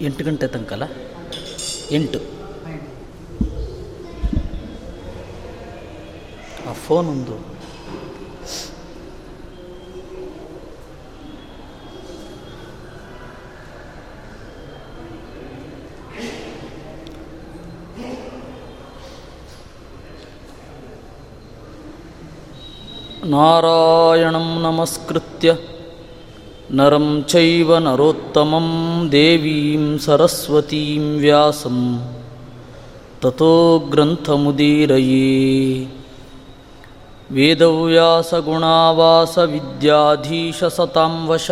ಎಂಟು ಗಂಟೆ ತನಕಲ್ಲ? ಎಂಟು. ಆ ಫೋನೊಂದು. ನಾರಾಯಣಂ नरं चैव नरोत्तमं देवीं सरस्वतीं व्यासं। ततो ग्रन्थमुदीरये। वेदव्यासगुणावासविद्याधीशसतां वश।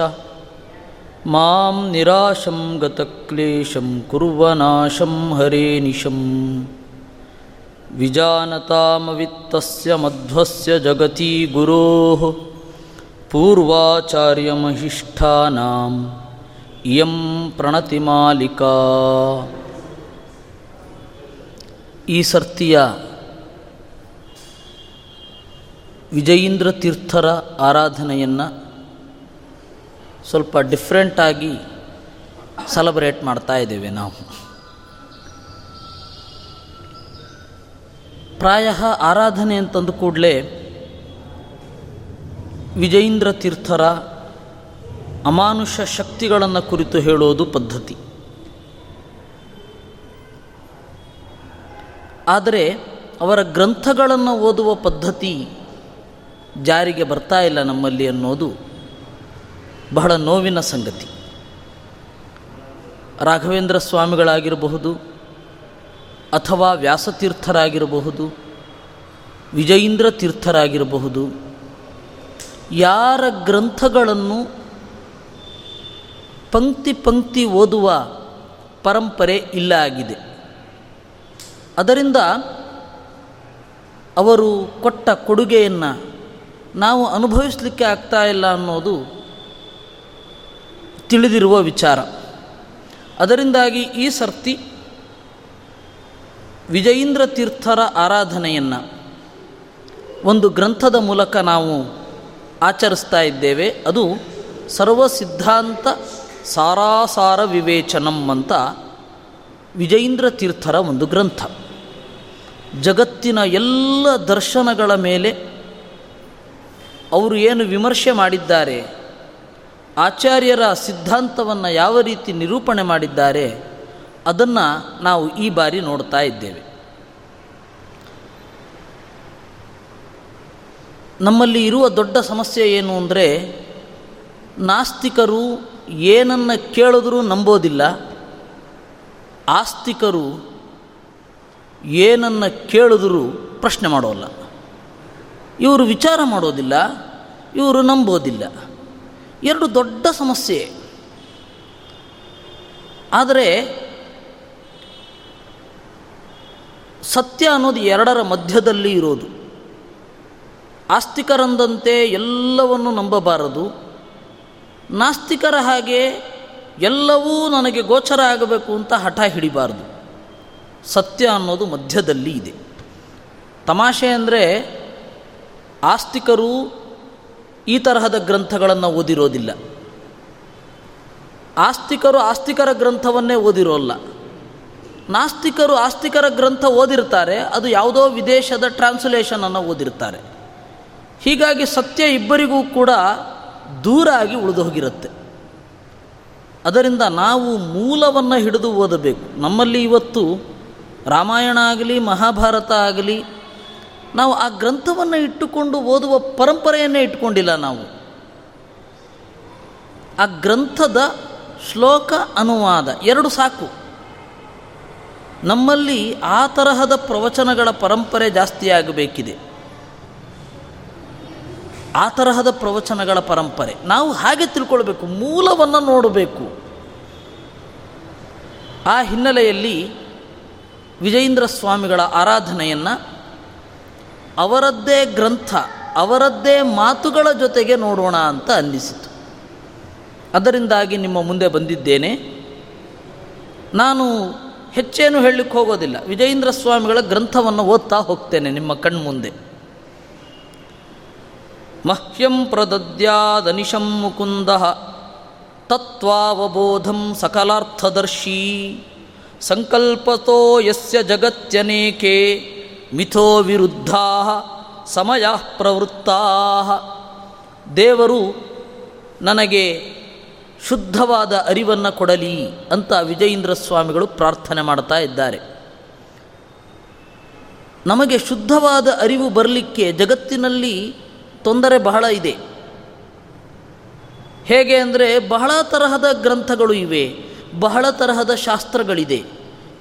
मां निराशं गतक्लेशं कुर्वनाशं हरेनिशं विजानतामवित्तस्य मध्वस्य जगती गुरोः। ಗುರೋಃ इयं ಇಯಂ ಪ್ರಣತಿಮಾಲಿಕಾ ಈ ಸರ್ತಿಯ ವಿಜಯೀಂದ್ರ ತೀರ್ಥರ ಆರಾಧನೆಯನ್ನು ಸ್ವಲ್ಪ ಡಿಫ್ರೆಂಟಾಗಿ ಸೆಲೆಬ್ರೇಟ್ ಮಾಡ್ತಾ ಇದ್ದೇವೆ ನಾವು. ಪ್ರಾಯ ಆರಾಧನೆ ಅಂತಂದು ಕೂಡಲೇ ವಿಜಯೀಂದ್ರ ತೀರ್ಥರ ಅಮಾನುಷ ಶಕ್ತಿಗಳನ್ನು ಕುರಿತು ಹೇಳೋದು ಪದ್ಧತಿ. ಆದರೆ ಅವರ ಗ್ರಂಥಗಳನ್ನು ಓದುವ ಪದ್ಧತಿ ಜಾರಿಗೆ ಬರ್ತಾ ಇಲ್ಲ ನಮ್ಮಲ್ಲಿ ಅನ್ನೋದು ಬಹಳ ನೋವಿನ ಸಂಗತಿ. ರಾಘವೇಂದ್ರ ಸ್ವಾಮಿಗಳಾಗಿರಬಹುದು ಅಥವಾ ವ್ಯಾಸತೀರ್ಥರಾಗಿರಬಹುದು, ವಿಜಯೀಂದ್ರ ತೀರ್ಥರಾಗಿರಬಹುದು ಯಾರ ಗ್ರಂಥಗಳನ್ನು ಪಂಕ್ತಿ ಪಂಕ್ತಿ ಓದುವ ಪರಂಪರೆ ಇಲ್ಲ ಆಗಿದೆ. ಅದರಿಂದ ಅವರು ಕೊಟ್ಟ ಕೊಡುಗೆಯನ್ನು ನಾವು ಅನುಭವಿಸಲಿಕ್ಕೆ ಆಗ್ತಾ ಇಲ್ಲ ಅನ್ನೋದು ತಿಳಿದಿರುವ ವಿಚಾರ. ಅದರಿಂದಾಗಿ ಈ ಸರ್ತಿ ವಿಜಯೀಂದ್ರ ತೀರ್ಥರ ಆರಾಧನೆಯನ್ನು ಒಂದು ಗ್ರಂಥದ ಮೂಲಕ ನಾವು ಆಚರಿಸ್ತಾ ಇದ್ದೇವೆ. ಅದು ಸರ್ವ ಸಿದ್ಧಾಂತ ಸಾರಾಸಾರ ವಿವೇಚನಂ ಅಂತ ವಿಜಯೇಂದ್ರ ತೀರ್ಥರ ಒಂದು ಗ್ರಂಥ. ಜಗತ್ತಿನ ಎಲ್ಲ ದರ್ಶನಗಳ ಮೇಲೆ ಅವರು ಏನು ವಿಮರ್ಶೆ ಮಾಡಿದ್ದಾರೆ, ಆಚಾರ್ಯರ ಸಿದ್ಧಾಂತವನ್ನು ಯಾವ ರೀತಿ ನಿರೂಪಣೆ ಮಾಡಿದ್ದಾರೆ, ಅದನ್ನು ನಾವು ಈ ಬಾರಿ ನೋಡ್ತಾ ಇದ್ದೇವೆ. ನಮ್ಮಲ್ಲಿ ಇರುವ ದೊಡ್ಡ ಸಮಸ್ಯೆ ಏನು ಅಂದರೆ ನಾಸ್ತಿಕರು ಏನನ್ನು ಕೇಳಿದ್ರೂ ನಂಬೋದಿಲ್ಲ. ಆಸ್ತಿಕರು ಏನನ್ನು ಕೇಳಿದ್ರೂ ಪ್ರಶ್ನೆ ಮಾಡೋಲ್ಲ. ಇವರು ವಿಚಾರ ಮಾಡೋದಿಲ್ಲ, ಇವರು ನಂಬೋದಿಲ್ಲ. ಎರಡು ದೊಡ್ಡ ಸಮಸ್ಯೆ. ಆದರೆ ಸತ್ಯ ಅನ್ನೋದು ಎರಡರ ಮಧ್ಯದಲ್ಲಿ ಇರೋದು. ಆಸ್ತಿಕರಂದಂತೆ ಎಲ್ಲವನ್ನು ನಂಬಬಾರದು. ನಾಸ್ತಿಕರ ಹಾಗೆ ಎಲ್ಲವೂ ನನಗೆ ಗೋಚರ ಆಗಬೇಕು ಅಂತ ಹಠ ಹಿಡಿಬಾರದು. ಸತ್ಯ ಅನ್ನೋದು ಮಧ್ಯದಲ್ಲಿ ಇದೆ. ತಮಾಷೆ ಅಂದರೆ ಆಸ್ತಿಕರು ಈ ತರಹದ ಗ್ರಂಥಗಳನ್ನು ಓದಿರೋದಿಲ್ಲ. ಆಸ್ತಿಕರು ಆಸ್ತಿಕರ ಗ್ರಂಥವನ್ನೇ ಓದಿರೋಲ್ಲ ನಾಸ್ತಿಕರು ಆಸ್ತಿಕರ ಗ್ರಂಥ ಓದಿರ್ತಾರೆ, ಅದು ಯಾವುದೋ ವಿದೇಶದ ಟ್ರಾನ್ಸ್ಲೇಷನನ್ನು ಓದಿರ್ತಾರೆ. ಹೀಗಾಗಿ ಸತ್ಯ ಇಬ್ಬರಿಗೂ ಕೂಡ ದೂರ ಆಗಿ ಉಳಿದು ಹೋಗಿರುತ್ತೆ. ಅದರಿಂದ ನಾವು ಮೂಲವನ್ನು ಹಿಡಿದು ಓದಬೇಕು. ನಮ್ಮಲ್ಲಿ ಇವತ್ತು ರಾಮಾಯಣ ಆಗಲಿ, ಮಹಾಭಾರತ ಆಗಲಿ, ನಾವು ಆ ಗ್ರಂಥವನ್ನು ಇಟ್ಟುಕೊಂಡು ಓದುವ ಪರಂಪರೆಯನ್ನೇ ಇಟ್ಟುಕೊಂಡಿಲ್ಲ ನಾವು. ಆ ಗ್ರಂಥದ ಶ್ಲೋಕ ಅನುವಾದ ಎರಡು ಸಾಕು. ನಮ್ಮಲ್ಲಿ ಆ ತರಹದ ಪ್ರವಚನಗಳ ಪರಂಪರೆ ಜಾಸ್ತಿ ಆಗಬೇಕಿದೆ. ಆ ತರಹದ ಪ್ರವಚನಗಳ ಪರಂಪರೆ. ನಾವು ಹಾಗೆ ತಿಳ್ಕೊಳ್ಬೇಕು, ಮೂಲವನ್ನು ನೋಡಬೇಕು. ಆ ಹಿನ್ನೆಲೆಯಲ್ಲಿ ವಿಜಯೇಂದ್ರ ಸ್ವಾಮಿಗಳ ಆರಾಧನೆಯನ್ನು ಅವರದ್ದೇ ಗ್ರಂಥ, ಅವರದ್ದೇ ಮಾತುಗಳ ಜೊತೆಗೆ ನೋಡೋಣ ಅಂತ ಅನ್ನಿಸಿತು. ಅದರಿಂದಾಗಿ ನಿಮ್ಮ ಮುಂದೆ ಬಂದಿದ್ದೇನೆ. ನಾನು ಹೆಚ್ಚೇನು ಹೇಳಲಿಕ್ಕೆ ಹೋಗೋದಿಲ್ಲ. ವಿಜಯೇಂದ್ರ ಸ್ವಾಮಿಗಳ ಗ್ರಂಥವನ್ನು ಓದ್ತಾ ಹೋಗ್ತೇನೆ ನಿಮ್ಮ ಕಣ್ಮುಂದೆ. ಮಹ್ಯಂ ಪ್ರದದ್ಯಾದನಿಶಂ ಮುಕುಂದ ತತ್ವಾವಬೋಧಂ ಸಕಲಾರ್ಥದರ್ಶೀ ಸಂಕಲ್ಪತೋ ಯಸ್ಯ ಜಗತ್ಯನೇಕೆ ಮಿಥೋ ವಿರುದ್ಧ ಸಮಯ ಪ್ರವೃತ್ತಾ. ದೇವರು ನನಗೆ ಶುದ್ಧವಾದ ಅರಿವನ್ನು ಕೊಡಲಿ ಅಂತ ವಿಜಯೇಂದ್ರ ಸ್ವಾಮಿಗಳು ಪ್ರಾರ್ಥನೆ ಮಾಡ್ತಾ ಇದ್ದಾರೆ. ನಮಗೆ ಶುದ್ಧವಾದ ಅರಿವು ಬರಲಿಕ್ಕೆ ಜಗತ್ತಿನಲ್ಲಿ ತೊಂದರೆ ಬಹಳ ಇದೆ. ಹೇಗೆ ಅಂದರೆ ಬಹಳ ತರಹದ ಗ್ರಂಥಗಳು ಇವೆ, ಬಹಳ ತರಹದ ಶಾಸ್ತ್ರಗಳಿದೆ.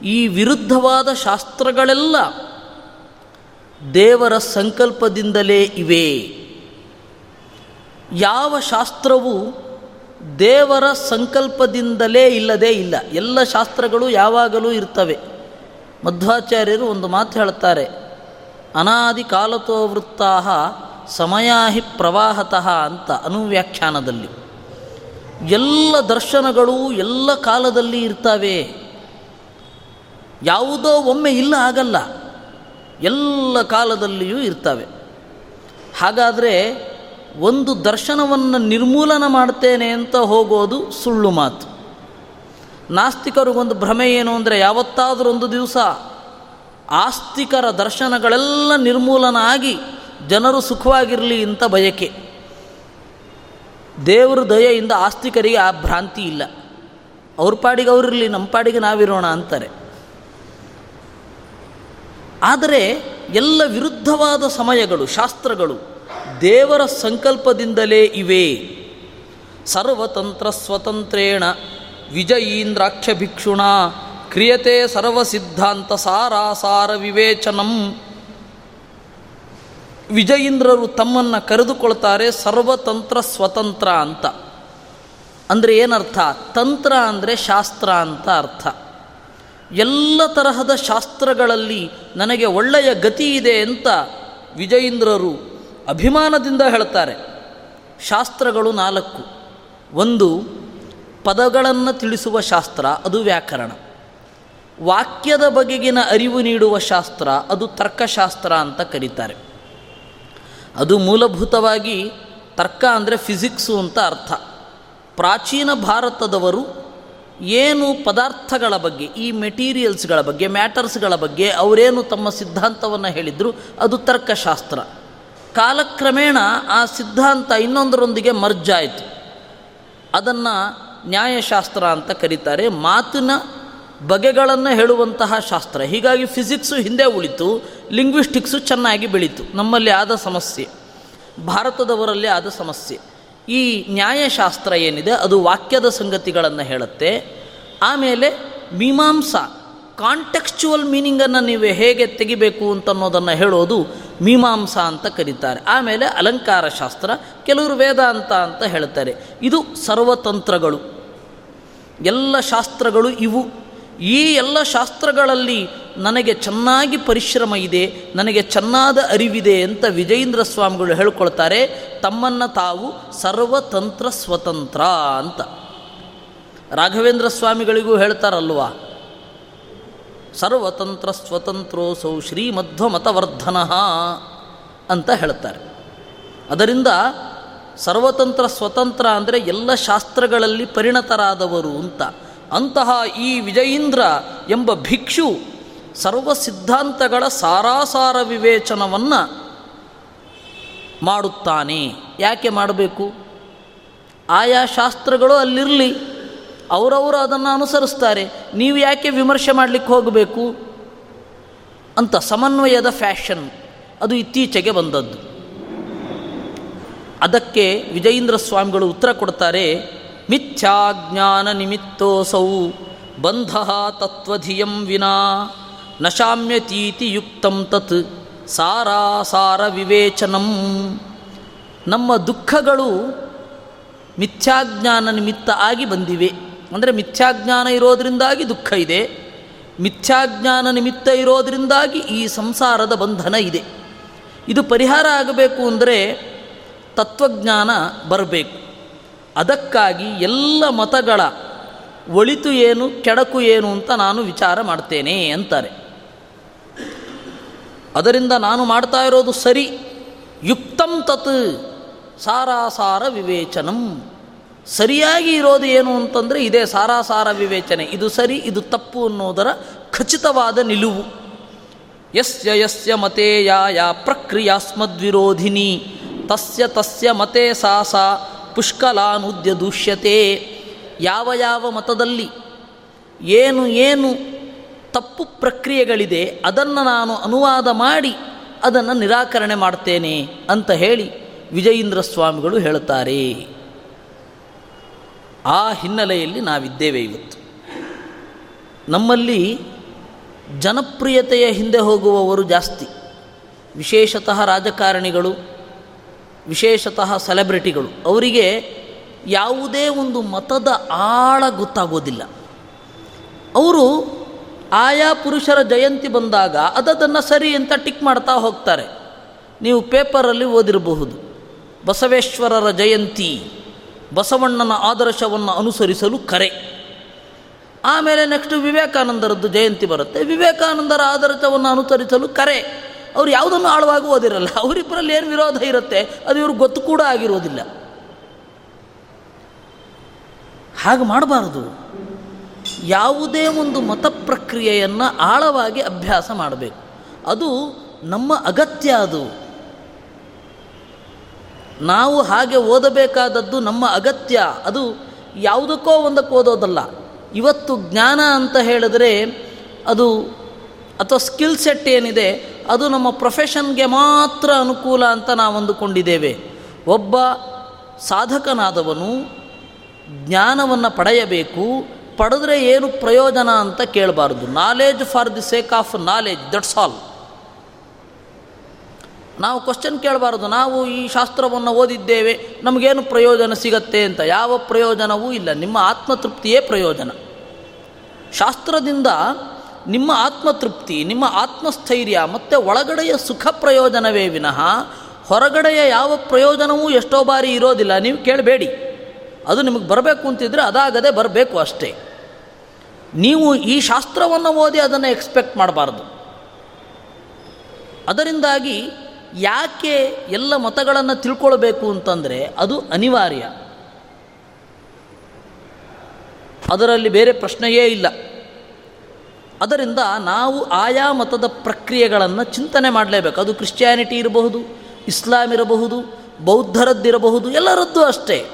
ಈ ವಿರುದ್ಧವಾದ ಶಾಸ್ತ್ರಗಳೆಲ್ಲ ದೇವರ ಸಂಕಲ್ಪದಿಂದಲೇ ಇವೆ. ಯಾವ ಶಾಸ್ತ್ರವು ದೇವರ ಸಂಕಲ್ಪದಿಂದಲೇ ಇಲ್ಲದೇ ಇಲ್ಲ. ಎಲ್ಲ ಶಾಸ್ತ್ರಗಳು ಯಾವಾಗಲೂ ಇರ್ತವೆ. ಮಧ್ವಾಚಾರ್ಯರು ಒಂದು ಮಾತು ಹೇಳ್ತಾರೆ, ಅನಾದಿ ಕಾಲತೋ ವೃತ್ತಾ ಸಮಯಾಹಿ ಪ್ರವಾಹತಃ ಅಂತ ಅನುವ್ಯಾಖ್ಯಾನದಲ್ಲಿ. ಎಲ್ಲ ದರ್ಶನಗಳು ಎಲ್ಲ ಕಾಲದಲ್ಲಿ ಇರ್ತವೆ. ಯಾವುದೋ ಒಮ್ಮೆ ಇಲ್ಲ ಆಗಲ್ಲ. ಎಲ್ಲ ಕಾಲದಲ್ಲಿಯೂ ಇರ್ತವೆ. ಹಾಗಾದರೆ ಒಂದು ದರ್ಶನವನ್ನು ನಿರ್ಮೂಲನ ಮಾಡ್ತೇನೆ ಅಂತ ಹೋಗೋದು ಸುಳ್ಳು ಮಾತು. ನಾಸ್ತಿಕರಿಗೊಂದು ಭ್ರಮೆ ಏನು ಅಂದರೆ ಯಾವತ್ತಾದರೂ ಒಂದು ದಿವಸ ಆಸ್ತಿಕರ ದರ್ಶನಗಳೆಲ್ಲ ನಿರ್ಮೂಲನ ಆಗಿ ಜನರು ಸುಖವಾಗಿರಲಿ ಅಂತ ಬಯಕೆ. ದೇವರ ದಯೆಯಿಂದ ಆಸ್ತಿಕರಿಗೆ ಆ ಭ್ರಾಂತಿ ಇಲ್ಲ. ಅವ್ರ ಪಾಡಿಗೆ ಅವರಿರಲಿ ನಮ್ಮ ಪಾಡಿಗೆ ನಾವಿರೋಣ ಅಂತಾರೆ. ಆದರೆ ಎಲ್ಲ ವಿರುದ್ಧವಾದ ಸಮಯಗಳು, ಶಾಸ್ತ್ರಗಳು ದೇವರ ಸಂಕಲ್ಪದಿಂದಲೇ ಇವೆ. ಸರ್ವತಂತ್ರ ಸ್ವತಂತ್ರೇಣ ವಿಜಯೀಂದ್ರಾಕ್ಷ ಭಿಕ್ಷುಣ ಕ್ರಿಯತೆ ಸರ್ವಸಿದ್ಧಾಂತ ಸಾರಾಸಾರ ವಿವೇಚನಂ. ವಿಜಯೀಂದ್ರರು ತಮ್ಮನ್ನು ಕರೆದುಕೊಳ್ತಾರೆ ಸರ್ವತಂತ್ರ ಸ್ವತಂತ್ರ ಅಂತ. ಅಂದರೆ ಏನರ್ಥ? ತಂತ್ರ ಅಂದರೆ ಶಾಸ್ತ್ರ ಅಂತ ಅರ್ಥ. ಎಲ್ಲ ತರಹದ ಶಾಸ್ತ್ರಗಳಲ್ಲಿ ನನಗೆ ಒಳ್ಳೆಯ ಗತಿ ಇದೆ ಅಂತ ವಿಜಯೀಂದ್ರರು ಅಭಿಮಾನದಿಂದ ಹೇಳ್ತಾರೆ. ಶಾಸ್ತ್ರಗಳು ನಾಲ್ಕು. ಒಂದು, ಪದಗಳನ್ನು ತಿಳಿಸುವ ಶಾಸ್ತ್ರ, ಅದು ವ್ಯಾಕರಣ. ವಾಕ್ಯದ ಬಗೆಗಿನ ಅರಿವು ನೀಡುವ ಶಾಸ್ತ್ರ, ಅದು ತರ್ಕಶಾಸ್ತ್ರ ಅಂತ ಕರೀತಾರೆ. ಅದು ಮೂಲಭೂತವಾಗಿ ತರ್ಕ ಅಂದರೆ ಫಿಸಿಕ್ಸು ಅಂತ ಅರ್ಥ. ಪ್ರಾಚೀನ ಭಾರತದವರು ಏನು ಪದಾರ್ಥಗಳ ಬಗ್ಗೆ, ಈ ಮೆಟೀರಿಯಲ್ಸ್ಗಳ ಬಗ್ಗೆ, ಮ್ಯಾಟರ್ಸ್ಗಳ ಬಗ್ಗೆ ಅವರೇನು ತಮ್ಮ ಸಿದ್ಧಾಂತವನ್ನು ಹೇಳಿದರು, ಅದು ತರ್ಕಶಾಸ್ತ್ರ. ಕಾಲಕ್ರಮೇಣ ಆ ಸಿದ್ಧಾಂತ ಇನ್ನೊಂದರೊಂದಿಗೆ ಮರ್ಜಾಯಿತು ಅದನ್ನು ನ್ಯಾಯಶಾಸ್ತ್ರ ಅಂತ ಕರೀತಾರೆ. ಮಾತಿನ ಬಗೆಗಳನ್ನು ಹೇಳುವಂತಹ ಶಾಸ್ತ್ರ. ಹೀಗಾಗಿ ಫಿಸಿಕ್ಸು ಹಿಂದೆ ಉಳಿತು ಲಿಂಗ್ವಿಸ್ಟಿಕ್ಸು ಚೆನ್ನಾಗಿ ಬೆಳೀತು. ನಮ್ಮಲ್ಲಿ ಆದ ಸಮಸ್ಯೆ. ಭಾರತದವರಲ್ಲಿ ಆದ ಸಮಸ್ಯೆ. ಈ ನ್ಯಾಯಶಾಸ್ತ್ರ ಏನಿದೆ, ಅದು ವಾಕ್ಯದ ಸಂಗತಿಗಳನ್ನು ಹೇಳುತ್ತೆ. ಆಮೇಲೆ ಮೀಮಾಂಸಾ ಕಾಂಟೆಕ್ಸ್ಚುವಲ್ ಮೀನಿಂಗನ್ನು ನೀವು ಹೇಗೆ ತೆಗಿಬೇಕು ಅಂತನ್ನೋದನ್ನು ಹೇಳೋದು ಮೀಮಾಂಸಾ ಅಂತ ಕರೀತಾರೆ. ಆಮೇಲೆ ಅಲಂಕಾರ ಶಾಸ್ತ್ರ, ಕೆಲವರು ವೇದಾಂತ ಅಂತ ಹೇಳ್ತಾರೆ. ಇದು ಸರ್ವತಂತ್ರಗಳು. ಎಲ್ಲ ಶಾಸ್ತ್ರಗಳು ಇವು. ಈ ಎಲ್ಲ ಶಾಸ್ತ್ರಗಳಲ್ಲಿ ನನಗೆ ಚೆನ್ನಾಗಿ ಪರಿಶ್ರಮ ಇದೆ, ನನಗೆ ಚೆನ್ನಾದ ಅರಿವಿದೆ ಅಂತ ವಿಜಯೇಂದ್ರ ಸ್ವಾಮಿಗಳು ಹೇಳ್ಕೊಳ್ತಾರೆ, ತಮ್ಮನ್ನು ತಾವು ಸರ್ವತಂತ್ರ ಸ್ವತಂತ್ರ ಅಂತ. ರಾಘವೇಂದ್ರ ಸ್ವಾಮಿಗಳಿಗೂ ಹೇಳ್ತಾರಲ್ವಾ? ಸರ್ವತಂತ್ರ ಸ್ವತಂತ್ರೋಸೌ ಶ್ರೀಮಧ್ವಮತವರ್ಧನ ಅಂತ ಹೇಳ್ತಾರೆ. ಅದರಿಂದ ಸರ್ವತಂತ್ರ ಸ್ವತಂತ್ರ ಅಂದರೆ ಎಲ್ಲ ಶಾಸ್ತ್ರಗಳಲ್ಲಿ ಪರಿಣತರಾದವರು ಅಂತ. ಅಂತಹ ಈ ವಿಜಯೀಂದ್ರ ಎಂಬ ಭಿಕ್ಷು ಸರ್ವ ಸಿದ್ಧಾಂತಗಳ ಸಾರಾಸಾರ ವಿವೇಚನವನ್ನು ಮಾಡುತ್ತಾನೆ. ಯಾಕೆ ಮಾಡಬೇಕು? ಆಯಾ ಶಾಸ್ತ್ರಗಳು ಅಲ್ಲಿರಲಿ. ಅವರವರು ಅದನ್ನು ಅನುಸರಿಸ್ತಾರೆ. ನೀವು ಯಾಕೆ ವಿಮರ್ಶೆ ಮಾಡಲಿಕ್ಕೆ ಹೋಗಬೇಕು? ಅಂತ ಸಮನ್ವಯದ ಫ್ಯಾಷನ್ ಅದು ಇತ್ತೀಚೆಗೆ ಬಂದದ್ದು. ಅದಕ್ಕೆ ವಿಜಯೇಂದ್ರ ಸ್ವಾಮಿಗಳು ಉತ್ತರ ಕೊಡ್ತಾರೆ. ಮಿಥ್ಯಾಜ್ಞಾನ ನಿಮಿತ್ತೋಸೌ ಬಂಧ ತತ್ವಧಿಯಂ ವಿನಾ ನಶಾಮ್ಯತೀತಿ ಯುಕ್ತಂ ತತ್ ಸಾರಾಸಾರ ವಿವೇಚನಂ ನಮ್ಮ ದುಃಖಗಳು ಮಿಥ್ಯಾಜ್ಞಾನ ನಿಮಿತ್ತ ಆಗಿ ಬಂದಿವೆ. ಅಂದರೆ ಮಿಥ್ಯಾಜ್ಞಾನ ಇರೋದರಿಂದಾಗಿ ದುಃಖ ಇದೆ, ಮಿಥ್ಯಾಜ್ಞಾನ ನಿಮಿತ್ತ ಇರೋದರಿಂದಾಗಿ ಈ ಸಂಸಾರದ ಬಂಧನ ಇದೆ. ಇದು ಪರಿಹಾರ ಆಗಬೇಕು ಅಂದರೆ ತತ್ವಜ್ಞಾನ ಬರಬೇಕು. ಅದಕ್ಕಾಗಿ ಎಲ್ಲ ಮತಗಳ ಒಳಿತು ಏನು, ಕೆಡಕು ಏನು ಅಂತ ನಾನು ವಿಚಾರ ಮಾಡ್ತೇನೆ ಅಂತಾರೆ. ಅದರಿಂದ ನಾನು ಮಾಡ್ತಾ ಇರೋದು ಸರಿ. ಯುಕ್ತಂ ತತ್ ಸಾರಾಸಾರ ವಿವೇಚನಂ. ಸರಿಯಾಗಿ ಇರೋದು ಏನು ಅಂತಂದರೆ ಇದೇ ಸಾರಾಸಾರ ವಿವೇಚನೆ. ಇದು ಸರಿ, ಇದು ತಪ್ಪು ಅನ್ನೋದರ ಖಚಿತವಾದ ನಿಲುವು. ಯಸ್ಯ ಯಸ್ಯ ಮತೆ ಯಾ ಪ್ರಕ್ರಿಯಾಸ್ಮದ್ವಿರೋಧಿನಿ. ತಸ್ಯ ತಸ್ಯ ಮತೆ ಸಾ ಸಾ. ಪುಷ್ಕಲಾನುದ್ಯ ದೂಷ್ಯತೆ. ಯಾವ ಯಾವ ಮತದಲ್ಲಿ ಏನು ಏನು ತಪ್ಪು ಪ್ರಕ್ರಿಯೆಗಳಿದೆ, ಅದನ್ನು ನಾನು ಅನುವಾದ ಮಾಡಿ ಅದನ್ನು ನಿರಾಕರಣೆ ಮಾಡ್ತೇನೆ ಅಂತ ಹೇಳಿ ವಿಜಯೀಂದ್ರ ಸ್ವಾಮಿಗಳು ಹೇಳುತ್ತಾರೆ. ಆ ಹಿನ್ನೆಲೆಯಲ್ಲಿ ನಾವಿದ್ದೇವೆ ಇವತ್ತು. ನಮ್ಮಲ್ಲಿ ಜನಪ್ರಿಯತೆಯ ಹಿಂದೆ ಹೋಗುವವರು ಜಾಸ್ತಿ. ವಿಶೇಷತಃ ರಾಜಕಾರಣಿಗಳು ವಿಶೇಷತಃ ಸೆಲೆಬ್ರಿಟಿಗಳು, ಅವರಿಗೆ ಯಾವುದೇ ಒಂದು ಮತದ ಆಳ ಗೊತ್ತಾಗೋದಿಲ್ಲ. ಅವರು ಆಯಾ ಪುರುಷರ ಜಯಂತಿ ಬಂದಾಗ ಅದನ್ನು ಸರಿ ಅಂತ ಟಿಕ್ ಮಾಡ್ತಾ ಹೋಗ್ತಾರೆ. ನೀವು ಪೇಪರಲ್ಲಿ ಓದಿರಬಹುದು, ಬಸವೇಶ್ವರರ ಜಯಂತಿ, ಬಸವಣ್ಣನ ಆದರ್ಶವನ್ನು ಅನುಸರಿಸಲು ಕರೆ. ಆಮೇಲೆ ನೆಕ್ಸ್ಟ್ ವಿವೇಕಾನಂದರದ್ದು ಜಯಂತಿ ಬರುತ್ತೆ, ವಿವೇಕಾನಂದರ ಆದರ್ಶವನ್ನು ಅನುಸರಿಸಲು ಕರೆ. ಅವ್ರು ಯಾವುದನ್ನು ಆಳವಾಗಿ ಓದಿರಲ್ಲ ಅವರಿಬ್ಬರಲ್ಲಿ ಏನು ವಿರೋಧ ಇರುತ್ತೆ, ಅದು ಇವ್ರಿಗೆ ಗೊತ್ತು ಕೂಡ ಆಗಿರೋದಿಲ್ಲ ಹಾಗೆ ಮಾಡಬಾರದು. ಯಾವುದೇ ಒಂದು ಮತ ಪ್ರಕ್ರಿಯೆಯನ್ನು ಆಳವಾಗಿ ಅಭ್ಯಾಸ ಮಾಡಬೇಕು. ಅದು ನಮ್ಮ ಅಗತ್ಯ ಅದು. ನಾವು ಹಾಗೆ ಓದಬೇಕಾದದ್ದು ನಮ್ಮ ಅಗತ್ಯ. ಅದು ಯಾವುದಕ್ಕೋ ಒಂದಕ್ಕೆ ಓದೋದಲ್ಲ. ಇವತ್ತು ಜ್ಞಾನ ಅಂತ ಹೇಳಿದ್ರೆ ಅದು ಅಥವಾ ಸ್ಕಿಲ್ ಸೆಟ್ ಏನಿದೆ, ಅದು ನಮ್ಮ ಪ್ರೊಫೆಷನ್ಗೆ ಮಾತ್ರ ಅನುಕೂಲ ಅಂತ ನಾವು ಅಂದುಕೊಂಡಿದ್ದೇವೆ. ಒಬ್ಬ ಸಾಧಕನಾದವನು ಜ್ಞಾನವನ್ನು ಪಡೆಯಬೇಕು, ಪಡೆದ್ರೆ ಏನು ಪ್ರಯೋಜನ ಅಂತ ಕೇಳಬಾರ್ದು. Knowledge for the sake of knowledge that's all ನಾವು ಕ್ವಶನ್ ಕೇಳಬಾರ್ದು. ನಾವು ಈ ಶಾಸ್ತ್ರವನ್ನು ಓದಿದ್ದೇವೆ, ನಮಗೇನು ಪ್ರಯೋಜನ ಸಿಗತ್ತೆ ಅಂತ. ಯಾವ ಪ್ರಯೋಜನವೂ ಇಲ್ಲ. ನಿಮ್ಮ ಆತ್ಮತೃಪ್ತಿಯೇ ಪ್ರಯೋಜನ. ಶಾಸ್ತ್ರದಿಂದ ನಿಮ್ಮ ಆತ್ಮತೃಪ್ತಿ, ನಿಮ್ಮ ಆತ್ಮಸ್ಥೈರ್ಯ, ಮತ್ತು ಒಳಗಡೆಯ ಸುಖ ಪ್ರಯೋಜನವೇ ವಿನಃ ಹೊರಗಡೆಯ ಯಾವ ಪ್ರಯೋಜನವೂ ಎಷ್ಟೋ ಬಾರಿ ಇರೋದಿಲ್ಲ. ನೀವು ಕೇಳಬೇಡಿ. ಅದು ನಿಮಗೆ ಬರಬೇಕು ಅಂತಿದ್ರೆ ಅದಾಗದೆ ಬರಬೇಕು ಅಷ್ಟೇ. ನೀವು ಈ ಶಾಸ್ತ್ರವನ್ನು ಓದಿ ಅದನ್ನು ಎಕ್ಸ್ಪೆಕ್ಟ್ ಮಾಡಬಾರ್ದು. ಅದರಿಂದಾಗಿ ಯಾಕೆ ಎಲ್ಲ ಮತಗಳನ್ನು ತಿಳ್ಕೊಳ್ಬೇಕು ಅಂತಂದರೆ ಅದು ಅನಿವಾರ್ಯ. ಅದರಲ್ಲಿ ಬೇರೆ ಪ್ರಶ್ನೆಯೇ ಇಲ್ಲ. ಅದರಿಂದ ನಾವು ಆಯಾ ಮತದ ಪ್ರಕ್ರಿಯೆಗಳನ್ನು ಚಿಂತನೆ ಮಾಡಲೇಬೇಕು. ಅದು ಕ್ರಿಶ್ಚಿಯಾನಿಟಿ ಇರಬಹುದು, ಇಸ್ಲಾಂ ಇರಬಹುದು, ಬೌದ್ಧರದ್ದಿರಬಹುದು, ಎಲ್ಲರದ್ದು ಅಷ್ಟೇ.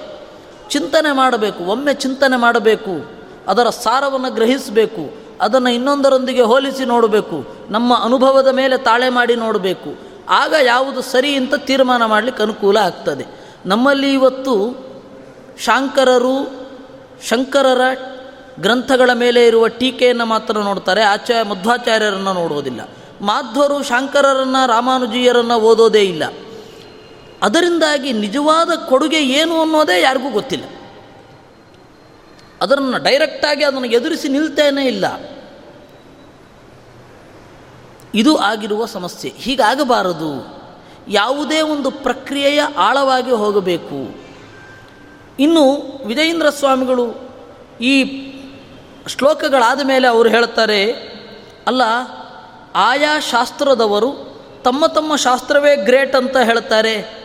ಚಿಂತನೆ ಮಾಡಬೇಕು, ಒಮ್ಮೆ ಚಿಂತನೆ ಮಾಡಬೇಕು, ಅದರ ಸಾರವನ್ನು ಗ್ರಹಿಸಬೇಕು, ಅದನ್ನು ಇನ್ನೊಂದರೊಂದಿಗೆ ಹೋಲಿಸಿ ನೋಡಬೇಕು, ನಮ್ಮ ಅನುಭವದ ಮೇಲೆ ತಾಳೆ ಮಾಡಿ ನೋಡಬೇಕು. ಆಗ ಯಾವುದು ಸರಿ ಅಂತ ತೀರ್ಮಾನ ಮಾಡಲಿಕ್ಕೆ ಅನುಕೂಲ ಆಗ್ತದೆ. ನಮ್ಮಲ್ಲಿ ಇವತ್ತು ಶಾಂಕರರು, ಶಂಕರರ ಗ್ರಂಥಗಳ ಮೇಲೆ ಇರುವ ಟೀಕೆಯನ್ನು ಮಾತ್ರ ನೋಡ್ತಾರೆ, ಆಚಾರ್ಯ ಮಧ್ವಾಚಾರ್ಯರನ್ನು ನೋಡುವುದಿಲ್ಲ ಮಾಧ್ವರು ಶಾಂಕರರನ್ನು, ರಾಮಾನುಜಿಯರನ್ನು ಓದೋದೇ ಇಲ್ಲ. ಅದರಿಂದಾಗಿ ನಿಜವಾದ ಕೊಡುಗೆ ಏನು ಅನ್ನೋದೇ ಯಾರಿಗೂ ಗೊತ್ತಿಲ್ಲ. ಅದನ್ನು ಡೈರೆಕ್ಟಾಗಿ ಅದನ್ನು ಎದುರಿಸಿ ನಿಲ್ತೇನೆ ಇಲ್ಲ. ಇದು ಆಗಿರುವ ಸಮಸ್ಯೆ. ಹೀಗಾಗಬಾರದು. ಯಾವುದೇ ಒಂದು ಪ್ರಕ್ರಿಯೆಯ ಆಳವಾಗಿ ಹೋಗಬೇಕು. ಇನ್ನು ವಿಜಯೇಂದ್ರ ಸ್ವಾಮಿಗಳು ಈ ಶ್ಲೋಕಗಳಾದ ಮೇಲೆ ಅವರು ಹೇಳ್ತಾರೆ ಅಲ್ಲ, ಆಯಾ ಶಾಸ್ತ್ರದವರು ತಮ್ಮ ತಮ್ಮ ಶಾಸ್ತ್ರವೇ ಗ್ರೇಟ್ ಅಂತ ಹೇಳ್ತಾರೆ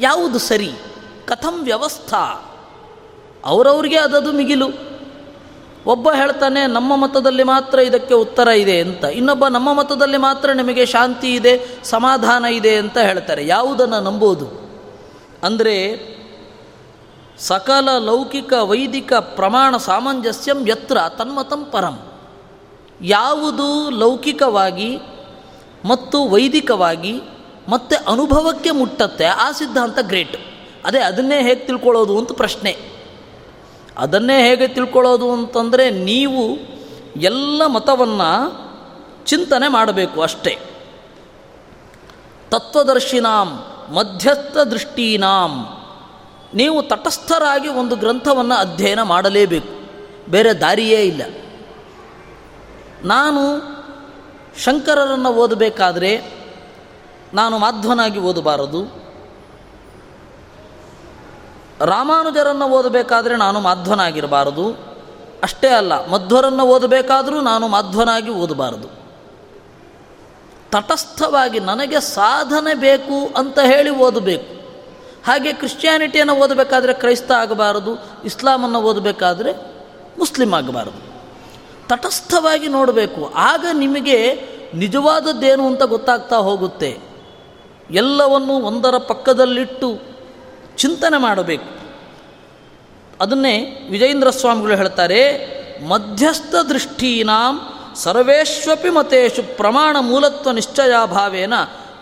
ಯಾವುದು ಸರಿ? ಕಥಂ ವ್ಯವಸ್ಥಾ. ಅವರವ್ರಿಗೆ ಅದದು ಮಿಗಿಲು. ಒಬ್ಬ ಹೇಳ್ತಾನೆ, ನಮ್ಮ ಮತದಲ್ಲಿ ಮಾತ್ರ ಇದಕ್ಕೆ ಉತ್ತರ ಇದೆ ಅಂತ. ಇನ್ನೊಬ್ಬ, ನಮ್ಮ ಮತದಲ್ಲಿ ಮಾತ್ರ ನಿಮಗೆ ಶಾಂತಿ ಇದೆ, ಸಮಾಧಾನ ಇದೆ ಅಂತ ಹೇಳ್ತಾರೆ. ಯಾವುದನ್ನು ನಂಬೋದು? ಅಂದರೆ ಸಕಲ ಲೌಕಿಕ ವೈದಿಕ ಪ್ರಮಾಣ ಸಾಮಂಜಸ್ಯಂ ಯತ್ರ ತನ್ಮತಂ ಪರಂ. ಯಾವುದು ಲೌಕಿಕವಾಗಿ ಮತ್ತು ವೈದಿಕವಾಗಿ ಮತ್ತು ಅನುಭವಕ್ಕೆ ಮುಟ್ಟತ್ತೆ, ಆ ಸಿದ್ಧಾಂತ ಗ್ರೇಟ್. ಅದೇ ಅದನ್ನೇ ಹೇಗೆ ತಿಳ್ಕೊಳ್ಳೋದು ಅಂತ ಪ್ರಶ್ನೆ. ಅದನ್ನೇ ಹೇಗೆ ತಿಳ್ಕೊಳ್ಳೋದು ಅಂತಂದರೆ ನೀವು ಎಲ್ಲ ಮತವನ್ನು ಚಿಂತನೆ ಮಾಡಬೇಕು ಅಷ್ಟೇ. ತತ್ವದರ್ಶಿನಾಂ ಮಧ್ಯಸ್ಥ ದೃಷ್ಟೀನಾಂ ನೀವು ತಟಸ್ಥರಾಗಿ ಒಂದು ಗ್ರಂಥವನ್ನು ಅಧ್ಯಯನ ಮಾಡಲೇಬೇಕು. ಬೇರೆ ದಾರಿಯೇ ಇಲ್ಲ. ನಾನು ಶಂಕರರನ್ನು ಓದಬೇಕಾದ್ರೆ ನಾನು ಮಾಧ್ವನಾಗಿ ಓದಬಾರದು. ರಾಮಾನುಜರನ್ನು ಓದಬೇಕಾದ್ರೆ ನಾನು ಮಾಧ್ವನಾಗಿರಬಾರದು. ಅಷ್ಟೇ ಅಲ್ಲ, ಮಧ್ವರನ್ನು ಓದಬೇಕಾದರೂ ನಾನು ಮಾಧ್ವನಾಗಿ ಓದಬಾರದು. ತಟಸ್ಥವಾಗಿ ನನಗೆ ಸಾಧನೆ ಬೇಕು ಅಂತ ಹೇಳಿ ಓದಬೇಕು. ಹಾಗೆ ಕ್ರಿಶ್ಚಿಯಾನಿಟಿಯನ್ನು ಓದಬೇಕಾದ್ರೆ ಕ್ರೈಸ್ತ ಆಗಬಾರದು, ಇಸ್ಲಾಮನ್ನು ಓದಬೇಕಾದ್ರೆ ಮುಸ್ಲಿಂ ಆಗಬಾರದು. ತಟಸ್ಥವಾಗಿ ನೋಡಬೇಕು, ಆಗ ನಿಮಗೆ ನಿಜವಾದದ್ದೇನು ಅಂತ ಗೊತ್ತಾಗ್ತಾ ಹೋಗುತ್ತೆ. ಎಲ್ಲವನ್ನು ಒಂದರ ಪಕ್ಕದಲ್ಲಿಟ್ಟು ಚಿಂತನೆ ಮಾಡಬೇಕು. ಅದನ್ನೇ ವಿಜಯೇಂದ್ರ ಸ್ವಾಮಿಗಳು ಹೇಳ್ತಾರೆ, ಮಧ್ಯಸ್ಥ ದೃಷ್ಟೀನಾಂ ಸರ್ವೇಶ್ವಪಿ ಮತೇಶು ಪ್ರಮಾಣ ಮೂಲತ್ವ ನಿಶ್ಚಯಾಭಾವೇನ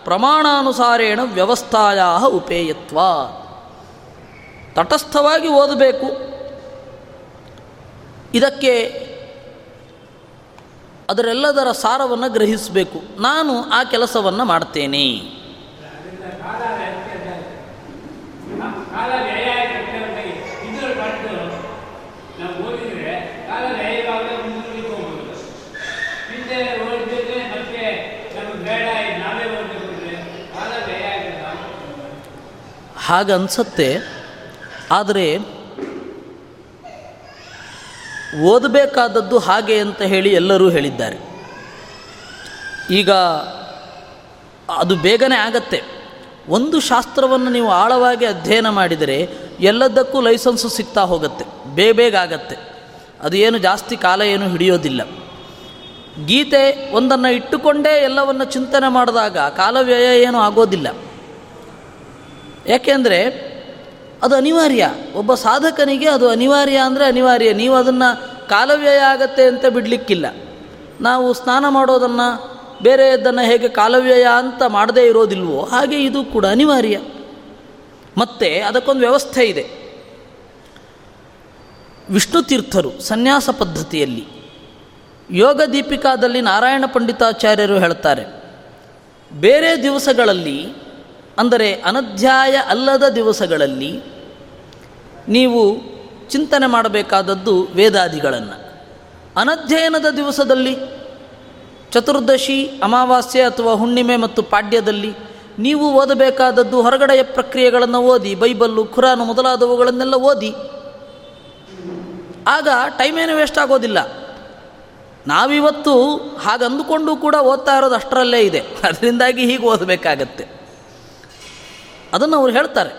ಪ್ರಮಾಣಾನುಸಾರೇಣ ವ್ಯವಸ್ಥಾಯ ಉಪೇಯತ್ವ. ತಟಸ್ಥವಾಗಿ ಓದಬೇಕು. ಇದಕ್ಕೆ ಅದರೆಲ್ಲದರ ಸಾರವನ್ನು ಗ್ರಹಿಸಬೇಕು. ನಾನು ಆ ಕೆಲಸವನ್ನು ಮಾಡ್ತೇನೆ. ಹಾಗನ್ಸತ್ತೆ ಆದರೆ ಓದಬೇಕಾದದ್ದು ಹಾಗೆ ಅಂತ ಹೇಳಿ ಎಲ್ಲರೂ ಹೇಳಿದ್ದಾರೆ. ಈಗ ಅದು ಬೇಗನೆ ಆಗತ್ತೆ. ಒಂದು ಶಾಸ್ತ್ರವನ್ನು ನೀವು ಆಳವಾಗಿ ಅಧ್ಯಯನ ಮಾಡಿದರೆ ಎಲ್ಲದಕ್ಕೂ ಲೈಸೆನ್ಸು ಸಿಗ್ತಾ ಹೋಗುತ್ತೆ. ಬೇಗ ಬೇಗ ಆಗತ್ತೆ. ಅದು ಏನು ಜಾಸ್ತಿ ಕಾಲ ಏನು ಹಿಡಿಯೋದಿಲ್ಲ. ಗೀತೆ ಒಂದನ್ನು ಇಟ್ಟುಕೊಂಡೇ ಎಲ್ಲವನ್ನು ಚಿಂತನೆ ಮಾಡಿದಾಗ ಕಾಲವ್ಯಯ ಏನು ಆಗೋದಿಲ್ಲ. ಯಾಕೆಂದರೆ ಅದು ಅನಿವಾರ್ಯ. ಒಬ್ಬ ಸಾಧಕನಿಗೆ ಅದು ಅನಿವಾರ್ಯ ಅಂದರೆ ಅನಿವಾರ್ಯ. ನೀವು ಅದನ್ನು ಕಾಲವ್ಯಯ ಆಗತ್ತೆ ಅಂತ ಬಿಡಲಿಕ್ಕಿಲ್ಲ. ನಾವು ಸ್ನಾನ ಮಾಡೋದನ್ನು ಬೇರೆಯದನ್ನು ಹೇಗೆ ಕಾಲವ್ಯಯ ಅಂತ ಮಾಡದೇ ಇರೋದಿಲ್ವೋ, ಹಾಗೆ ಇದು ಕೂಡ ಅನಿವಾರ್ಯ. ಮತ್ತು ಅದಕ್ಕೊಂದು ವ್ಯವಸ್ಥೆ ಇದೆ. ವಿಷ್ಣು ತೀರ್ಥರು ಸನ್ಯಾಸ ಪದ್ಧತಿಯಲ್ಲಿ, ಯೋಗ ದೀಪಿಕಾದಲ್ಲಿ ನಾರಾಯಣ ಪಂಡಿತಾಚಾರ್ಯರು ಹೇಳ್ತಾರೆ, ಬೇರೆ ದಿವಸಗಳಲ್ಲಿ ಅಂದರೆ ಅನಧ್ಯಾಯ ಅಲ್ಲದ ದಿವಸಗಳಲ್ಲಿ ನೀವು ಚಿಂತನೆ ಮಾಡಬೇಕಾದದ್ದು ವೇದಾದಿಗಳನ್ನು. ಅನಧ್ಯಯನದ ದಿವಸದಲ್ಲಿ, ಚತುರ್ದಶಿ, ಅಮಾವಾಸ್ಯೆ ಅಥವಾ ಹುಣ್ಣಿಮೆ ಮತ್ತು ಪಾಡ್ಯದಲ್ಲಿ ನೀವು ಓದಬೇಕಾದದ್ದು ಹೊರಗಡೆಯ ಪ್ರಕ್ರಿಯೆಗಳನ್ನು ಓದಿ, ಬೈಬಲ್ಲು, ಖುರಾನು ಮೊದಲಾದವುಗಳನ್ನೆಲ್ಲ ಓದಿ. ಆಗ ಟೈಮೇನು ವೇಸ್ಟ್ ಆಗೋದಿಲ್ಲ. ನಾವಿವತ್ತು ಹಾಗಂದುಕೊಂಡು ಕೂಡ ಓದ್ತಾ ಇರೋದು ಅಷ್ಟರಲ್ಲೇ ಇದೆ. ಅದರಿಂದಾಗಿ ಹೀಗೆ ಓದಬೇಕಾಗತ್ತೆ. ಅದನ್ನು ಅವರು ಹೇಳ್ತಾರೆ.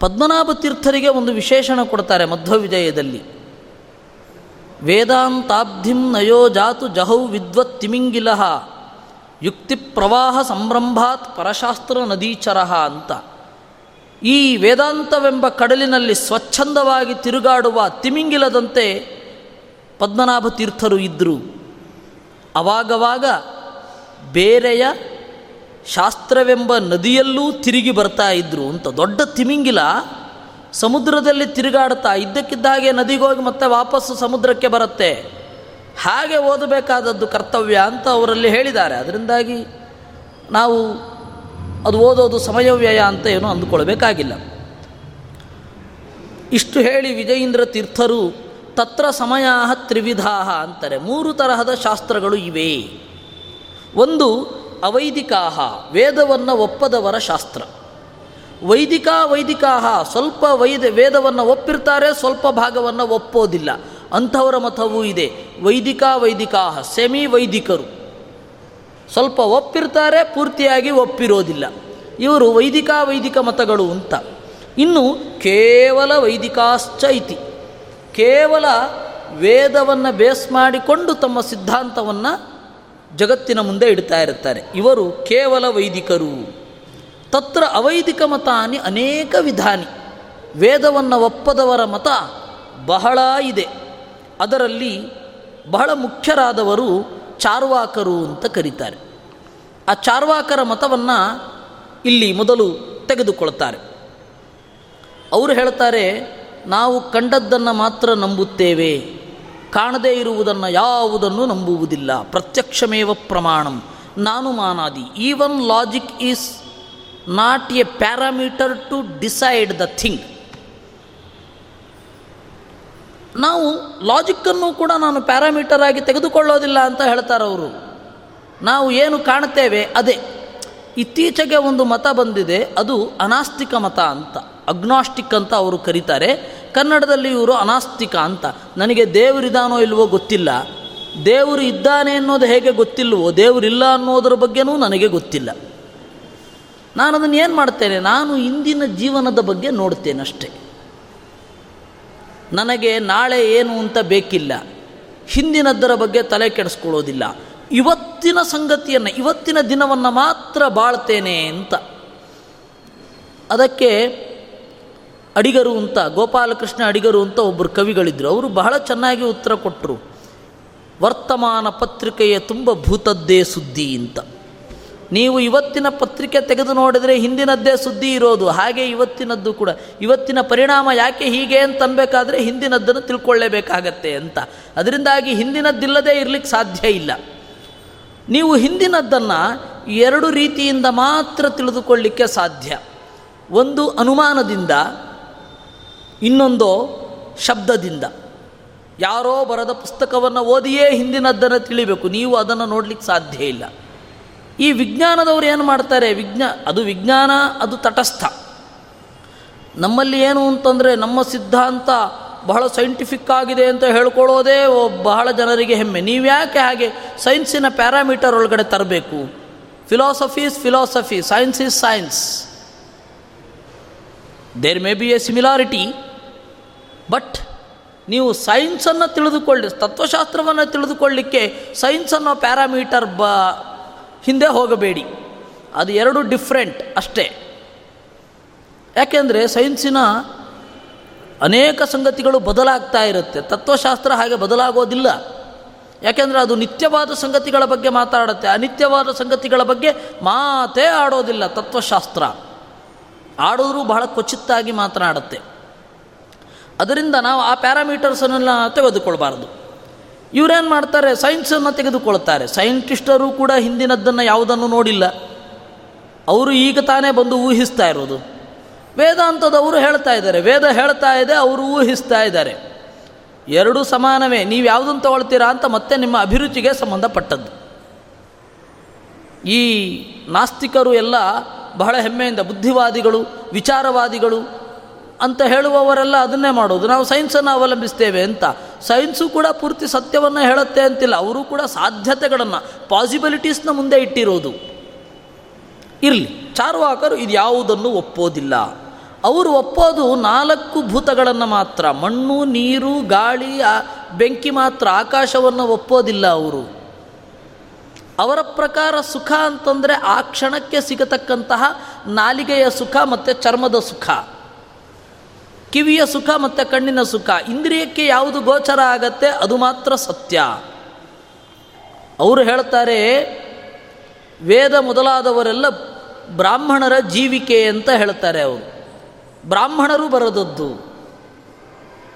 ಪದ್ಮನಾಭ ತೀರ್ಥರಿಗೆ ಒಂದು ವಿಶೇಷಣ ಕೊಡ್ತಾರೆ ಮಧ್ವ ವಿಜಯದಲ್ಲಿ ವೇದಾಂತಾಬ್ಧಿಂ ನಯೋ ಜಾತು ಜಹೌ ವಿದ್ವತ್ ತಿಮಿಂಗಿಲ, ಯುಕ್ತಿ ಪ್ರವಾಹ ಸಂಭ್ರಂಭಾತ್ ಪರಶಾಸ್ತ್ರ ನದೀಚರ ಅಂತ. ಈ ವೇದಾಂತವೆಂಬ ಕಡಲಿನಲ್ಲಿ ಸ್ವಚ್ಛಂದವಾಗಿ ತಿರುಗಾಡುವ ತಿಮಿಂಗಿಲದಂತೆ ಪದ್ಮನಾಭ ತೀರ್ಥರು ಇದ್ದರು ಅವಾಗವಾಗ ಬೇರೆಯ ಶಾಸ್ತ್ರವೆಂಬ ನದಿಯಲ್ಲೂ ತಿರುಗಿ ಬರ್ತಾ ಇದ್ದರು ಅಂತ ದೊಡ್ಡ ತಿಮಿಂಗಿಲ ಸಮುದ್ರದಲ್ಲಿ ತಿರುಗಾಡ್ತಾ ಇದ್ದಕ್ಕಿದ್ದಾಗೆ ನದಿಗೋಗಿ ಮತ್ತೆ ವಾಪಸ್ಸು ಸಮುದ್ರಕ್ಕೆ ಬರುತ್ತೆ. ಹಾಗೆ ಓದಬೇಕಾದದ್ದು ಕರ್ತವ್ಯ ಅಂತ ಅವರಲ್ಲಿ ಹೇಳಿದ್ದಾರೆ. ಅದರಿಂದಾಗಿ ನಾವು ಅದು ಓದೋದು ಸಮಯವ್ಯಯ ಅಂತ ಏನು ಅಂದುಕೊಳ್ಬೇಕಾಗಿಲ್ಲ. ಇಷ್ಟು ಹೇಳಿ ವಿಜಯೇಂದ್ರ ತೀರ್ಥರು ತತ್ರ ಸಮಯ ತ್ರಿವಿಧಾ ಅಂತಾರೆ ಮೂರು ತರಹದ ಶಾಸ್ತ್ರಗಳು ಇವೆ. ಒಂದು ಅವೈದಿಕಾಹ, ವೇದವನ್ನು ಒಪ್ಪದವರ ಶಾಸ್ತ್ರ. ವೈದಿಕ ವೈದಿಕಾಹ, ಸ್ವಲ್ಪ ವೈದ, ವೇದವನ್ನು ಒಪ್ಪಿರ್ತಾರೆ, ಸ್ವಲ್ಪ ಭಾಗವನ್ನು ಒಪ್ಪೋದಿಲ್ಲ. ಅಂಥವರ ಮತವೂ ಇದೆ. ವೈದಿಕ ವೈದಿಕಾಹ ಸೆಮಿ ವೈದಿಕರು ಸ್ವಲ್ಪ ಒಪ್ಪಿರ್ತಾರೆ, ಪೂರ್ತಿಯಾಗಿ ಒಪ್ಪಿರೋದಿಲ್ಲ. ಇವರು ವೈದಿಕ ವೈದಿಕ ಮತಗಳು ಅಂತ. ಇನ್ನು ಕೇವಲ ವೈದಿಕಾಶ್ಚ ಇತಿ. ಕೇವಲ ವೇದವನ್ನು ಬೇಸ್ ಮಾಡಿಕೊಂಡು ತಮ್ಮ ಸಿದ್ಧಾಂತವನ್ನು ಜಗತ್ತಿನ ಮುಂದೆ ಇಡ್ತಾ ಇರ್ತಾರೆ ಇವರು ಕೇವಲ ವೈದಿಕರು. ತತ್ರ ಅವೈದಿಕ ಮತಾನಿ ಅನೇಕ ವಿಧಾನಿ. ವೇದವನ್ನು ಒಪ್ಪದವರ ಮತ ಬಹಳ ಇದೆ. ಅದರಲ್ಲಿ ಬಹಳ ಮುಖ್ಯರಾದವರು ಚಾರ್ವಾಕರು ಅಂತ ಕರೀತಾರೆ. ಆ ಚಾರ್ವಾಕರ ಮತವನ್ನು ಇಲ್ಲಿ ಮೊದಲು ತೆಗೆದುಕೊಳ್ತಾರೆ. ಅವರು ಹೇಳ್ತಾರೆ, ನಾವು ಕಂಡದ್ದನ್ನು ಮಾತ್ರ ನಂಬುತ್ತೇವೆ. ಕಾಣದೇ ಇರುವುದನ್ನು ಯಾವುದನ್ನು ನಂಬುವುದಿಲ್ಲ. ಪ್ರತ್ಯಕ್ಷಮೇವ ಪ್ರಮಾಣಂ. ನಾನು ಮಾನಾದಿ even logic is not a parameter to decide the thing ನಾವು ಲಾಜಿಕ್ಕನ್ನು ಕೂಡ ನಾನು ಪ್ಯಾರಾಮೀಟರ್ ಆಗಿ ತೆಗೆದುಕೊಳ್ಳೋದಿಲ್ಲ ಅಂತ ಹೇಳ್ತಾರೆ ಅವರು. ನಾವು ಏನು ಕಾಣ್ತೇವೆ ಅದೇ. ಇತ್ತೀಚೆಗೆ ಒಂದು ಮತ ಬಂದಿದೆ, ಅದು ಅನಾಸ್ತಿಕ ಮತ ಅಂತ ಅಗ್ನಾಸ್ಟಿಕ್ ಅಂತ ಅವರು ಕರೀತಾರೆ. ಕನ್ನಡದಲ್ಲಿ ಇವರು ಅನಾಸ್ತಿಕ ಅಂತ. ನನಗೆ ದೇವರಿದಾನೋ ಇಲ್ವೋ ಗೊತ್ತಿಲ್ಲ. ದೇವರು ಇದ್ದಾನೆ ಅನ್ನೋದು ಹೇಗೆ ಗೊತ್ತಿಲ್ಲವೋ ದೇವರಿಲ್ಲ ಅನ್ನೋದ್ರ ಬಗ್ಗೆನೂ ನನಗೆ ಗೊತ್ತಿಲ್ಲ. ನಾನು ಅದನ್ನು ಏನು ಮಾಡ್ತೇನೆ, ನಾನು ಇಂದಿನ ಜೀವನದ ಬಗ್ಗೆ ನೋಡ್ತೇನೆ ಅಷ್ಟೇ. ನನಗೆ ನಾಳೆ ಏನು ಅಂತ ಬೇಕಿಲ್ಲ. ಹಿಂದಿನದ್ದರ ಬಗ್ಗೆ ತಲೆ ಕೆಡಿಸ್ಕೊಳ್ಳೋದಿಲ್ಲ. ಇವತ್ತಿನ ಸಂಗತಿಯನ್ನು, ಇವತ್ತಿನ ದಿನವನ್ನು ಮಾತ್ರ ಬಾಳ್ತೇನೆ ಅಂತ. ಅದಕ್ಕೆ ಅಡಿಗರು ಅಂತ, ಗೋಪಾಲಕೃಷ್ಣ ಅಡಿಗರು ಅಂತ ಒಬ್ಬರು ಕವಿಗಳಿದ್ದರು ಅವರು ಬಹಳ ಚೆನ್ನಾಗಿ ಉತ್ತರ ಕೊಟ್ಟರು ವರ್ತಮಾನ ಪತ್ರಿಕೆಯ ತುಂಬ ಭೂತದ್ದೇ ಸುದ್ದಿ ಅಂತ. ನೀವು ಇವತ್ತಿನ ಪತ್ರಿಕೆ ತೆಗೆದು ನೋಡಿದರೆ ಹಿಂದಿನದ್ದೇ ಸುದ್ದಿ ಇರೋದು. ಹಾಗೆ ಇವತ್ತಿನದ್ದು ಕೂಡ. ಇವತ್ತಿನ ಪರಿಣಾಮ ಯಾಕೆ ಹೀಗೆ ಅಂತ ಅನ್ಬೇಕಾದ್ರೆ ಹಿಂದಿನದ್ದನ್ನು ತಿಳ್ಕೊಳ್ಳೇಬೇಕಾಗತ್ತೆ ಅಂತ. ಅದರಿಂದಾಗಿ ಹಿಂದಿನದ್ದಿಲ್ಲದೆ ಇರಲಿಕ್ಕೆ ಸಾಧ್ಯ ಇಲ್ಲ. ನೀವು ಹಿಂದಿನದ್ದನ್ನು ಎರಡು ರೀತಿಯಿಂದ ಮಾತ್ರ ತಿಳಿದುಕೊಳ್ಳಿಕ್ಕೆ ಸಾಧ್ಯ. ಒಂದು ಅನುಮಾನದಿಂದ ಇನ್ನೊಂದು ಶಬ್ದದಿಂದ. ಯಾರೋ ಬರದ ಪುಸ್ತಕವನ್ನು ಓದಿಯೇ ಹಿಂದಿನದ್ದನ್ನು ತಿಳಿಬೇಕು. ನೀವು ಅದನ್ನು ನೋಡಲಿಕ್ಕೆ ಸಾಧ್ಯ ಇಲ್ಲ. ಈ ವಿಜ್ಞಾನದವರು ಏನು ಮಾಡ್ತಾರೆ? ವಿಜ್ಞಾ, ಅದು ವಿಜ್ಞಾನ, ಅದು ತಟಸ್ಥ. ನಮ್ಮಲ್ಲಿ ಏನು ಅಂತಂದರೆ ನಮ್ಮ ಸಿದ್ಧಾಂತ ಬಹಳ ಸೈಂಟಿಫಿಕ್ ಆಗಿದೆ ಅಂತ ಹೇಳ್ಕೊಳ್ಳೋದೇ ಬಹಳ ಜನರಿಗೆ ಹೆಮ್ಮೆ. ನೀವು ಯಾಕೆ ಹಾಗೆ ಸೈನ್ಸಿನ ಪ್ಯಾರಾಮೀಟರ್ ಒಳಗಡೆ ತರಬೇಕು? Philosophy is philosophy science is science there may be a similarity but ನೀವು ಸೈನ್ಸನ್ನು ತಿಳಿದುಕೊಳ್ಳಿ, ತತ್ವಶಾಸ್ತ್ರವನ್ನು ತಿಳಿದುಕೊಳ್ಳಿಕ್ಕೆ ಸೈನ್ಸ್ ಅನ್ನೋ ಪ್ಯಾರಾಮೀಟರ್ ಬ ಹಿಂದೆ ಹೋಗಬೇಡಿ. ಅದು ಎರಡು ಡಿಫ್ರೆಂಟ್ ಅಷ್ಟೇ. ಯಾಕೆಂದರೆ ಸೈನ್ಸಿನ ಅನೇಕ ಸಂಗತಿಗಳು ಬದಲಾಗ್ತಾ ಇರುತ್ತೆ. ತತ್ವಶಾಸ್ತ್ರ ಹಾಗೆ ಬದಲಾಗೋದಿಲ್ಲ. ಯಾಕೆಂದರೆ ಅದು ನಿತ್ಯವಾದ ಸಂಗತಿಗಳ ಬಗ್ಗೆ ಮಾತಾಡುತ್ತೆ. ಅನಿತ್ಯವಾದ ಸಂಗತಿಗಳ ಬಗ್ಗೆ ಮಾತೇ ಆಡೋದಿಲ್ಲ ತತ್ವಶಾಸ್ತ್ರ. ಆಡೋದ್ರೂ ಬಹಳ ಮಾತ್ರ ಮಾತನಾಡುತ್ತೆ. ಅದರಿಂದ ನಾವು ಆ ಪ್ಯಾರಾಮೀಟರ್ಸನ್ನೆಲ್ಲ ತೆಗೆದುಕೊಳ್ಬಾರ್ದು. ಇವರೇನು ಮಾಡ್ತಾರೆ? ಸೈನ್ಸನ್ನು ತೆಗೆದುಕೊಳ್ತಾರೆ. ಸೈಂಟಿಸ್ಟರು ಕೂಡ ಹಿಂದಿನದ್ದನ್ನು ಯಾವುದನ್ನು ನೋಡಿಲ್ಲ. ಅವರು ಈಗ ತಾನೇ ಬಂದು ಊಹಿಸ್ತಾ ಇರೋದು. ವೇದಾಂತದವರು ಹೇಳ್ತಾ ಇದ್ದಾರೆ. ವೇದ ಹೇಳ್ತಾ ಇದೆ, ಅವರು ಊಹಿಸ್ತಾ ಇದ್ದಾರೆ. ಎರಡೂ ಸಮಾನವೇ. ನೀವು ಯಾವುದನ್ನು ತಗೊಳ್ತೀರಾ ಅಂತ ಮತ್ತೆ ನಿಮ್ಮ ಅಭಿರುಚಿಗೆ ಸಂಬಂಧಪಟ್ಟದ್ದು. ಈ ನಾಸ್ತಿಕರು ಎಲ್ಲ ಬಹಳ ಹೆಮ್ಮೆಯಿಂದ ಬುದ್ಧಿವಾದಿಗಳು, ವಿಚಾರವಾದಿಗಳು ಅಂತ ಹೇಳುವವರೆಲ್ಲ ಅದನ್ನೇ ಮಾಡೋದು. ನಾವು ಸೈನ್ಸನ್ನು ಅವಲಂಬಿಸ್ತೇವೆ ಅಂತ. ಸೈನ್ಸು ಕೂಡ ಪೂರ್ತಿ ಸತ್ಯವನ್ನು ಹೇಳುತ್ತೆ ಅಂತಿಲ್ಲ. ಅವರು ಕೂಡ ಸಾಧ್ಯತೆಗಳನ್ನು ಪಾಸಿಬಿಲಿಟೀಸ್ನ ಮುಂದೆ ಇಟ್ಟಿರೋದು. ಇರಲಿ. ಚಾರ್ವಾಕರು ಇದು ಯಾವುದನ್ನು ಒಪ್ಪೋದಿಲ್ಲ. ಅವರು ಒಪ್ಪೋದು ನಾಲ್ಕು ಭೂತಗಳನ್ನು ಮಾತ್ರ. ಮಣ್ಣು, ನೀರು, ಗಾಳಿ ಬೆಂಕಿ ಮಾತ್ರ. ಆಕಾಶವನ್ನು ಒಪ್ಪೋದಿಲ್ಲ ಅವರು. ಅವರ ಪ್ರಕಾರ ಸುಖ ಅಂತಂದರೆ ಆ ಕ್ಷಣಕ್ಕೆ ಸಿಗತಕ್ಕಂತಹ ನಾಲಿಗೆಯ ಸುಖ ಮತ್ತು ಚರ್ಮದ ಸುಖ. ಕಿವಿಯ ಸುಖ ಮತ್ತು ಕಣ್ಣಿನ ಸುಖ. ಇಂದ್ರಿಯಕ್ಕೆ ಯಾವುದು ಗೋಚರ ಆಗತ್ತೆ ಅದು ಮಾತ್ರ ಸತ್ಯ. ಅವರು ಹೇಳ್ತಾರೆ, ವೇದ ಮೊದಲಾದವರೆಲ್ಲ ಬ್ರಾಹ್ಮಣರ ಜೀವಿಕೆ ಅಂತ ಹೇಳ್ತಾರೆ ಅವರು. ಬ್ರಾಹ್ಮಣರು ಬರದದ್ದು.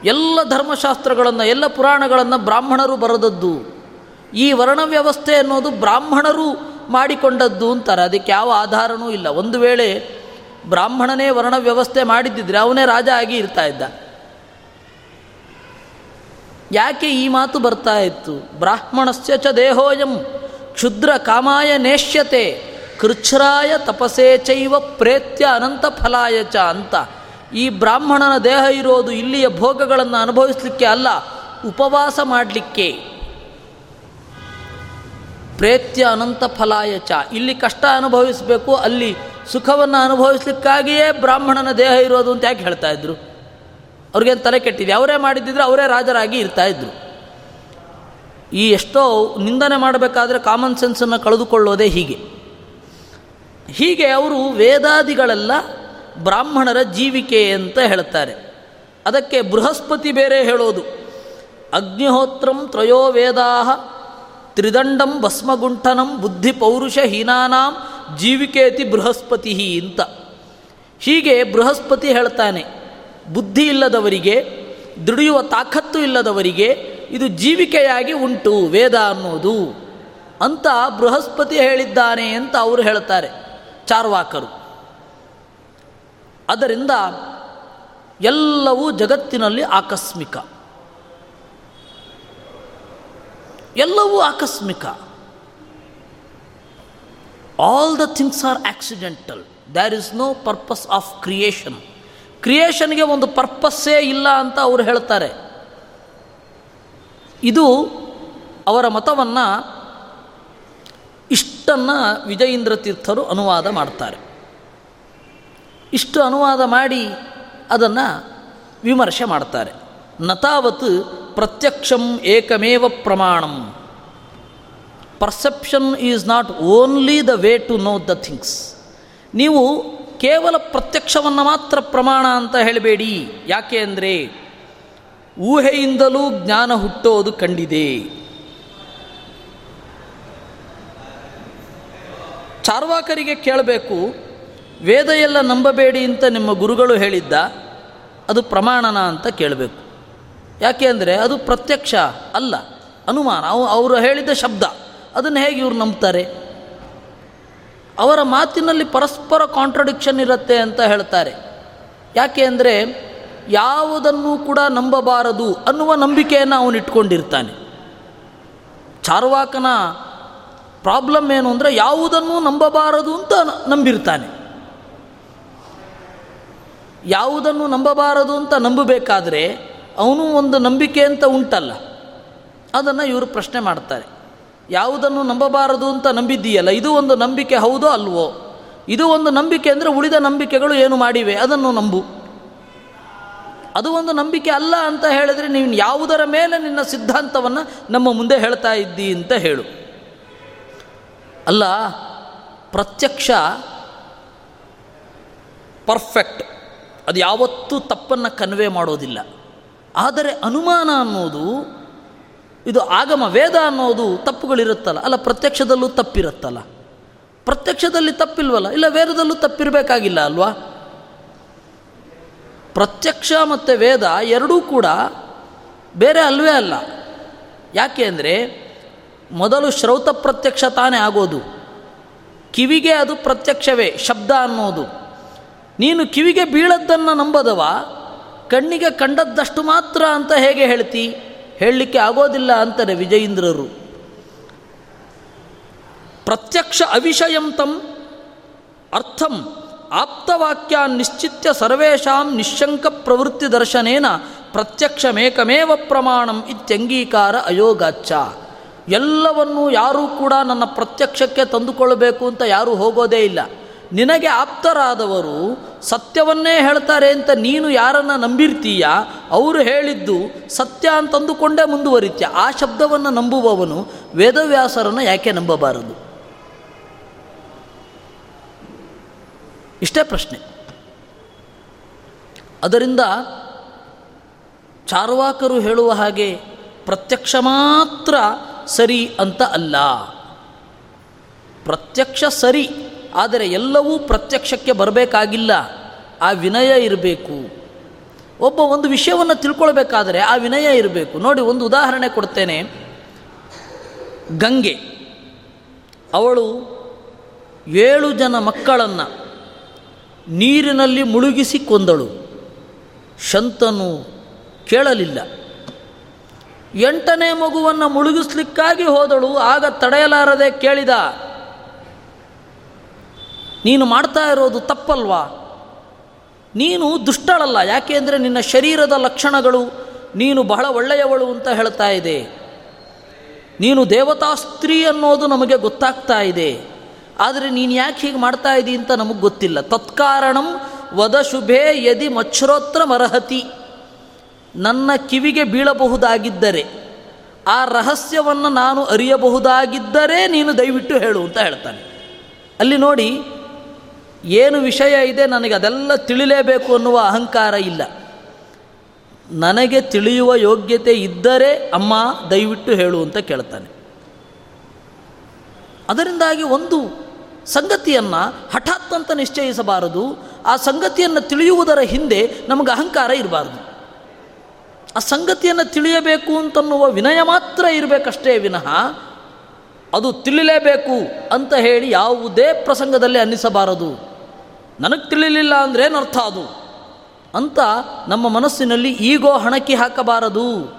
ಎಲ್ಲ ಧರ್ಮಶಾಸ್ತ್ರಗಳನ್ನು, ಎಲ್ಲ ಪುರಾಣಗಳನ್ನು ಬ್ರಾಹ್ಮಣರು ಬರದದ್ದು. ಈ ವರ್ಣ ವ್ಯವಸ್ಥೆ ಅನ್ನೋದು ಬ್ರಾಹ್ಮಣರು ಮಾಡಿಕೊಂಡದ್ದು ಅಂತಾರೆ. ಅದಕ್ಕೆ ಯಾವ ಆಧಾರನೂ ಇಲ್ಲ. ಒಂದು ವೇಳೆ ಬ್ರಾಹ್ಮಣನೇ ವರ್ಣ ವ್ಯವಸ್ಥೆ ಮಾಡಿದ್ದಿದ್ರೆ ಅವನೇ ರಾಜ ಆಗಿ ಇರ್ತಾ ಇದ್ದ. ಯಾಕೆ ಈ ಮಾತು ಬರ್ತಾ ಇತ್ತು? ಬ್ರಾಹ್ಮಣಸ್ಯ ಚ ದೇಹೋಯಂ ಕ್ಷುದ್ರ ಕಾಮಾಯ ನೇಷ್ಯತೆ, ಕೃಚ್ಛ್ರಾಯ ತಪಸೇ ಚೈವ ಪ್ರೇತ್ಯ ಅನಂತ ಫಲಾಯ ಚ ಅಂತ. ಈ ಬ್ರಾಹ್ಮಣನ ದೇಹ ಇರೋದು ಇಲ್ಲಿಯ ಭೋಗಗಳನ್ನು ಅನುಭವಿಸಲಿಕ್ಕೆ ಅಲ್ಲ, ಉಪವಾಸ ಮಾಡಲಿಕ್ಕೆ. ಪ್ರೇತ್ಯ ಅನಂತ ಫಲಾಯ ಚ. ಇಲ್ಲಿ ಕಷ್ಟ ಅನುಭವಿಸಬೇಕು, ಅಲ್ಲಿ ಸುಖವನ್ನು ಅನುಭವಿಸ್ಲಿಕ್ಕಾಗಿಯೇ ಬ್ರಾಹ್ಮಣನ ದೇಹ ಇರೋದು ಅಂತ ಯಾಕೆ ಹೇಳ್ತಾ ಇದ್ರು? ಅವ್ರಿಗೇನು ತಲೆ ಕೆಟ್ಟಿದೆ ಅವರೇ ಮಾಡಿದ್ದಿದ್ರೆ ಅವರೇ ರಾಜರಾಗಿ ಇರ್ತಾ ಇದ್ರು. ಈ ಎಷ್ಟೋ ನಿಂದನೆ ಮಾಡಬೇಕಾದ್ರೆ ಕಾಮನ್ ಸೆನ್ಸನ್ನು ಕಳೆದುಕೊಳ್ಳೋದೇ ಹೀಗೆ. ಹೀಗೆ ಅವರು ವೇದಾದಿಗಳೆಲ್ಲ ಬ್ರಾಹ್ಮಣರ ಜೀವಿಕೆ ಅಂತ ಹೇಳ್ತಾರೆ. ಅದಕ್ಕೆ ಬೃಹಸ್ಪತಿ ಬೇರೆ ಹೇಳೋದು. ಅಗ್ನಿಹೋತ್ರಂ ತ್ರಯೋ ವೇದಾ ತ್ರಿದಂಡಂ ಭಸ್ಮಗುಂಠನಂ ಬುದ್ಧಿ ಪೌರುಷ ಹೀನಾನಾಂ ಜೀವಿಕೇತಿ ಬೃಹಸ್ಪತಿ ಅಂತ. ಹೀಗೆ ಬೃಹಸ್ಪತಿ ಹೇಳ್ತಾನೆ, ಬುದ್ಧಿ ಇಲ್ಲದವರಿಗೆ, ದುಡಿಯುವ ತಾಕತ್ತು ಇಲ್ಲದವರಿಗೆ ಇದು ಜೀವಿಕೆಯಾಗಿ ಉಂಟು, ವೇದ ಅನ್ನೋದು ಅಂತ ಬೃಹಸ್ಪತಿ ಹೇಳಿದ್ದಾನೆ ಅಂತ ಅವರು ಹೇಳ್ತಾರೆ, ಚಾರ್ವಾಕರು. ಅದರಿಂದ ಎಲ್ಲವೂ ಜಗತ್ತಿನಲ್ಲಿ ಆಕಸ್ಮಿಕ. ಎಲ್ಲವೂ ಆಕಸ್ಮಿಕ. All the things are accidental there is no purpose of creation ಕ್ರಿಯೇಷನ್ಗೆ ಒಂದು ಪರ್ಪಸ್ಸೇ ಇಲ್ಲ ಅಂತ ಅವರು ಹೇಳ್ತಾರೆ. ಇದು ಅವರ ಮತವನ್ನು ಇಷ್ಟನ್ನು ವಿಜಯೇಂದ್ರ ತೀರ್ಥರು ಅನುವಾದ ಮಾಡ್ತಾರೆ. ಇಷ್ಟು ಅನುವಾದ ಮಾಡಿ ಅದನ್ನು ವಿಮರ್ಶೆ ಮಾಡ್ತಾರೆ. ನತಾವತ್ ಪ್ರತ್ಯಕ್ಷಂ ಏಕಮೇವ ಪ್ರಮಾಣಂ. Perception is not only the way to know the things ನೀವು ಕೇವಲ ಪ್ರತ್ಯಕ್ಷವನ್ನು ಮಾತ್ರ ಪ್ರಮಾಣ ಅಂತ ಹೇಳಬೇಡಿ. ಯಾಕೆ ಅಂದರೆ ಊಹೆಯಿಂದಲೂ ಜ್ಞಾನ ಹುಟ್ಟೋದು ಕಂಡಿದೆ. ಚಾರ್ವಾಕರಿಗೆ ಕೇಳಬೇಕು, ವೇದ ಎಲ್ಲ ನಂಬಬೇಡಿ ಅಂತ ನಿಮ್ಮ ಗುರುಗಳು ಹೇಳಿದ್ದ, ಅದು ಪ್ರಮಾಣನ ಅಂತ ಕೇಳಬೇಕು. ಯಾಕೆ ಅಂದರೆ ಅದು ಪ್ರತ್ಯಕ್ಷ ಅಲ್ಲ, ಅನುಮಾನ. ಅವು ಅವರು ಹೇಳಿದ ಶಬ್ದ. ಅದನ್ನು ಹೇಗೆ ಇವ್ರು ನಂಬ್ತಾರೆ? ಅವರ ಮಾತಿನಲ್ಲಿ ಪರಸ್ಪರ ಕಾಂಟ್ರಡಿಕ್ಷನ್ ಇರುತ್ತೆ ಅಂತ ಹೇಳ್ತಾರೆ. ಯಾಕೆ ಅಂದರೆ ಯಾವುದನ್ನು ಕೂಡ ನಂಬಬಾರದು ಅನ್ನುವ ನಂಬಿಕೆಯನ್ನು ಅವನು ಇಟ್ಕೊಂಡಿರ್ತಾನೆ. ಚಾರ್ವಾಕನ ಪ್ರಾಬ್ಲಮ್ ಏನು ಅಂದರೆ ಯಾವುದನ್ನು ನಂಬಬಾರದು ಅಂತ ನಂಬಿರ್ತಾನೆ. ಯಾವುದನ್ನು ನಂಬಬಾರದು ಅಂತ ನಂಬಬೇಕಾದ್ರೆ ಅವನು ಒಂದು ನಂಬಿಕೆ ಅಂತ ಉಂಟಲ್ಲ. ಅದನ್ನು ಇವರು ಪ್ರಶ್ನೆ ಮಾಡ್ತಾರೆ. ಯಾವುದನ್ನು ನಂಬಬಾರದು ಅಂತ ನಂಬಿದ್ದೀಯಲ್ಲ? ಇದು ಒಂದು ನಂಬಿಕೆ ಹೌದೋ ಅಲ್ವೋ? ಇದು ಒಂದು ನಂಬಿಕೆ ಅಂದರೆ ಉಳಿದ ನಂಬಿಕೆಗಳು ಏನು ಮಾಡಿವೆ? ಅದನ್ನು ನಂಬು. ಅದು ಒಂದು ನಂಬಿಕೆ ಅಲ್ಲ ಅಂತ ಹೇಳಿದರೆ ನೀನು ಯಾವುದರ ಮೇಲೆ ನಿನ್ನ ಸಿದ್ಧಾಂತವನ್ನು ನಮ್ಮ ಮುಂದೆ ಹೇಳ್ತಾ ಇದ್ದೀ ಅಂತ ಹೇಳು. ಅಲ್ಲ, ಪ್ರತ್ಯಕ್ಷ, ಪರ್ಫೆಕ್ಟ್, ಅದು ಯಾವತ್ತೂ ತಪ್ಪನ್ನು ಕನ್ವೆ ಮಾಡೋದಿಲ್ಲ. ಆದರೆ ಅನುಮಾನ ಅನ್ನೋದು, ಇದು ಆಗಮ ವೇದ ಅನ್ನೋದು ತಪ್ಪುಗಳಿರುತ್ತಲ್ಲ. ಅಲ್ಲ, ಪ್ರತ್ಯಕ್ಷದಲ್ಲೂ ತಪ್ಪಿರುತ್ತಲ್ಲ. ಪ್ರತ್ಯಕ್ಷದಲ್ಲಿ ತಪ್ಪಿಲ್ವಲ್ಲ? ಇಲ್ಲ, ವೇದದಲ್ಲೂ ತಪ್ಪಿರಬೇಕಾಗಿಲ್ಲ ಅಲ್ವಾ? ಪ್ರತ್ಯಕ್ಷ ಮತ್ತು ವೇದ ಎರಡೂ ಕೂಡ ಬೇರೆ ಅಲ್ವೇ ಅಲ್ಲ. ಯಾಕೆ ಅಂದರೆ, ಮೊದಲು ಶ್ರೌತ ಪ್ರತ್ಯಕ್ಷ ತಾನೇ ಆಗೋದು. ಕಿವಿಗೆ ಅದು ಪ್ರತ್ಯಕ್ಷವೇ, ಶಬ್ದ ಅನ್ನೋದು. ನೀನು ಕಿವಿಗೆ ಬೀಳದ್ದನ್ನು ನಂಬದವ ಕಣ್ಣಿಗೆ ಕಂಡದ್ದಷ್ಟು ಮಾತ್ರ ಅಂತ ಹೇಗೆ ಹೇಳ್ತಿ? ಹೇಳಲಿಕ್ಕೆ ಆಗೋದಿಲ್ಲ ಅಂತಾರೆ ವಿಜಯೇಂದ್ರರು. ಪ್ರತ್ಯಕ್ಷ ಅವಿಷಯಂತಂ ಅರ್ಥಂ ಆಪ್ತವಾಕ್ಯ ನಿಶ್ಚಿತ್ಯ ಸರ್ವೇಷಾಂ ನಿಶಂಕ ಪ್ರವೃತ್ತಿ ದರ್ಶನೇನ ಪ್ರತ್ಯಕ್ಷಮೇಕಮೇವ ಪ್ರಮಾಣಂ ಇತ್ಯಂಗೀಕಾರ ಅಯೋಗಾಚ್ಚ. ಎಲ್ಲವನ್ನೂ ಯಾರೂ ಕೂಡ ನನ್ನ ಪ್ರತ್ಯಕ್ಷಕ್ಕೆ ತಂದುಕೊಳ್ಳಬೇಕು ಅಂತ ಯಾರೂ ಹೋಗೋದೇ ಇಲ್ಲ. ನಿನಗೆ ಆಪ್ತರಾದವರು ಸತ್ಯವನ್ನೇ ಹೇಳ್ತಾರೆ ಅಂತ ನೀನು ಯಾರನ್ನು ನಂಬಿರ್ತೀಯ? ಅವರು ಹೇಳಿದ್ದು ಸತ್ಯ ಅಂತಂದುಕೊಂಡೇ ಮುಂದುವರಿತ್ಯ. ಆ ಶಬ್ದವನ್ನು ನಂಬುವವನು ವೇದವ್ಯಾಸರನ್ನು ಯಾಕೆ ನಂಬಬಾರದು? ಇಷ್ಟೇ ಪ್ರಶ್ನೆ. ಅದರಿಂದ ಚಾರ್ವಾಕರು ಹೇಳುವ ಹಾಗೆ ಪ್ರತ್ಯಕ್ಷ ಮಾತ್ರ ಸರಿ ಅಂತ ಅಲ್ಲ. ಪ್ರತ್ಯಕ್ಷ ಸರಿ ಆದರೆ ಎಲ್ಲವೂ ಪ್ರತ್ಯಕ್ಷಕ್ಕೆ ಬರಬೇಕಾಗಿಲ್ಲ. ಆ ವಿನಯ ಇರಬೇಕು. ಒಬ್ಬ ಒಂದು ವಿಷಯವನ್ನು ತಿಳ್ಕೊಳ್ಬೇಕಾದರೆ ಆ ವಿನಯ ಇರಬೇಕು. ನೋಡಿ, ಒಂದು ಉದಾಹರಣೆ ಕೊಡ್ತೇನೆ. ಗಂಗೆ. ಅವಳು ಏಳು ಜನ ಮಕ್ಕಳನ್ನು ನೀರಿನಲ್ಲಿ ಮುಳುಗಿಸಿ ಕೊಂದಳು. ಶಂತನು ಕೇಳಲಿಲ್ಲ. ಎಂಟನೇ ಮಗುವನ್ನು ಮುಳುಗಿಸ್ಲಿಕ್ಕಾಗಿ ಹೋದಳು. ಆಗ ತಡೆಯಲಾರದೆ ಕೇಳಿದ ನೀನು ಮಾಡ್ತಾ ಇರೋದು ತಪ್ಪಲ್ವಾ? ನೀನು ದುಷ್ಟಳಲ್ಲ, ಯಾಕೆ ಅಂದರೆ ನಿನ್ನ ಶರೀರದ ಲಕ್ಷಣಗಳು ನೀನು ಬಹಳ ಒಳ್ಳೆಯವಳು ಅಂತ ಹೇಳ್ತಾ ಇದೆ. ನೀನು ದೇವತಾ ಸ್ತ್ರೀ ಅನ್ನೋದು ನಮಗೆ ಗೊತ್ತಾಗ್ತಾ ಇದೆ. ಆದರೆ ನೀನು ಯಾಕೆ ಹೀಗೆ ಮಾಡ್ತಾ ಇದ್ದೀ ಅಂತ ನಮಗೆ ಗೊತ್ತಿಲ್ಲ. ತತ್ಕಾರಣಂ ವದ ಶುಭೇ ಯದಿ ಮಚ್ಛ್ರೋತ್ರ ಮರಹತಿ. ನನ್ನ ಕಿವಿಗೆ ಬೀಳಬಹುದಾಗಿದ್ದರೆ, ಆ ರಹಸ್ಯವನ್ನು ನಾನು ಅರಿಯಬಹುದಾಗಿದ್ದರೆ ನೀನು ದಯವಿಟ್ಟು ಹೇಳು ಅಂತ ಹೇಳ್ತಾನೆ. ಅಲ್ಲಿ ನೋಡಿ ಏನು ವಿಷಯ ಇದೆ ನನಗೆ ಅದೆಲ್ಲ ತಿಳಿಲೇಬೇಕು ಅನ್ನುವ ಅಹಂಕಾರ ಇಲ್ಲ. ನನಗೆ ತಿಳಿಯುವ ಯೋಗ್ಯತೆ ಇದ್ದರೆ ಅಮ್ಮ ದಯವಿಟ್ಟು ಹೇಳು ಅಂತ ಕೇಳ್ತಾನೆ. ಅದರಿಂದಾಗಿ ಒಂದು ಸಂಗತಿಯನ್ನು ಹಠಾತ್ ಅಂತ ನಿಶ್ಚಯಿಸಬಾರದು. ಆ ಸಂಗತಿಯನ್ನು ತಿಳಿಯುವುದರ ಹಿಂದೆ ನಮಗೆ ಅಹಂಕಾರ ಇರಬಾರ್ದು. ಆ ಸಂಗತಿಯನ್ನು ತಿಳಿಯಬೇಕು ಅಂತನ್ನುವ ವಿನಯ ಮಾತ್ರ ಇರಬೇಕಷ್ಟೇ ವಿನಃ ಅದು ತಿಳಿಲೇಬೇಕು ಅಂತ ಹೇಳಿ ಯಾವುದೇ ಪ್ರಸಂಗದಲ್ಲಿ ಅನ್ನಿಸಬಾರದು. ನನಗೆ ತಿಳಿಲಿಲ್ಲ ಅಂದರೆ ಏನರ್ಥ ಅದು? ಅಂತ ನಮ್ಮ ಮನಸ್ಸಿನಲ್ಲಿ ಈಗೋ ಹಣಕ್ಕೆ ಹಾಕಬಾರದು.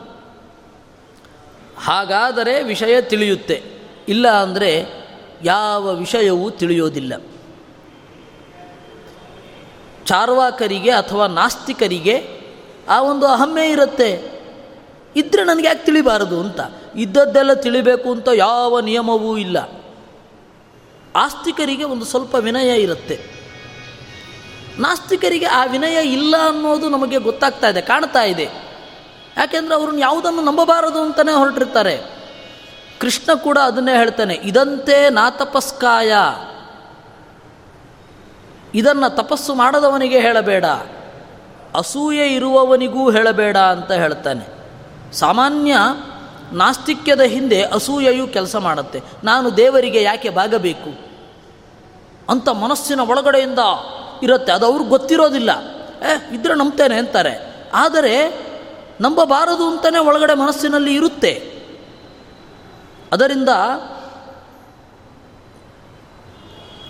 ಹಾಗಾದರೆ ವಿಷಯ ತಿಳಿಯುತ್ತೆ. ಇಲ್ಲ ಅಂದರೆ ಯಾವ ವಿಷಯವೂ ತಿಳಿಯೋದಿಲ್ಲ. ಚಾರ್ವಾಕರಿಗೆ ಅಥವಾ ನಾಸ್ತಿಕರಿಗೆ ಆ ಒಂದು ಅಹಮ್ಮೆ ಇರುತ್ತೆ. ಇದ್ದರೆ ನನಗೆ ಯಾಕೆ ತಿಳಿಬಾರದು ಅಂತ? ಇದ್ದದ್ದೆಲ್ಲ ತಿಳಿಬೇಕು ಅಂತ ಯಾವ ನಿಯಮವೂ ಇಲ್ಲ. ಆಸ್ತಿಕರಿಗೆ ಒಂದು ಸ್ವಲ್ಪ ವಿನಯ ಇರುತ್ತೆ. ನಾಸ್ತಿಕರಿಗೆ ಆ ವಿನಯ ಇಲ್ಲ ಅನ್ನೋದು ನಮಗೆ ಗೊತ್ತಾಗ್ತಾ ಇದೆ, ಕಾಣ್ತಾ ಇದೆ. ಯಾಕೆಂದರೆ ಅವ್ರನ್ನ ಯಾವುದನ್ನು ನಂಬಬಾರದು ಅಂತಲೇ ಹೊರಟಿರ್ತಾರೆ. ಕೃಷ್ಣ ಕೂಡ ಅದನ್ನೇ ಹೇಳ್ತಾನೆ, ಇದಂತೆ ನಾ ತಪಸ್ಕಾಯ. ಇದನ್ನು ತಪಸ್ಸು ಮಾಡದವನಿಗೆ ಹೇಳಬೇಡ, ಅಸೂಯೆ ಇರುವವನಿಗೂ ಹೇಳಬೇಡ ಅಂತ ಹೇಳ್ತಾನೆ. ಸಾಮಾನ್ಯ ನಾಸ್ತಿಕ್ಯದ ಹಿಂದೆ ಅಸೂಯೆಯು ಕೆಲಸ ಮಾಡುತ್ತೆ. ನಾನು ದೇವರಿಗೆ ಯಾಕೆ ಬಾಗಬೇಕು? ಅಂತ ಮನಸ್ಸಿನ ಒಳಗಡೆಯಿಂದ ಇರುತ್ತೆ. ಅದು ಅವ್ರಿಗೆ ಗೊತ್ತಿರೋದಿಲ್ಲ. ಏ, ಇದ್ರೆ ನಂಬ್ತೇನೆ ಅಂತಾರೆ. ಆದರೆ ನಂಬಬಾರದು ಅಂತಲೇ ಒಳಗಡೆ ಮನಸ್ಸಿನಲ್ಲಿ ಇರುತ್ತೆ. ಅದರಿಂದ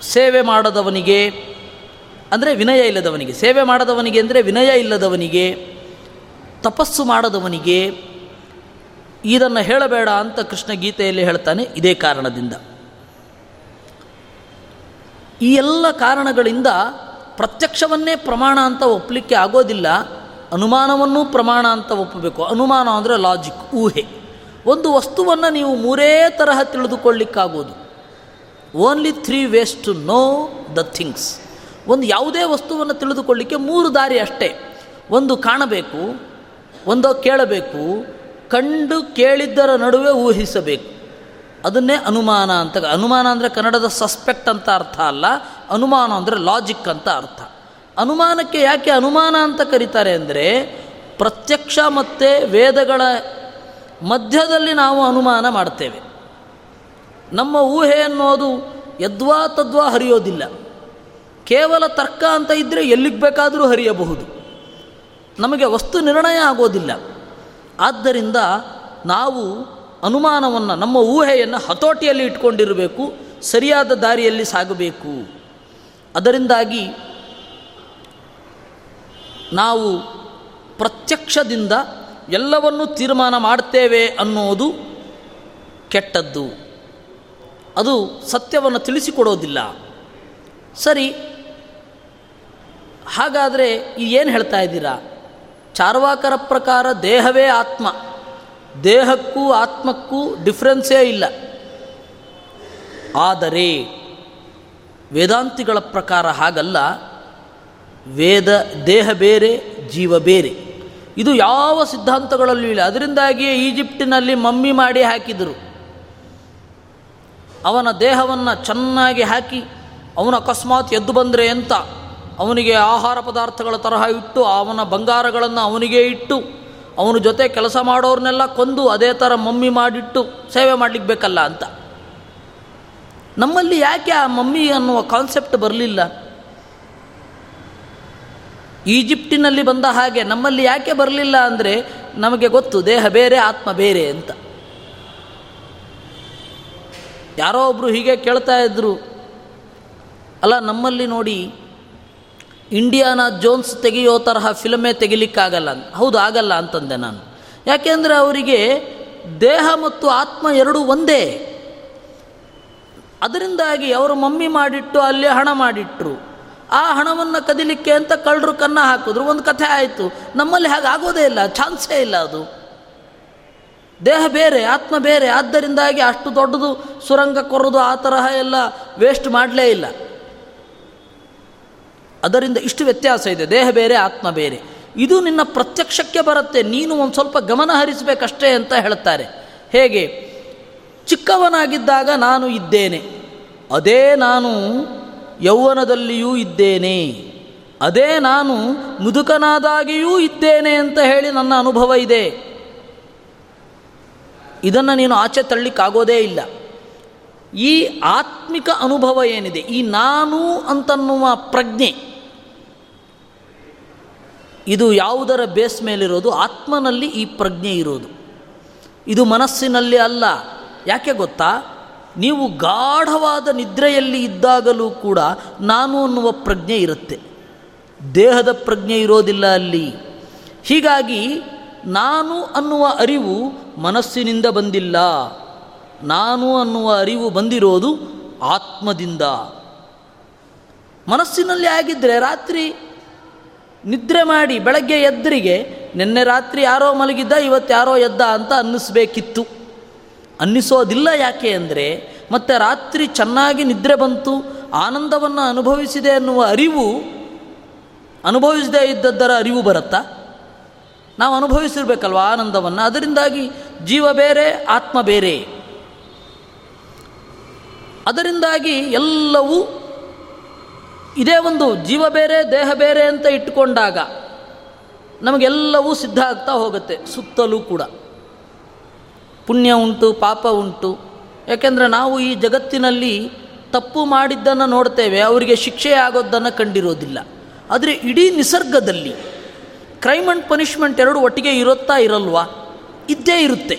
ಸೇವೆ ಮಾಡದವನಿಗೆ, ಅಂದರೆ ವಿನಯ ಇಲ್ಲದವನಿಗೆ, ಸೇವೆ ಮಾಡದವನಿಗೆ ಅಂದರೆ ವಿನಯ ಇಲ್ಲದವನಿಗೆ, ತಪಸ್ಸು ಮಾಡದವನಿಗೆ ಇದನ್ನು ಹೇಳಬೇಡ ಅಂತ ಕೃಷ್ಣ ಗೀತೆಯಲ್ಲಿ ಹೇಳ್ತಾನೆ ಇದೇ ಕಾರಣದಿಂದ. ಈ ಎಲ್ಲ ಕಾರಣಗಳಿಂದ ಪ್ರತ್ಯಕ್ಷವನ್ನೇ ಪ್ರಮಾಣ ಅಂತ ಒಪ್ಪಲಿಕ್ಕೆ ಆಗೋದಿಲ್ಲ, ಅನುಮಾನವನ್ನೂ ಪ್ರಮಾಣ ಅಂತ ಒಪ್ಪಬೇಕು. ಅನುಮಾನ ಅಂದರೆ ಲಾಜಿಕ್ ಊಹೆ. ಒಂದು ವಸ್ತುವನ್ನು ನೀವು ಮೂರೇ ತರಹ ತಿಳಿದುಕೊಳ್ಳಿಕ್ಕಾಗೋದು. Only three ways to know the things ಒಂದು ಯಾವುದೇ ವಸ್ತುವನ್ನು ತಿಳಿದುಕೊಳ್ಳಿಕ್ಕೆ ಮೂರು ದಾರಿ ಅಷ್ಟೇ. ಒಂದು ಕಾಣಬೇಕು, ಒಂದು ಕೇಳಬೇಕು, ಕಂಡು ಕೇಳಿದ್ದರ ನಡುವೆ ಊಹಿಸಬೇಕು. ಅದನ್ನೇ ಅನುಮಾನ ಅಂತ ಅನುಮಾನ ಅಂದರೆ ಕನ್ನಡದ ಸಸ್ಪೆಕ್ಟ್ ಅಂತ ಅರ್ಥ ಅಲ್ಲ, ಅನುಮಾನ ಅಂದರೆ ಲಾಜಿಕ್ ಅಂತ ಅರ್ಥ. ಅನುಮಾನಕ್ಕೆ ಯಾಕೆ ಅನುಮಾನ ಅಂತ ಕರೀತಾರೆ ಅಂದರೆ, ಪ್ರತ್ಯಕ್ಷ ಮತ್ತು ವೇದಗಳ ಮಧ್ಯದಲ್ಲಿ ನಾವು ಅನುಮಾನ ಮಾಡ್ತೇವೆ. ನಮ್ಮ ಊಹೆ ಅನ್ನೋದು ಯದ್ವಾ ತದ್ವಾ ಹರಿಯೋದಿಲ್ಲ. ಕೇವಲ ತರ್ಕ ಅಂತ ಇದ್ದರೆ ಎಲ್ಲಿಗೆ ಬೇಕಾದರೂ ಹರಿಯಬಹುದು. ನಮಗೆ ವಸ್ತು ನಿರ್ಣಯ ಆಗೋದಿಲ್ಲ. ಆದ್ದರಿಂದ ನಾವು ಅನುಮಾನವನ್ನು ನಮ್ಮ ಊಹೆಯನ್ನು ಹತೋಟಿಯಲ್ಲಿ ಇಟ್ಕೊಂಡಿರಬೇಕು, ಸರಿಯಾದ ದಾರಿಯಲ್ಲಿ ಸಾಗಬೇಕು. ಅದರಿಂದಾಗಿ ನಾವು ಪ್ರತ್ಯಕ್ಷದಿಂದ ಎಲ್ಲವನ್ನೂ ತೀರ್ಮಾನ ಮಾಡ್ತೇವೆ ಅನ್ನೋದು ಕೆಟ್ಟದ್ದು. ಅದು ಸತ್ಯವನ್ನು ತಿಳಿಸಿಕೊಡೋದಿಲ್ಲ. ಸರಿ, ಹಾಗಾದರೆ ಏನು ಹೇಳ್ತಾ ಇದ್ದೀರಾ? ಚಾರ್ವಾಕರ ಪ್ರಕಾರ ದೇಹವೇ ಆತ್ಮ. ದೇಹಕ್ಕೂ ಆತ್ಮಕ್ಕೂ ಡಿಫ್ರೆನ್ಸೇ ಇಲ್ಲ. ಆದರೆ ವೇದಾಂತಿಗಳ ಪ್ರಕಾರ ಹಾಗಲ್ಲ. ವೇದ ದೇಹ ಬೇರೆ, ಜೀವ ಬೇರೆ. ಇದು ಯಾವ ಸಿದ್ಧಾಂತಗಳಲ್ಲೂ ಇಲ್ಲ. ಅದರಿಂದಾಗಿಯೇ ಈಜಿಪ್ಟಿನಲ್ಲಿ ಮಮ್ಮಿ ಮಾಡಿ ಹಾಕಿದರು. ಅವನ ದೇಹವನ್ನು ಚೆನ್ನಾಗಿ ಹಾಕಿ, ಅವನು ಅಕಸ್ಮಾತ್ ಎದ್ದು ಬಂದರೆ ಅಂತ ಅವನಿಗೆ ಆಹಾರ ಪದಾರ್ಥಗಳ ತರಹ ಇಟ್ಟು, ಅವನ ಬಂಗಾರಗಳನ್ನು ಅವನಿಗೆ ಇಟ್ಟು ಅವನ ಜೊತೆ ಕೆಲಸ ಮಾಡೋರನ್ನೆಲ್ಲ ಕೊಂದು ಅದೇ ಥರ ಮಮ್ಮಿ ಮಾಡಿಟ್ಟು ಸೇವೆ ಮಾಡಲಿಕ್ಕೆ ಬೇಕಲ್ಲ ಅಂತ. ನಮ್ಮಲ್ಲಿ ಯಾಕೆ ಆ ಮಮ್ಮಿ ಅನ್ನುವ ಕಾನ್ಸೆಪ್ಟ್ ಬರಲಿಲ್ಲ? ಈಜಿಪ್ಟಿನಲ್ಲಿ ಬಂದ ಹಾಗೆ ನಮ್ಮಲ್ಲಿ ಯಾಕೆ ಬರಲಿಲ್ಲ ಅಂದರೆ ನಮಗೆ ಗೊತ್ತು, ದೇಹ ಬೇರೆ, ಆತ್ಮ ಬೇರೆ ಅಂತ. ಯಾರೋ ಒಬ್ಬರು ಹೀಗೆ ಕೇಳ್ತಾ ಇದ್ರು, ಅಲ್ಲ, ನಮ್ಮಲ್ಲಿ ನೋಡಿ ಇಂಡಿಯಾನ ಜೋನ್ಸ್ ತೆಗೆಯೋ ತರಹ ಫಿಲ್ಮೇ ತೆಗಿಲಿಕ್ಕಾಗಲ್ಲ ಹೌದು, ಆಗಲ್ಲ ಅಂತಂದೆ ನಾನು. ಯಾಕೆಂದರೆ ಅವರಿಗೆ ದೇಹ ಮತ್ತು ಆತ್ಮ ಎರಡೂ ಒಂದೇ. ಅದರಿಂದಾಗಿ ಅವರು ಮಮ್ಮಿ ಮಾಡಿಟ್ಟು ಅಲ್ಲಿ ಹಣ ಮಾಡಿಟ್ರು. ಆ ಹಣವನ್ನು ಕದಿಲಿಕ್ಕೆ ಅಂತ ಕಳ್ಳರು ಕನ್ನ ಹಾಕಿದ್ರು. ಒಂದು ಕಥೆ ಆಯಿತು. ನಮ್ಮಲ್ಲಿ ಹಾಗೆ ಆಗೋದೇ ಇಲ್ಲ, ಚಾನ್ಸೇ ಇಲ್ಲ ಅದು. ದೇಹ ಬೇರೆ, ಆತ್ಮ ಬೇರೆ. ಆದ್ದರಿಂದಾಗಿ ಅಷ್ಟು ದೊಡ್ಡದು ಸುರಂಗ ಕೊರೋದು ಆ ತರಹ ಎಲ್ಲ ವೇಸ್ಟ್ ಮಾಡಲೇ ಇಲ್ಲ. ಅದರಿಂದ ಇಷ್ಟು ವ್ಯತ್ಯಾಸ ಇದೆ. ದೇಹ ಬೇರೆ, ಆತ್ಮ ಬೇರೆ. ಇದು ನಿನ್ನ ಪ್ರತ್ಯಕ್ಷಕ್ಕೆ ಬರುತ್ತೆ. ನೀನು ಒಂದು ಸ್ವಲ್ಪ ಗಮನ ಹರಿಸಬೇಕಷ್ಟೇ ಅಂತ ಹೇಳ್ತಾರೆ. ಹೇಗೆ? ಚಿಕ್ಕವನಾಗಿದ್ದಾಗ ನಾನು ಇದ್ದೇನೆ. ಅದೇ ನಾನು ಯೌವನದಲ್ಲಿಯೂ ಇದ್ದೇನೆ. ಅದೇ ನಾನು ಮುದುಕನಾದಾಗಿಯೂ ಇದ್ದೇನೆ ಅಂತ ಹೇಳಿ ನನ್ನ ಅನುಭವ ಇದೆ. ಇದನ್ನು ನೀನು ಆಚೆ ತಳ್ಳಿಕ್ಕಾಗೋದೇ ಇಲ್ಲ. ಈ ಆತ್ಮಿಕ ಅನುಭವ ಏನಿದೆ? ಈ ನಾನು ಅಂತನ್ನುವ ಪ್ರಜ್ಞೆ. ಇದು ಯಾವುದರ ಬೇಸ್ ಮೇಲಿರೋದು? ಆತ್ಮನಲ್ಲಿ ಈ ಪ್ರಜ್ಞೆ ಇರೋದು. ಇದು ಮನಸ್ಸಿನಲ್ಲಿ ಅಲ್ಲ. ಯಾಕೆ ಗೊತ್ತಾ? ನೀವು ಗಾಢವಾದ ನಿದ್ರೆಯಲ್ಲಿ ಇದ್ದಾಗಲೂ ಕೂಡ ನಾನು ಅನ್ನುವ ಪ್ರಜ್ಞೆ ಇರುತ್ತೆ. ದೇಹದ ಪ್ರಜ್ಞೆ ಇರೋದಿಲ್ಲ ಅಲ್ಲಿ. ಹೀಗಾಗಿ ನಾನು ಅನ್ನುವ ಅರಿವು ಮನಸ್ಸಿನಿಂದ ಬಂದಿಲ್ಲ. ನಾನು ಅನ್ನುವ ಅರಿವು ಬಂದಿರೋದು ಆತ್ಮದಿಂದ. ಮನಸ್ಸಿನಲ್ಲಿ ಆಗಿದ್ದರೆ ರಾತ್ರಿ ನಿದ್ರೆ ಮಾಡಿ ಬೆಳಗ್ಗೆ ಎದ್ದರಿಗೆ ನಿನ್ನೆ ರಾತ್ರಿ ಯಾರೋ ಮಲಗಿದ್ದ, ಇವತ್ತು ಯಾರೋ ಎದ್ದ ಅಂತ ಅನ್ನಿಸ್ಬೇಕಿತ್ತು. ಅನ್ನಿಸೋದಿಲ್ಲ ಯಾಕೆ ಅಂದರೆ, ಮತ್ತೆ ರಾತ್ರಿ ಚೆನ್ನಾಗಿ ನಿದ್ರೆ ಬಂತು, ಆನಂದವನ್ನು ಅನುಭವಿಸಿದೆ ಅನ್ನುವ ಅರಿವು, ಅನುಭವಿಸದೇ ಇದ್ದದ್ದರ ಅರಿವು ಬರುತ್ತಾ? ನಾವು ಅನುಭವಿಸಿರ್ಬೇಕಲ್ವ ಆನಂದವನ್ನು? ಅದರಿಂದಾಗಿ ಜೀವ ಬೇರೆ, ಆತ್ಮ ಬೇರೆ. ಅದರಿಂದಾಗಿ ಎಲ್ಲವೂ ಇದೇ ಒಂದು ಜೀವ ಬೇರೆ, ದೇಹ ಬೇರೆ ಅಂತ ಇಟ್ಟುಕೊಂಡಾಗ ನಮಗೆಲ್ಲವೂ ಸಿದ್ಧ ಆಗ್ತಾ ಹೋಗುತ್ತೆ, ಸುತ್ತಲೂ ಕೂಡ. ಪುಣ್ಯ ಉಂಟು, ಪಾಪ ಉಂಟು. ಯಾಕೆಂದರೆ ನಾವು ಈ ಜಗತ್ತಿನಲ್ಲಿ ತಪ್ಪು ಮಾಡಿದ್ದನ್ನು ನೋಡ್ತೇವೆ, ಅವರಿಗೆ ಶಿಕ್ಷೆ ಆಗೋದನ್ನು ಕಂಡಿರೋದಿಲ್ಲ. ಆದರೆ ಇಡೀ ನಿಸರ್ಗದಲ್ಲಿ ಕ್ರೈಮ್ ಆ್ಯಂಡ್ ಪನಿಷ್ಮೆಂಟ್ ಎರಡು ಒಟ್ಟಿಗೆ ಇರುತ್ತಾ ಇರಲ್ವಾ? ಇದ್ದೇ ಇರುತ್ತೆ.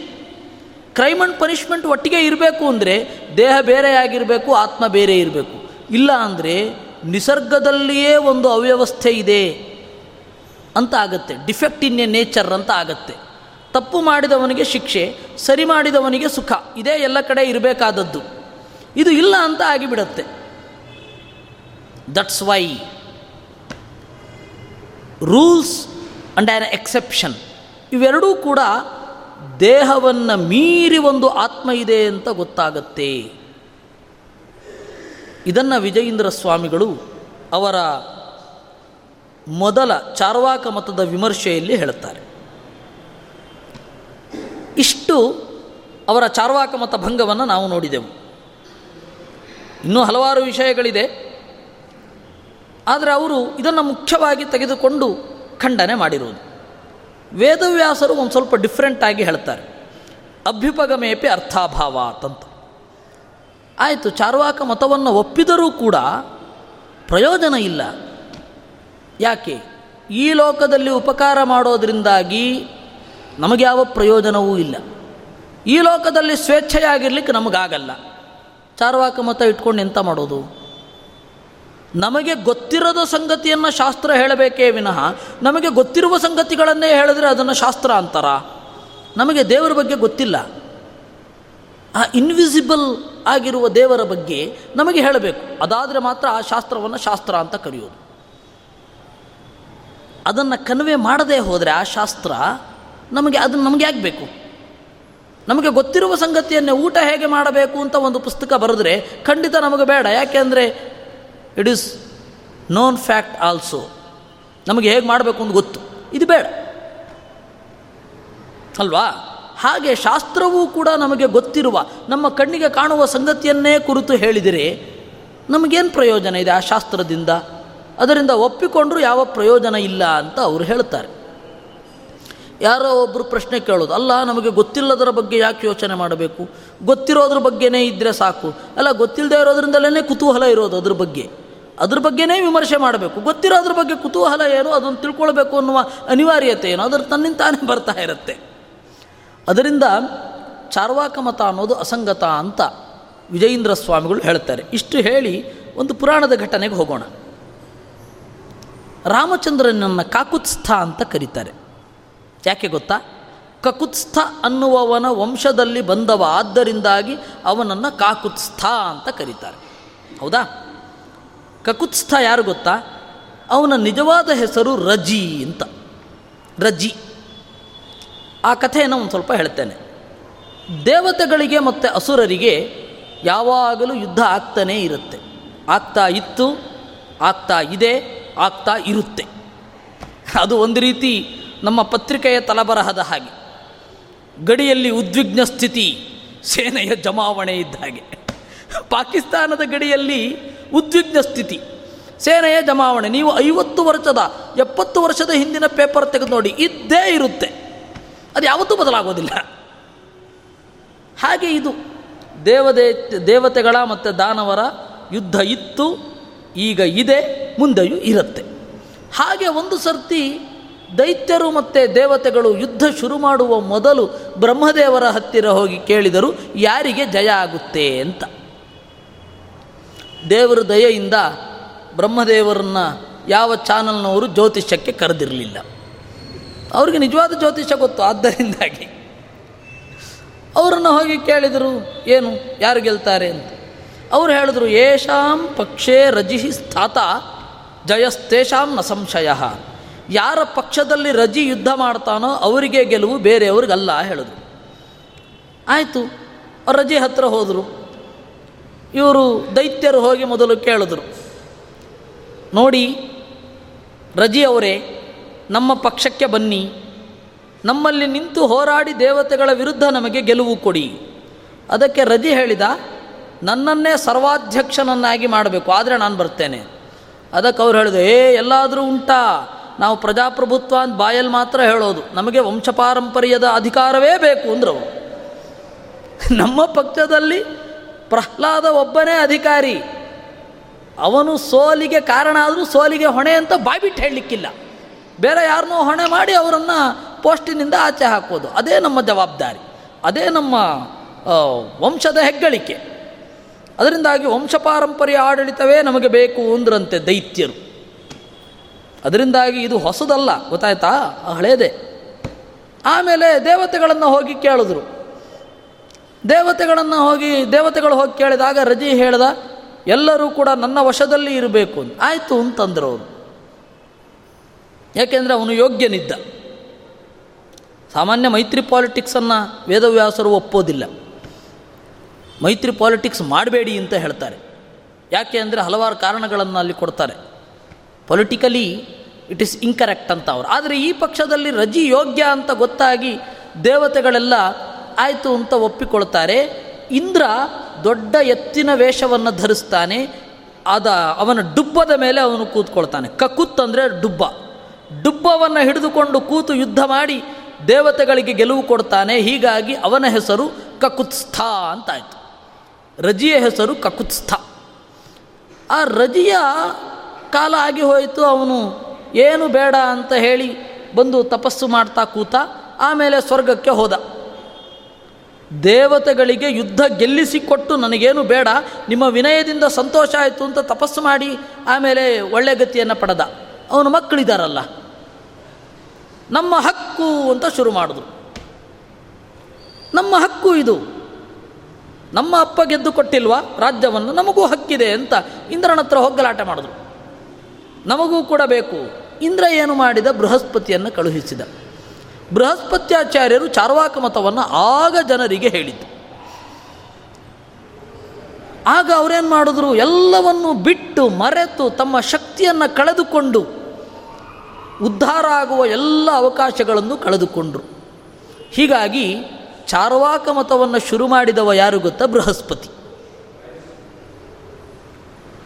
ಕ್ರೈಮ್ ಆ್ಯಂಡ್ ಪನಿಷ್ಮೆಂಟ್ ಒಟ್ಟಿಗೆ ಇರಬೇಕು ಅಂದರೆ ದೇಹ ಬೇರೆಯಾಗಿರಬೇಕು ಆತ್ಮ ಬೇರೆ ಇರಬೇಕು. ಇಲ್ಲ ಅಂದರೆ ನಿಸರ್ಗದಲ್ಲಿಯೇ ಒಂದು ಅವ್ಯವಸ್ಥೆ ಇದೆ ಅಂತ ಆಗುತ್ತೆ. ಡಿಫೆಕ್ಟ್ ಇನ್ ಎ ನೇಚರ್ ಅಂತ ಆಗುತ್ತೆ. ತಪ್ಪು ಮಾಡಿದವನಿಗೆ ಶಿಕ್ಷೆ, ಸರಿ ಮಾಡಿದವನಿಗೆ ಸುಖ. ಇದೇ ಎಲ್ಲ ಕಡೆ ಇರಬೇಕಾದದ್ದು. ಇದು ಇಲ್ಲ ಅಂತ ಆಗಿಬಿಡತ್ತೆ. That's why rules and an exception ಇವೆರಡೂ ಕೂಡ ದೇಹವನ್ನು ಮೀರಿ ಒಂದು ಆತ್ಮ ಇದೆ ಅಂತ ಗೊತ್ತಾಗತ್ತೆ. ಇದನ್ನು ವಿಜಯೇಂದ್ರ ಸ್ವಾಮಿಗಳು ಅವರ ಮೊದಲ ಚಾರ್ವಾಕ ಮತದ ವಿಮರ್ಶೆಯಲ್ಲಿ ಹೇಳುತ್ತಾರೆ. ಇಷ್ಟು ಅವರ ಚಾರ್ವಾಕ ಮತ ಭಂಗವನ್ನು ನಾವು ನೋಡಿದೆವು. ಇನ್ನೂ ಹಲವಾರು ವಿಷಯಗಳಿದೆ. ಆದರೆ ಅವರು ಇದನ್ನು ಮುಖ್ಯವಾಗಿ ತೆಗೆದುಕೊಂಡು ಖಂಡನೆ ಮಾಡಿರುವುದು. ವೇದವ್ಯಾಸರು ಒಂದು ಸ್ವಲ್ಪ ಡಿಫ್ರೆಂಟಾಗಿ ಹೇಳ್ತಾರೆ. ಅಭ್ಯುಪಗಮೇಪಿ ಅರ್ಥಾಭಾವ ಅಂತ. ಆಯಿತು, ಚಾರ್ವಾಕ ಮತವನ್ನು ಒಪ್ಪಿದರೂ ಕೂಡ ಪ್ರಯೋಜನ ಇಲ್ಲ. ಯಾಕೆ? ಈ ಲೋಕದಲ್ಲಿ ಉಪಕಾರ ಮಾಡೋದರಿಂದಾಗಿ ನಮಗೆ ಯಾವ ಪ್ರಯೋಜನವೂ ಇಲ್ಲ. ಈ ಲೋಕದಲ್ಲಿ ಸ್ವೇಚ್ಛೆಯಾಗಿರ್ಲಿಕ್ಕೆ ನಮಗಾಗಲ್ಲ. ಚಾರ್ವಾಕ ಮತ ಇಟ್ಕೊಂಡು ಎಂತ ಮಾಡೋದು? ನಮಗೆ ಗೊತ್ತಿರದ ಸಂಗತಿಯನ್ನು ಶಾಸ್ತ್ರ ಹೇಳಬೇಕೇ ವಿನಃ, ನಮಗೆ ಗೊತ್ತಿರುವ ಸಂಗತಿಗಳನ್ನೇ ಹೇಳಿದ್ರೆ ಅದನ್ನು ಶಾಸ್ತ್ರ ಅಂತಾರ? ನಮಗೆ ದೇವರ ಬಗ್ಗೆ ಗೊತ್ತಿಲ್ಲ. ಆ ಇನ್ವಿಸಿಬಲ್ ಆಗಿರುವ ದೇವರ ಬಗ್ಗೆ ನಮಗೆ ಹೇಳಬೇಕು. ಅದಾದರೆ ಮಾತ್ರ ಆ ಶಾಸ್ತ್ರವನ್ನು ಶಾಸ್ತ್ರ ಅಂತ ಕರೆಯೋದು. ಅದನ್ನು ಕನ್ವೆ ಮಾಡದೇ ಹೋದರೆ ಆ ಶಾಸ್ತ್ರ ನಮಗೆ ಅದನ್ನು ನಮಗೆ ಆಗಬೇಕು ನಮಗೆ ಗೊತ್ತಿರುವ ಸಂಗತಿಯನ್ನೇ ಊಟ ಹೇಗೆ ಮಾಡಬೇಕು ಅಂತ ಒಂದು ಪುಸ್ತಕ ಬರೆದ್ರೆ ಖಂಡಿತ ನಮಗೆ ಬೇಡ. ಯಾಕೆಂದರೆ it is known fact also ನಮಗೆ ಹೇಗೆ ಮಾಡಬೇಕು ಅಂತ ಗೊತ್ತು. ಇದು ಬೇಡ. ಅಲ್ವಾ? ಹಾಗೆ ಶಾಸ್ತ್ರವೂ ಕೂಡ ನಮಗೆ ಗೊತ್ತಿರುವ, ನಮ್ಮ ಕಣ್ಣಿಗೆ ಕಾಣುವ ಸಂಗತಿಯನ್ನೇ ಕುರಿತು ಹೇಳಿದರೆ ನಮಗೇನು ಪ್ರಯೋಜನ ಇದೆ ಆ ಶಾಸ್ತ್ರದಿಂದ? ಅದರಿಂದ ಒಪ್ಪಿಕೊಂಡ್ರೂ ಯಾವ ಪ್ರಯೋಜನ ಇಲ್ಲ ಅಂತ ಅವರು ಹೇಳ್ತಾರೆ. ಯಾರೋ ಒಬ್ಬರು ಪ್ರಶ್ನೆ ಕೇಳೋದು, ಅಲ್ಲ ನಮಗೆ ಗೊತ್ತಿಲ್ಲದರ ಬಗ್ಗೆ ಯಾಕೆ ಯೋಚನೆ ಮಾಡಬೇಕು? ಗೊತ್ತಿರೋದ್ರ ಬಗ್ಗೆನೇ ಇದ್ದರೆ ಸಾಕು. ಅಲ್ಲ ಗೊತ್ತಿಲ್ಲದೆ ಇರೋದ್ರಿಂದಲೇ ಕುತೂಹಲ ಇರೋದು ಅದ್ರ ಬಗ್ಗೆ. ಅದ್ರ ಬಗ್ಗೆನೇ ವಿಮರ್ಶೆ ಮಾಡಬೇಕು. ಗೊತ್ತಿರೋದ್ರ ಬಗ್ಗೆ ಕುತೂಹಲ ಏನು, ಅದನ್ನು ತಿಳ್ಕೊಳ್ಬೇಕು ಅನ್ನುವ ಅನಿವಾರ್ಯತೆ ಏನು, ಅದ್ರ ತನ್ನಿಂತಾನೇ ಬರ್ತಾ ಇರುತ್ತೆ. ಅದರಿಂದ ಚಾರ್ವಾಕ ಮತ ಅನ್ನೋದು ಅಸಂಗತ ಅಂತ ವಿಜಯೇಂದ್ರ ಸ್ವಾಮಿಗಳು ಹೇಳ್ತಾರೆ. ಇಷ್ಟು ಹೇಳಿ ಒಂದು ಪುರಾಣದ ಘಟನೆಗೆ ಹೋಗೋಣ. ರಾಮಚಂದ್ರನನ್ನು ಕಾಕುತ್ಸ್ಥ ಅಂತ ಕರೀತಾರೆ. ಯಾಕೆ ಗೊತ್ತಾ? ಕಕುತ್ಸ್ಥ ಅನ್ನುವವನ ವಂಶದಲ್ಲಿ ಬಂದವ ಆದ್ದರಿಂದಾಗಿ ಅವನನ್ನು ಕಾಕುತ್ಸ್ಥ ಅಂತ ಕರೀತಾರೆ. ಹೌದಾ? ಕಕುತ್ಸ್ಥ ಯಾರು ಗೊತ್ತಾ? ಅವನ ನಿಜವಾದ ಹೆಸರು ರಜಿ ಅಂತ. ರಜಿ. ಆ ಕಥೆಯನ್ನು ಒಂದು ಸ್ವಲ್ಪ ಹೇಳ್ತೇನೆ. ದೇವತೆಗಳಿಗೆ ಮತ್ತು ಅಸುರರಿಗೆ ಯಾವಾಗಲೂ ಯುದ್ಧ ಆಗ್ತಾನೇ ಇರುತ್ತೆ. ಆಗ್ತಾ ಇತ್ತು, ಆಗ್ತಾ ಇದೆ, ಆಗ್ತಾ ಇರುತ್ತೆ. ಅದು ಒಂದು ರೀತಿ ನಮ್ಮ ಪತ್ರಿಕೆಯ ತಲಬರಹದ ಹಾಗೆ. ಗಡಿಯಲ್ಲಿ ಉದ್ವಿಗ್ನ ಸ್ಥಿತಿ, ಸೇನೆಯ ಜಮಾವಣೆ ಇದ್ದ ಹಾಗೆ. ಪಾಕಿಸ್ತಾನದ ಗಡಿಯಲ್ಲಿ ಉದ್ವಿಗ್ನ ಸ್ಥಿತಿ, ಸೇನೆಯ ಜಮಾವಣೆ. ನೀವು ಐವತ್ತು ವರ್ಷದ, ಎಪ್ಪತ್ತು ವರ್ಷದ ಹಿಂದಿನ ಪೇಪರ್ ತೆಗೆದು ನೋಡಿ, ಇದ್ದೇ ಇರುತ್ತೆ. ಅದು ಯಾವತ್ತೂ ಬದಲಾಗೋದಿಲ್ಲ. ಹಾಗೆ ಇದು ದೇವದೇ, ದೇವತೆಗಳ ಮತ್ತು ದಾನವರ ಯುದ್ಧ ಇತ್ತು, ಈಗ ಇದೆ, ಮುಂದೆಯೂ ಇರುತ್ತೆ. ಹಾಗೆ ಒಂದು ಸರ್ತಿ ದೈತ್ಯರು ಮತ್ತು ದೇವತೆಗಳು ಯುದ್ಧ ಶುರು ಮಾಡುವ ಮೊದಲು ಬ್ರಹ್ಮದೇವರ ಹತ್ತಿರ ಹೋಗಿ ಕೇಳಿದರು, ಯಾರಿಗೆ ಜಯ ಆಗುತ್ತೆ ಅಂತ. ದೇವರ ದಯೆಯಿಂದ ಬ್ರಹ್ಮದೇವರನ್ನ ಯಾವ ಚಾನಲ್ನವರು ಜ್ಯೋತಿಷ್ಯಕ್ಕೆ ಕರೆದಿರಲಿಲ್ಲ. ಅವ್ರಿಗೆ ನಿಜವಾದ ಜ್ಯೋತಿಷ್ಯ ಗೊತ್ತು. ಆದ್ದರಿಂದಾಗಿ ಅವರನ್ನು ಹೋಗಿ ಕೇಳಿದರು, ಏನು, ಯಾರು ಗೆಲ್ತಾರೆ ಅಂತ. ಅವರು ಹೇಳಿದ್ರು ಯೇಷಾಂ ಪಕ್ಷೇ ರಜಿಹಿ ಸ್ಥಾತ, ಜಯಸ್ತೇಷಾಂ ನ ಸಂಶಯ. ಯಾರ ಪಕ್ಷದಲ್ಲಿ ರಜಿ ಯುದ್ಧ ಮಾಡ್ತಾನೋ ಅವರಿಗೆ ಗೆಲುವು ಬೇರೆಯವ್ರಿಗಲ್ಲ, ಹೇಳಿದ್ರು. ಆಯಿತು ರಜಿ ಹತ್ರ ಹೋದರು. ಇವರು ದೈತ್ಯರು ಹೋಗಿ ಮೊದಲು ಕೇಳಿದ್ರು, ನೋಡಿ, ರಜಿ ಅವರೇ ನಮ್ಮ ಪಕ್ಷಕ್ಕೆ ಬನ್ನಿ. ನಮ್ಮಲ್ಲಿ ನಿಂತು ಹೋರಾಡಿ ದೇವತೆಗಳ ವಿರುದ್ಧ ನಮಗೆ ಗೆಲುವು ಕೊಡಿ. ಅದಕ್ಕೆ ರಜಿ ಹೇಳಿದ, ನನ್ನನ್ನೇ ಸರ್ವಾಧ್ಯಕ್ಷನನ್ನಾಗಿ ಮಾಡಬೇಕು. ಆದರೆ ನಾನು ಬರ್ತೇನೆ. ಅದಕ್ಕೆ ಅವ್ರು ಹೇಳಿದ್ರು, ಏ, ಎಲ್ಲಾದರೂ ಉಂಟಾ? ನಾವು ಪ್ರಜಾಪ್ರಭುತ್ವ ಅಂತ ಬಾಯಲ್ಲಿ ಮಾತ್ರ ಹೇಳೋದು. ನಮಗೆ ವಂಶಪಾರಂಪರ್ಯದ ಅಧಿಕಾರವೇ ಬೇಕು, ಅಂದರು ನಮ್ಮ ಪಕ್ಷದಲ್ಲಿ ಪ್ರಹ್ಲಾದ ಒಬ್ಬನೇ ಅಧಿಕಾರಿ. ಅವನು ಸೋಲಿಗೆ ಕಾರಣ ಆದರೂ ಸೋಲಿಗೆ ಹೊಣೆ ಅಂತ ಬಾಯ್ಬಿಟ್ಟು ಹೇಳಲಿಕ್ಕಿಲ್ಲ. ಬೇರೆ ಯಾರನ್ನೋ ಹೊಣೆ ಮಾಡಿ ಅವರನ್ನು ಪೋಸ್ಟಿನಿಂದ ಆಚೆ ಹಾಕೋದು. ಅದೇ ನಮ್ಮ ಜವಾಬ್ದಾರಿ. ಅದೇ ನಮ್ಮ ವಂಶದ ಹೆಗ್ಗಳಿಕೆ. ಅದರಿಂದಾಗಿ ವಂಶಪಾರಂಪರ್ಯ ಆಡಳಿತವೇ ನಮಗೆ ಬೇಕು ಅಂದ್ರಂತೆ ದೈತ್ಯರು. ಅದರಿಂದಾಗಿ ಇದು ಹೊಸದಲ್ಲ, ಗೊತ್ತಾಯ್ತಾ? ಹಳೇದೆ. ಆಮೇಲೆ ದೇವತೆಗಳನ್ನು ಹೋಗಿ ಕೇಳಿದ್ರು. ದೇವತೆಗಳನ್ನು ಹೋಗಿ, ದೇವತೆಗಳು ಹೋಗಿ ಕೇಳಿದಾಗ ರಜಿ ಹೇಳ್ದ, ಎಲ್ಲರೂ ಕೂಡ ನನ್ನ ವಶದಲ್ಲಿ ಇರಬೇಕು ಆಯಿತು ಅಂತಂದ್ರು ಅವರು. ಯಾಕೆಂದರೆ ಅವನು ಯೋಗ್ಯನಿದ್ದ. ಸಾಮಾನ್ಯ ಮೈತ್ರಿ ಪಾಲಿಟಿಕ್ಸನ್ನು ವೇದವ್ಯಾಸರು ಒಪ್ಪೋದಿಲ್ಲ. ಮೈತ್ರಿ ಪಾಲಿಟಿಕ್ಸ್ ಮಾಡಬೇಡಿ ಅಂತ ಹೇಳ್ತಾರೆ. ಯಾಕೆ ಅಂದರೆ ಹಲವಾರು ಕಾರಣಗಳನ್ನು ಅಲ್ಲಿ ಕೊಡ್ತಾರೆ. ಪೊಲಿಟಿಕಲಿ ಇಟ್ ಈಸ್ ಇನ್ಕರೆಕ್ಟ್ ಅಂತ ಅವರು. ಆದರೆ ಈ ಪಕ್ಷದಲ್ಲಿ ರಜಿ ಯೋಗ್ಯ ಅಂತ ಗೊತ್ತಾಗಿ ದೇವತೆಗಳೆಲ್ಲ ಆಯಿತು ಅಂತ ಒಪ್ಪಿಕೊಳ್ತಾರೆ. ಇಂದ್ರ ದೊಡ್ಡ ಎತ್ತಿನ ವೇಷವನ್ನು ಧರಿಸ್ತಾನೆ. ಅದ ಅವನ ಡುಬ್ಬದ ಮೇಲೆ ಅವನು ಕೂತ್ಕೊಳ್ತಾನೆ. ಕಕುತ್ ಅಂದರೆ ಡುಬ್ಬ. ಡುಬ್ಬವನ್ನು ಹಿಡಿದುಕೊಂಡು ಕೂತು ಯುದ್ಧ ಮಾಡಿ ದೇವತೆಗಳಿಗೆ ಗೆಲುವು ಕೊಡ್ತಾನೆ. ಹೀಗಾಗಿ ಅವನ ಹೆಸರು ಕಕುತ್ಸ್ಥ ಅಂತಾಯಿತು. ರಜಿಯ ಹೆಸರು ಕಕುತ್ಸ್ಥ. ಆ ರಜಿಯ ಕಾಲ ಆಗಿ ಹೋಯಿತು. ಅವನು ಏನು ಬೇಡ ಅಂತ ಹೇಳಿ ಬಂದು ತಪಸ್ಸು ಮಾಡ್ತಾ ಕೂತ ಆಮೇಲೆ ಸ್ವರ್ಗಕ್ಕೆ ಹೋದ. ದೇವತೆಗಳಿಗೆ ಯುದ್ಧ ಗೆಲ್ಲಿಸಿಕೊಟ್ಟು ನನಗೇನು ಬೇಡ, ನಿಮ್ಮ ವಿನಯದಿಂದ ಸಂತೋಷ ಆಯಿತು ಅಂತ ತಪಸ್ಸು ಮಾಡಿ ಆಮೇಲೆ ಒಳ್ಳೆ ಗತಿಯನ್ನು ಪಡೆದ. ಅವನು ಮಕ್ಕಳಿದ್ದಾರಲ್ಲ ನಮ್ಮ ಹಕ್ಕು ಅಂತ ಶುರು ಮಾಡಿದ್ರು. ನಮ್ಮ ಹಕ್ಕು ಇದು. ನಮ್ಮ ಅಪ್ಪ ಗೆದ್ದು ಕೊಟ್ಟಿಲ್ವಾ? ರಾಜ್ಯವನ್ನು ನಮಗೂ ಹಕ್ಕಿದೆ ಅಂತ ಇಂದ್ರನ ಹತ್ರ ಹೋಗಲಾಟ ಮಾಡಿದ್ರು. ನಮಗೂ ಕೂಡ ಬೇಕು. ಇಂದ್ರ ಏನು ಮಾಡಿದ? ಬೃಹಸ್ಪತಿಯನ್ನು ಕಳುಹಿಸಿದ. ಬೃಹಸ್ಪತ್ಯಾಚಾರ್ಯರು ಚಾರ್ವಾಕ ಮತವನ್ನು ಆಗ ಜನರಿಗೆ ಹೇಳಿದ್ದು. ಆಗ ಅವರೇನು ಮಾಡಿದ್ರು? ಎಲ್ಲವನ್ನು ಬಿಟ್ಟು ಮರೆತು ತಮ್ಮ ಶಕ್ತಿಯನ್ನು ಕಳೆದುಕೊಂಡು ಉದ್ಧಾರ ಆಗುವ ಎಲ್ಲ ಅವಕಾಶಗಳನ್ನು ಕಳೆದುಕೊಂಡರು. ಹೀಗಾಗಿ ಚಾರ್ವಾಕ ಮತವನ್ನು ಶುರು ಮಾಡಿದವ ಯಾರು ಗೊತ್ತಾ? ಬೃಹಸ್ಪತಿ.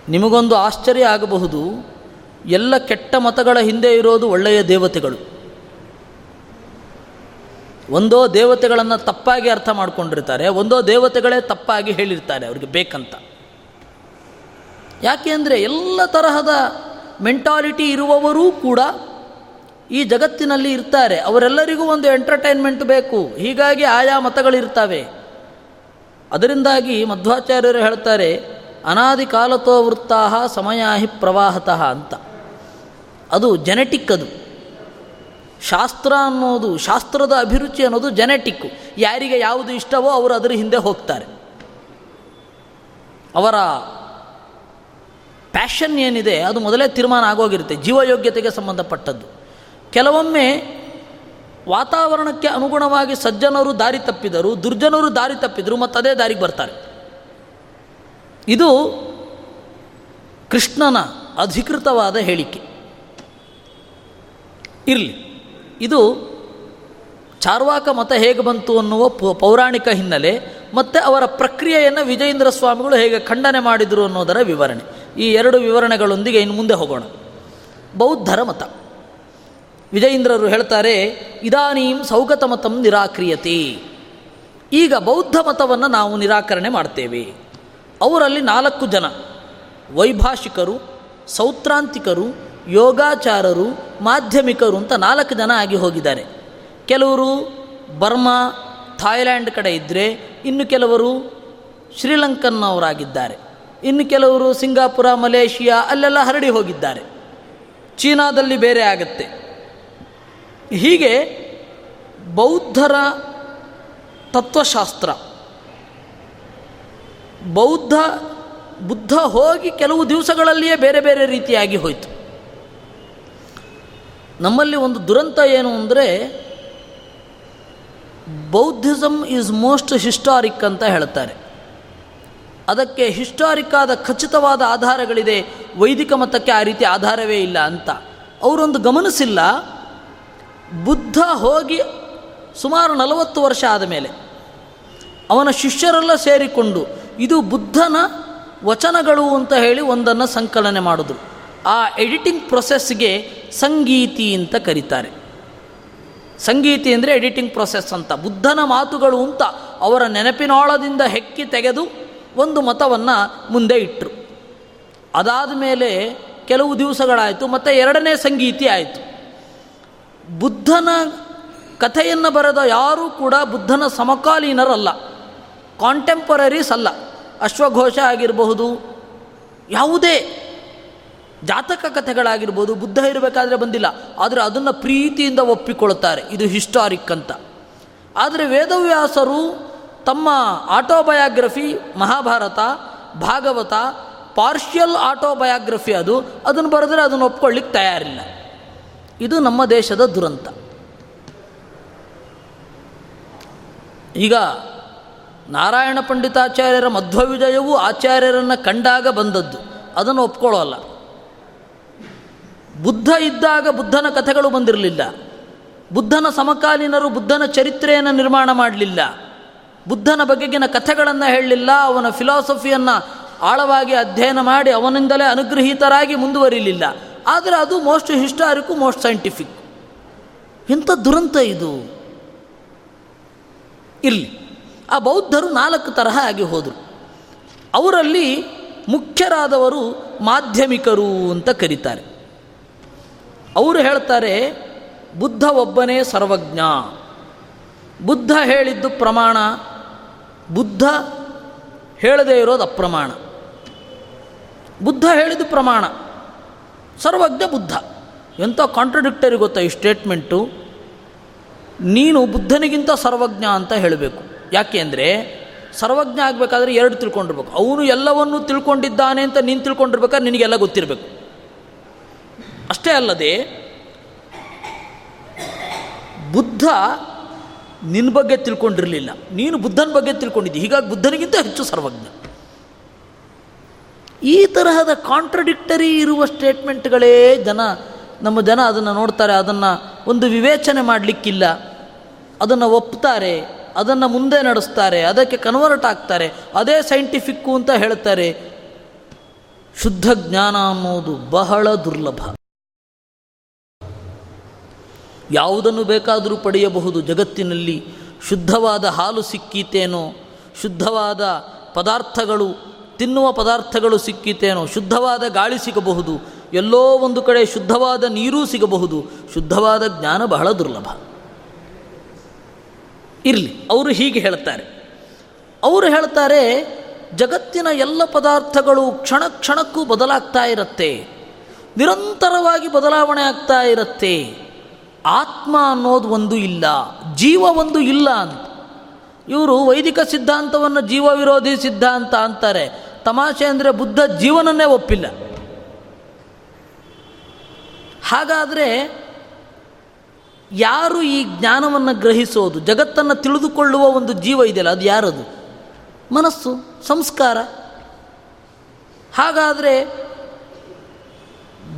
ನಿಮಗೊಂದು ಆಶ್ಚರ್ಯ ಆಗಬಹುದು. ಎಲ್ಲ ಕೆಟ್ಟ ಮತಗಳ ಹಿಂದೆ ಇರೋದು ಒಳ್ಳೆಯ ದೇವತೆಗಳು. ಒಂದೋ ದೇವತೆಗಳನ್ನು ತಪ್ಪಾಗಿ ಅರ್ಥ ಮಾಡ್ಕೊಂಡಿರ್ತಾರೆ, ಒಂದೋ ದೇವತೆಗಳೇ ತಪ್ಪಾಗಿ ಹೇಳಿರ್ತಾರೆ ಅವ್ರಿಗೆ ಬೇಕಂತ. ಯಾಕೆ ಅಂದರೆ ಎಲ್ಲ ತರಹದ ಮೆಂಟಾಲಿಟಿ ಇರುವವರೂ ಕೂಡ ಈ ಜಗತ್ತಿನಲ್ಲಿ ಇರ್ತಾರೆ. ಅವರೆಲ್ಲರಿಗೂ ಒಂದು ಎಂಟರ್ಟೈನ್ಮೆಂಟ್ ಬೇಕು. ಹೀಗಾಗಿ ಆಯಾ ಮತಗಳಿರ್ತವೆ. ಅದರಿಂದಾಗಿ ಮಧ್ವಾಚಾರ್ಯರು ಹೇಳ್ತಾರೆ, ಅನಾದಿ ಕಾಲತೋ ವೃತ್ತಾಹ ಸಮಯಾಹಿ ಪ್ರವಾಹತಃ ಅಂತ. ಅದು ಜೆನೆಟಿಕ್ ಅದು. ಶಾಸ್ತ್ರ ಅನ್ನೋದು, ಶಾಸ್ತ್ರದ ಅಭಿರುಚಿ ಅನ್ನೋದು ಜೆನೆಟಿಕ್ಕು ಯಾರಿಗೆ ಯಾವುದು ಇಷ್ಟವೋ ಅವರು ಅದರ ಹಿಂದೆ ಹೋಗ್ತಾರೆ. ಅವರ ಪ್ಯಾಷನ್ ಏನಿದೆ, ಅದು ಮೊದಲೇ ತೀರ್ಮಾನ ಆಗೋಗಿರುತ್ತೆ. ಜೀವಯೋಗ್ಯತೆಗೆ ಸಂಬಂಧಪಟ್ಟದ್ದು. ಕೆಲವೊಮ್ಮೆ ವಾತಾವರಣಕ್ಕೆ ಅನುಗುಣವಾಗಿ ಸಜ್ಜನರು ದಾರಿ ತಪ್ಪಿದರು, ದುರ್ಜನರು ದಾರಿ ತಪ್ಪಿದರು ಮತ್ತು ಅದೇ ದಾರಿಗೆ ಬರ್ತಾರೆ. ಇದು ಕೃಷ್ಣನ ಅಧಿಕೃತವಾದ ಹೇಳಿಕೆ. ಇರಲಿ, ಇದು ಚಾರ್ವಾಕ ಮತ ಹೇಗೆ ಬಂತು ಅನ್ನುವ ಪೌರಾಣಿಕ ಹಿನ್ನೆಲೆ ಮತ್ತು ಅವರ ಪ್ರಕ್ರಿಯೆಯನ್ನು ವಿಜಯೇಂದ್ರ ಸ್ವಾಮಿಗಳು ಹೇಗೆ ಖಂಡನೆ ಮಾಡಿದರು ಅನ್ನೋದರ ವಿವರಣೆ. ಈ ಎರಡು ವಿವರಣೆಗಳೊಂದಿಗೆ ಇನ್ನು ಮುಂದೆ ಹೋಗೋಣ. ಬೌದ್ಧರ ಮತ. ವಿಜಯೇಂದ್ರರು ಹೇಳ್ತಾರೆ, ಇದಾನೀಂ ಸೌಗತ ಮತಂ ನಿರಾಕ್ರಿಯತೆ. ಈಗ ಬೌದ್ಧ ಮತವನ್ನು ನಾವು ನಿರಾಕರಣೆ ಮಾಡ್ತೇವೆ. ಅವರಲ್ಲಿ ನಾಲ್ಕು ಜನ, ವೈಭಾಷಿಕರು, ಸೌತ್ರಾಂತಿಕರು, ಯೋಗಾಚಾರರು, ಮಾಧ್ಯಮಿಕರು ಅಂತ ನಾಲ್ಕು ಜನ ಆಗಿ ಹೋಗಿದ್ದಾರೆ. ಕೆಲವರು ಬರ್ಮಾ ಥಾಯ್ಲ್ಯಾಂಡ್ ಕಡೆ ಇದ್ದರೆ ಇನ್ನು ಕೆಲವರು ಶ್ರೀಲಂಕನ್ನವರಾಗಿದ್ದಾರೆ. ಇನ್ನು ಕೆಲವರು ಸಿಂಗಾಪುರ, ಮಲೇಷಿಯಾ, ಅಲ್ಲೆಲ್ಲ ಹರಡಿ ಹೋಗಿದ್ದಾರೆ. ಚೀನಾದಲ್ಲಿ ಬೇರೆ ಆಗತ್ತೆ. ಹೀಗೆ ಬೌದ್ಧರ ತತ್ವಶಾಸ್ತ್ರ, ಬೌದ್ಧ, ಬುದ್ಧ ಹೋಗಿ ಕೆಲವು ದಿವಸಗಳಲ್ಲಿಯೇ ಬೇರೆ ಬೇರೆ ರೀತಿಯಾಗಿ ಹೋಯಿತು. ನಮ್ಮಲ್ಲಿ ಒಂದು ದುರಂತ ಏನು ಅಂದರೆ ಬೌದ್ಧಿಸಮ್ ಈಸ್ ಮೋಸ್ಟ್ ಹಿಸ್ಟಾರಿಕ್ ಅಂತ ಹೇಳ್ತಾರೆ ಅದಕ್ಕೆ ಹಿಸ್ಟಾರಿಕ್ ಆದ ಖಚಿತವಾದ ಆಧಾರಗಳಿದೆ, ವೈದಿಕ ಮತಕ್ಕೆ ಆ ರೀತಿ ಆಧಾರವೇ ಇಲ್ಲ ಅಂತ. ಅವರೊಂದು ಗಮನಿಸಿಲ್ಲ ಬುದ್ಧ ಹೋಗಿ ಸುಮಾರು ನಲವತ್ತು ವರ್ಷ ಆದ ಮೇಲೆ ಅವನ ಶಿಷ್ಯರೆಲ್ಲ ಸೇರಿಕೊಂಡು ಇದು ಬುದ್ಧನ ವಚನಗಳು ಅಂತ ಹೇಳಿ ಒಂದನ್ನು ಸಂಕಲನೆ ಮಾಡಿದ್ರು. ಆ ಎಡಿಟಿಂಗ್ ಪ್ರೊಸೆಸ್ಗೆ ಸಂಗೀತಿ ಅಂತ ಕರೀತಾರೆ. ಸಂಗೀತಿ ಅಂದರೆ ಎಡಿಟಿಂಗ್ ಪ್ರೊಸೆಸ್ ಅಂತ. ಬುದ್ಧನ ಮಾತುಗಳು ಅಂತ ಅವರ ನೆನಪಿನೋಳದಿಂದ ಹೆಕ್ಕಿ ತೆಗೆದು ಒಂದು ಮತವನ್ನು ಮುಂದೆ ಇಟ್ಟರು ಅದಾದ ಮೇಲೆ ಕೆಲವು ದಿವಸಗಳಾಯಿತು, ಮತ್ತು ಎರಡನೇ ಸಂಗೀತಿ ಆಯಿತು. ಬುದ್ಧನ ಕಥೆಯನ್ನು ಬರೆದ ಯಾರೂ ಕೂಡ ಬುದ್ಧನ ಸಮಕಾಲೀನರಲ್ಲ. ಕಾಂಟೆಂಪರರೀಸ್ ಅಲ್ಲ. ಅಶ್ವಘೋಷ ಆಗಿರಬಹುದು, ಯಾವುದೇ ಜಾತಕ ಕಥೆಗಳಾಗಿರ್ಬೋದು, ಬುದ್ಧ ಇರಬೇಕಾದ್ರೆ ಬಂದಿಲ್ಲ. ಆದರೆ ಅದನ್ನು ಪ್ರೀತಿಯಿಂದ ಒಪ್ಪಿಕೊಳ್ಳುತ್ತಾರೆ ಇದು ಹಿಸ್ಟಾರಿಕ್ ಅಂತ. ಆದರೆ ವೇದವ್ಯಾಸರು ತಮ್ಮ autobiography Mahabharata, Bhagavata partial autobiography ಅದು. ಅದನ್ನು ಬರೆದ್ರೆ ಅದನ್ನು ಒಪ್ಕೊಳ್ಳಿಕ್ಕೆ ತಯಾರಿಲ್ಲ. ಇದು ನಮ್ಮ ದೇಶದ ದುರಂತ. ಈಗ ನಾರಾಯಣ ಪಂಡಿತಾಚಾರ್ಯರ ಮಧ್ವ ಮಧ್ವವಿಜಯವು ಆಚಾರ್ಯರನ್ನು ಕಂಡಾಗ ಬಂದದ್ದು. ಅದನ್ನು ಒಪ್ಕೊಳ್ಳೋಲ್ಲ. ಬುದ್ಧ ಇದ್ದಾಗ ಬುದ್ಧನ ಕಥೆಗಳು ಬಂದಿರಲಿಲ್ಲ. ಬುದ್ಧನ ಸಮಕಾಲೀನರು ಬುದ್ಧನ ಚರಿತ್ರೆಯನ್ನು ನಿರ್ಮಾಣ ಮಾಡಲಿಲ್ಲ. ಬುದ್ಧನ ಬಗೆಗಿನ ಕಥೆಗಳನ್ನು ಹೇಳಲಿಲ್ಲ. ಅವನ ಫಿಲಾಸಫಿಯನ್ನು ಆಳವಾಗಿ ಅಧ್ಯಯನ ಮಾಡಿ ಅವನಿಂದಲೇ ಅನುಗ್ರಹೀತರಾಗಿ ಮುಂದುವರಿಲಿಲ್ಲ. ಆದರೆ ಅದು ಮೋಸ್ಟ್ ಹಿಸ್ಟಾರಿಕು ಮೋಸ್ಟ್ ಸೈಂಟಿಫಿಕ್ ಇಂಥ ದುರಂತ ಇದು. ಇಲ್ಲಿ ಆ ಬೌದ್ಧರು ನಾಲ್ಕು ತರಹ ಆಗಿ ಹೋದರು. ಅವರಲ್ಲಿ ಮುಖ್ಯರಾದವರು ಮಾಧ್ಯಮಿಕರು ಅಂತ ಕರೀತಾರೆ. ಅವರು ಹೇಳ್ತಾರೆ, ಬುದ್ಧ ಒಬ್ಬನೇ ಸರ್ವಜ್ಞ. ಬುದ್ಧ ಹೇಳಿದ್ದು ಪ್ರಮಾಣ, ಬುದ್ಧ ಹೇಳದೇ ಇರೋದು ಅಪ್ರಮಾಣ. ಬುದ್ಧ ಹೇಳಿದ್ದು ಪ್ರಮಾಣ. ಸರ್ವಜ್ಞ ಬುದ್ಧ. ಎಂಥ ಕಾಂಟ್ರಡಿಕ್ಟರಿ ಗೊತ್ತಾ ಈ ಸ್ಟೇಟ್ಮೆಂಟು ನೀನು ಬುದ್ಧನಿಗಿಂತ ಸರ್ವಜ್ಞ ಅಂತ ಹೇಳಬೇಕು. ಯಾಕೆ ಅಂದರೆ ಸರ್ವಜ್ಞ ಆಗಬೇಕಾದ್ರೆ ಎರಡು ತಿಳ್ಕೊಂಡಿರ್ಬೇಕು. ಅವನು ಎಲ್ಲವನ್ನೂ ತಿಳ್ಕೊಂಡಿದ್ದಾನೆ ಅಂತ ನೀನು ತಿಳ್ಕೊಂಡಿರ್ಬೇಕಾದ್ರೆ ನಿನಗೆಲ್ಲ ಗೊತ್ತಿರಬೇಕು. ಅಷ್ಟೇ ಅಲ್ಲದೆ ಬುದ್ಧ ನಿನ್ನ ಬಗ್ಗೆ ತಿಳ್ಕೊಂಡಿರಲಿಲ್ಲ. ನೀನು ಬುದ್ಧನ ಬಗ್ಗೆ ತಿಳ್ಕೊಂಡಿದ್ದಿ. ಹೀಗಾಗಿ ಬುದ್ಧನಿಗಿಂತ ಹೆಚ್ಚು ಸರ್ವಜ್ಞ. ಈ ತರಹದ ಕಾಂಟ್ರಡಿಕ್ಟರಿ ಇರುವ ಸ್ಟೇಟ್ಮೆಂಟ್ಗಳೇ ಜನ, ನಮ್ಮ ಜನ ಅದನ್ನು ನೋಡ್ತಾರೆ, ಅದನ್ನು ಒಂದು ವಿವೇಚನೆ ಮಾಡಲಿಕ್ಕಿಲ್ಲ. ಅದನ್ನು ಒಪ್ತಾರೆ, ಅದನ್ನು ಮುಂದೆ ನಡೆಸ್ತಾರೆ, ಅದಕ್ಕೆ ಕನ್ವರ್ಟ್ ಆಗ್ತಾರೆ, ಅದೇ ಸೈಂಟಿಫಿಕ್ಕು ಅಂತ ಹೇಳ್ತಾರೆ. ಶುದ್ಧ ಜ್ಞಾನ ಅನ್ನೋದು ಬಹಳ ದುರ್ಲಭ. ಯಾವುದನ್ನು ಬೇಕಾದರೂ ಪಡೆಯಬಹುದು, ಜಗತ್ತಿನಲ್ಲಿ ಶುದ್ಧವಾದ ಹಾಲು ಸಿಕ್ಕೀತೇನೋ, ಶುದ್ಧವಾದ ಪದಾರ್ಥಗಳು ತಿನ್ನುವ ಪದಾರ್ಥಗಳು ಸಿಕ್ಕಿತೇನೋ, ಶುದ್ಧವಾದ ಗಾಳಿ ಸಿಗಬಹುದು, ಎಲ್ಲೋ ಒಂದು ಕಡೆ ಶುದ್ಧವಾದ ನೀರೂ ಸಿಗಬಹುದು, ಶುದ್ಧವಾದ ಜ್ಞಾನ ಬಹಳ ದುರ್ಲಭ. ಇರಲಿ, ಅವರು ಹೀಗೆ ಹೇಳ್ತಾರೆ. ಅವರು ಹೇಳ್ತಾರೆ, ಜಗತ್ತಿನ ಎಲ್ಲ ಪದಾರ್ಥಗಳು ಕ್ಷಣ ಕ್ಷಣಕ್ಕೂ ಬದಲಾಗ್ತಾ ಇರುತ್ತೆ, ನಿರಂತರವಾಗಿ ಬದಲಾವಣೆ ಆಗ್ತಾ ಇರುತ್ತೆ. ಆತ್ಮ ಅನ್ನೋದು ಒಂದು ಇಲ್ಲ, ಜೀವ ಒಂದು ಇಲ್ಲ ಅಂತ. ಇವರು ವೈದಿಕ ಸಿದ್ಧಾಂತವನ್ನು ಜೀವ ವಿರೋಧಿ ಸಿದ್ಧಾಂತ ಅಂತಾರೆ. ತಮಾಷೆ ಅಂದರೆ ಬುದ್ಧ ಜೀವನನ್ನೇ ಒಪ್ಪಿಲ್ಲ. ಹಾಗಾದರೆ ಯಾರು ಈ ಜ್ಞಾನವನ್ನು ಗ್ರಹಿಸೋದು? ಜಗತ್ತನ್ನು ತಿಳಿದುಕೊಳ್ಳುವ ಒಂದು ಜೀವ ಇದೆಯಲ್ಲ, ಅದು ಯಾರದು? ಮನಸ್ಸು, ಸಂಸ್ಕಾರ. ಹಾಗಾದರೆ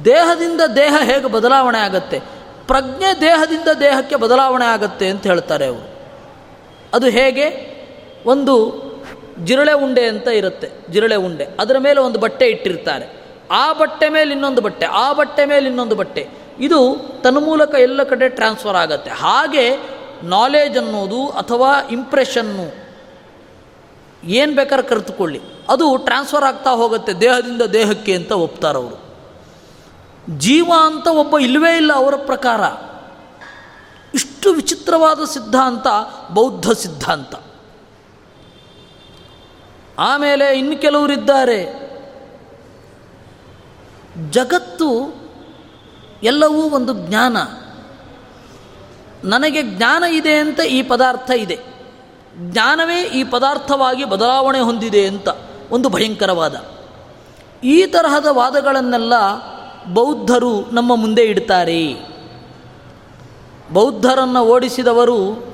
ದೇಹದಿಂದ ದೇಹ ಹೇಗೆ ಬದಲಾವಣೆ ಆಗತ್ತೆ? ಪ್ರಜ್ಞೆ ದೇಹದಿಂದ ದೇಹಕ್ಕೆ ಬದಲಾವಣೆ ಆಗತ್ತೆ ಅಂತ ಹೇಳ್ತಾರೆ ಅವರು. ಅದು ಹೇಗೆ? ಒಂದು ಜಿರಳೆ ಉಂಡೆ ಅಂತ ಇರುತ್ತೆ, ಜಿರಳೆ ಉಂಡೆ. ಅದರ ಮೇಲೆ ಒಂದು ಬಟ್ಟೆ ಇಟ್ಟಿರ್ತಾರೆ. ಆ ಬಟ್ಟೆ ಮೇಲೆ ಇನ್ನೊಂದು ಬಟ್ಟೆ, ಆ ಬಟ್ಟೆ ಮೇಲೆ ಇನ್ನೊಂದು ಬಟ್ಟೆ. ಇದು ತನ್ಮೂಲಕ ಎಲ್ಲ ಕಡೆ ಟ್ರಾನ್ಸ್ಫರ್ ಆಗುತ್ತೆ. ಹಾಗೆ ನಾಲೇಜ್ ಅನ್ನೋದು ಅಥವಾ ಇಂಪ್ರೆಷನ್ನು ಏನು ಬೇಕಾದ್ರೆ ಕರೆದುಕೊಳ್ಳಿ. ಅದು ಟ್ರಾನ್ಸ್ಫರ್ ಆಗ್ತಾ ಹೋಗುತ್ತೆ ದೇಹದಿಂದ ದೇಹಕ್ಕೆ ಅಂತ ಒಪ್ತಾರವರು ಜೀವ ಅಂತ ಒಬ್ಬ ಇಲ್ಲವೇ ಇಲ್ಲ ಅವರ ಪ್ರಕಾರ. ಇಷ್ಟು ವಿಚಿತ್ರವಾದ ಸಿದ್ಧಾಂತ, ಬೌದ್ಧ ಸಿದ್ಧಾಂತ. ಆಮೇಲೆ ಇನ್ನು ಕೆಲವರಿದ್ದಾರೆ. ಜಗತ್ತು ಎಲ್ಲವೂ ಒಂದು ಜ್ಞಾನ. ನನಗೆ ಜ್ಞಾನ ಇದೆ ಅಂತ ಈ ಪದಾರ್ಥ ಇದೆ. ಜ್ಞಾನವೇ ಈ ಪದಾರ್ಥವಾಗಿ ಬದಲಾವಣೆ ಹೊಂದಿದೆ ಅಂತ ಒಂದು ಭಯಂಕರವಾದ. ಈ ತರಹದ ವಾದಗಳನ್ನೆಲ್ಲ ಬೌದ್ಧರು ನಮ್ಮ ಮುಂದೆ ಇಡ್ತಾರೆ. ಬೌದ್ಧರನ್ನು ಓಡಿಸಿದವರು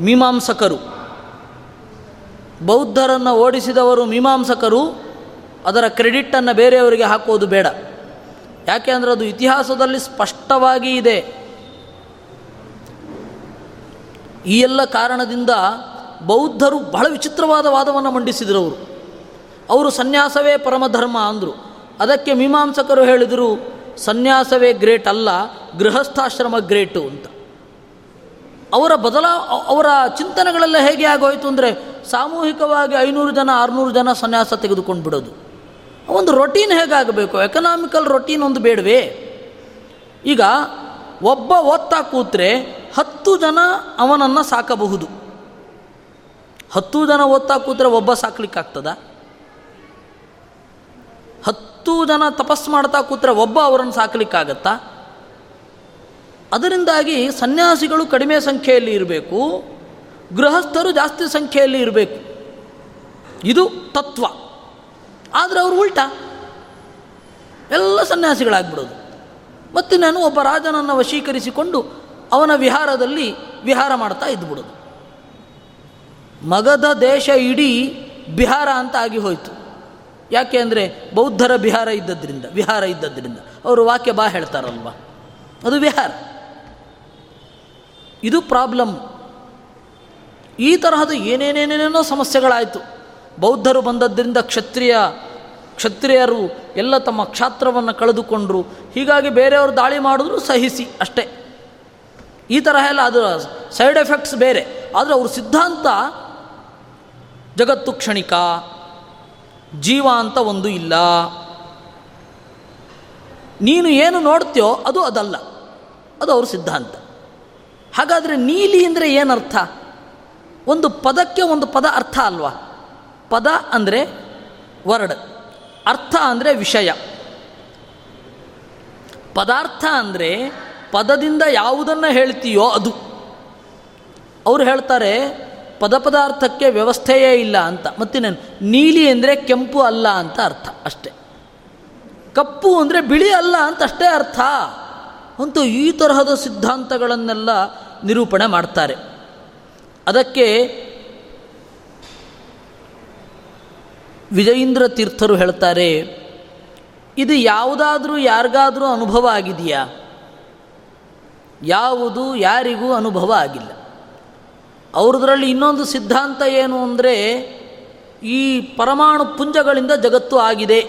ಮೀಮಾಂಸಕರು. ಬೌದ್ಧರನ್ನು ಓಡಿಸಿದವರು ಮೀಮಾಂಸಕರು, ಅದರ ಕ್ರೆಡಿಟನ್ನು ಬೇರೆಯವರಿಗೆ ಹಾಕೋದು ಬೇಡ. ಯಾಕೆ ಅಂದರೆ ಅದು ಇತಿಹಾಸದಲ್ಲಿ ಸ್ಪಷ್ಟವಾಗಿ ಇದೆ. ಈ ಎಲ್ಲ ಕಾರಣದಿಂದ ಬೌದ್ಧರು ಬಹಳ ವಿಚಿತ್ರವಾದ ವಾದವನ್ನು ಮಂಡಿಸಿದರು ಅವರು ಅವರು ಸನ್ಯಾಸವೇ ಪರಮಧರ್ಮ ಅಂದರು. ಅದಕ್ಕೆ ಮೀಮಾಂಸಕರು ಹೇಳಿದರು, ಸನ್ಯಾಸವೇ ಗ್ರೇಟ್ ಅಲ್ಲ, ಗೃಹಸ್ಥಾಶ್ರಮ ಗ್ರೇಟು ಅಂತ. ಅವರ ಬದಲ ಅವರ ಚಿಂತನೆಗಳೆಲ್ಲ ಹೇಗೆ ಆಗೋಯಿತು ಅಂದರೆ ಸಾಮೂಹಿಕವಾಗಿ ಐನೂರು ಜನ, ಆರುನೂರು ಜನ ಸನ್ಯಾಸ ತೆಗೆದುಕೊಂಡು ಬಿಡೋದು ಒಂದು ರೊಟೀನ್ ಹೇಗಾಗಬೇಕು? ಎಕನಾಮಿಕಲ್ ರೊಟೀನ್ ಒಂದು ಬೇಡವೇ? ಈಗ ಒಬ್ಬ ಓದ್ತಾ ಕೂತ್ರೆ ಹತ್ತು ಜನ ಅವನನ್ನು ಸಾಕಬಹುದು. ಹತ್ತು ಜನ ಓದ್ತಾ ಕೂತ್ರೆ ಒಬ್ಬ ಸಾಕ್ಲಿಕ್ಕಾಗ್ತದ? ಹತ್ತು ಜನ ತಪಸ್ಸು ಮಾಡ್ತಾ ಕೂತ್ರೆ ಒಬ್ಬ ಅವರನ್ನು ಸಾಕಲಿಕ್ಕಾಗತ್ತಾ? ಅದರಿಂದಾಗಿ ಸನ್ಯಾಸಿಗಳು ಕಡಿಮೆ ಸಂಖ್ಯೆಯಲ್ಲಿ ಇರಬೇಕು, ಗೃಹಸ್ಥರು ಜಾಸ್ತಿ ಸಂಖ್ಯೆಯಲ್ಲಿ ಇರಬೇಕು. ಇದು ತತ್ವ. ಆದರೆ ಅವರು ಉಲ್ಟ. ಎಲ್ಲ ಸನ್ಯಾಸಿಗಳಾಗ್ಬಿಡೋದು. ಮತ್ತು ನಾನು ಒಬ್ಬ ರಾಜನನ್ನು ವಶೀಕರಿಸಿಕೊಂಡು ಅವನ ವಿಹಾರದಲ್ಲಿ ವಿಹಾರ ಮಾಡ್ತಾ ಇದ್ದುಬಿಡೋದು ಮಗಧ ದೇಶ ಇಡೀ ಬಿಹಾರ ಅಂತ ಆಗಿ ಹೋಯಿತು. ಯಾಕೆ ಅಂದರೆ ಬೌದ್ಧರ ಬಿಹಾರ ಇದ್ದದ್ರಿಂದ, ವಿಹಾರ ಇದ್ದದ್ರಿಂದ. ಅವರು ವಾಕ್ಯ ಬಾ ಹೇಳ್ತಾರಲ್ವ? ಅದು ವಿಹಾರ. ಇದು ಪ್ರಾಬ್ಲಮ್. ಈ ತರಹದ ಏನೇನೇನೇನೇನೋ ಸಮಸ್ಯೆಗಳಾಯಿತು. ಬೌದ್ಧರು ಬಂದದ್ದರಿಂದ ಕ್ಷತ್ರಿಯ, ಕ್ಷತ್ರಿಯರು ಎಲ್ಲ ತಮ್ಮ ಕ್ಷಾತ್ರವನ್ನು ಕಳೆದುಕೊಂಡರು. ಹೀಗಾಗಿ ಬೇರೆಯವರು ದಾಳಿ ಮಾಡಿದ್ರು ಸಹಿಸಿ ಅಷ್ಟೇ. ಈ ತರಹ ಎಲ್ಲ ಅದರ ಸೈಡ್ ಎಫೆಕ್ಟ್ಸ್ ಬೇರೆ. ಆದರೆ ಅವ್ರ ಸಿದ್ಧಾಂತ ಜಗತ್ತು ಕ್ಷಣಿಕ, ಜೀವ ಅಂತ ಒಂದು ಇಲ್ಲ. ನೀನು ಏನು ನೋಡ್ತೀಯೋ ಅದು ಅದಲ್ಲ. ಅದು ಅವ್ರ ಸಿದ್ಧಾಂತ. ಹಾಗಾದರೆ ನೀಲಿ ಅಂದರೆ ಏನರ್ಥ? ಒಂದು ಪದಕ್ಕೆ ಒಂದು ಪದ ಅರ್ಥ ಅಲ್ವಾ? ಪದ ಅಂದರೆ ವರ್ಡ್, ಅರ್ಥ ಅಂದರೆ ವಿಷಯ. ಪದಾರ್ಥ ಅಂದರೆ ಪದದಿಂದ ಯಾವುದನ್ನು ಹೇಳ್ತೀಯೋ ಅದು. ಅವರು ಹೇಳ್ತಾರೆ, ಪದ ಪದಾರ್ಥಕ್ಕೆ ವ್ಯವಸ್ಥೆಯೇ ಇಲ್ಲ ಅಂತ. ಮತ್ತಿನ್ನೇನು, ನೀಲಿ ಅಂದರೆ ಕೆಂಪು ಅಲ್ಲ ಅಂತ ಅರ್ಥ ಅಷ್ಟೆ. ಕಪ್ಪು ಅಂದರೆ ಬಿಳಿ ಅಲ್ಲ ಅಂತ ಅಷ್ಟೇ ಅರ್ಥ. ಅಂತೂ ಈ ತರಹದ ಸಿದ್ಧಾಂತಗಳನ್ನೆಲ್ಲ ನಿರೂಪಣೆ ಮಾಡ್ತಾರೆ. ಅದಕ್ಕೆ ವಿಜಯೀಂದ್ರ ತೀರ್ಥರು ಹೇಳ್ತಾರೆ, ಇದು ಯಾವುದಾದ್ರೂ ಯಾರಿಗಾದರೂ ಅನುಭವ ಆಗಿದೆಯಾ? ಯಾವುದು ಯಾರಿಗೂ ಅನುಭವ ಆಗಿಲ್ಲ. ಅವ್ರದ್ರಲ್ಲಿ ಇನ್ನೊಂದು ಸಿದ್ಧಾಂತ ಏನು ಅಂದರೆ, ಈ ಪರಮಾಣು ಪುಂಜಗಳಿಂದ ಜಗತ್ತು ಆಗಿದೆ.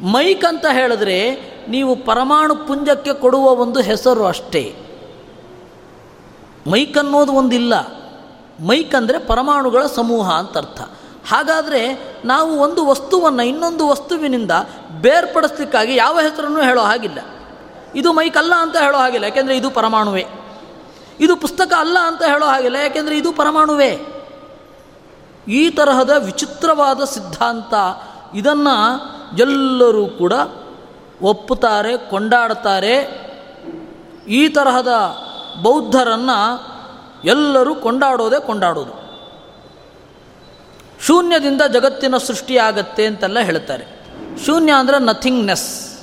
ಮೈಕ್ ಅಂತ ಹೇಳಿದ್ರೆ ನೀವು ಪರಮಾಣು ಪುಂಜಕ್ಕೆ ಕೊಡುವ ಒಂದು ಹೆಸರು ಅಷ್ಟೇ. ಮೈಕ್ ಅನ್ನೋದು ಒಂದಿಲ್ಲ. ಮೈಕ್ ಅಂದರೆ ಪರಮಾಣುಗಳ ಸಮೂಹ ಅಂತ ಅರ್ಥ ಹಾಗಾದರೆ ನಾವು ಒಂದು ವಸ್ತುವನ್ನು ಇನ್ನೊಂದು ವಸ್ತುವಿನಿಂದ ಬೇರ್ಪಡಿಸ್ಲಿಕ್ಕಾಗಿ ಯಾವ ಹೆಸರನ್ನು ಹೇಳೋ ಹಾಗಿಲ್ಲ. ಇದು ಮೈಕ್ ಅಲ್ಲ ಅಂತ ಹೇಳೋ ಹಾಗಿಲ್ಲ, ಯಾಕೆಂದರೆ ಇದು ಪರಮಾಣುವೆ. ಇದು ಪುಸ್ತಕ ಅಲ್ಲ ಅಂತ ಹೇಳೋ ಹಾಗಿಲ್ಲ, ಯಾಕೆಂದರೆ ಇದು ಪರಮಾಣುವೇ. ಈ ತರಹದ ವಿಚಿತ್ರವಾದ ಸಿದ್ಧಾಂತ ಇದನ್ನು ಎಲ್ಲರೂ ಕೂಡ ಒಪ್ಪುತ್ತಾರೆ ಕೊಂಡಾಡ್ತಾರೆ ಈ ತರಹದ ಬೌದ್ಧರನ್ನು ಎಲ್ಲರೂ ಕೊಂಡಾಡೋದೇ ಕೊಂಡಾಡೋದು. ಶೂನ್ಯದಿಂದ ಜಗತ್ತಿನ ಸೃಷ್ಟಿಯಾಗತ್ತೆ ಅಂತೆಲ್ಲ ಹೇಳ್ತಾರೆ. ಶೂನ್ಯ ಅಂದರೆ ನಥಿಂಗ್ನೆಸ್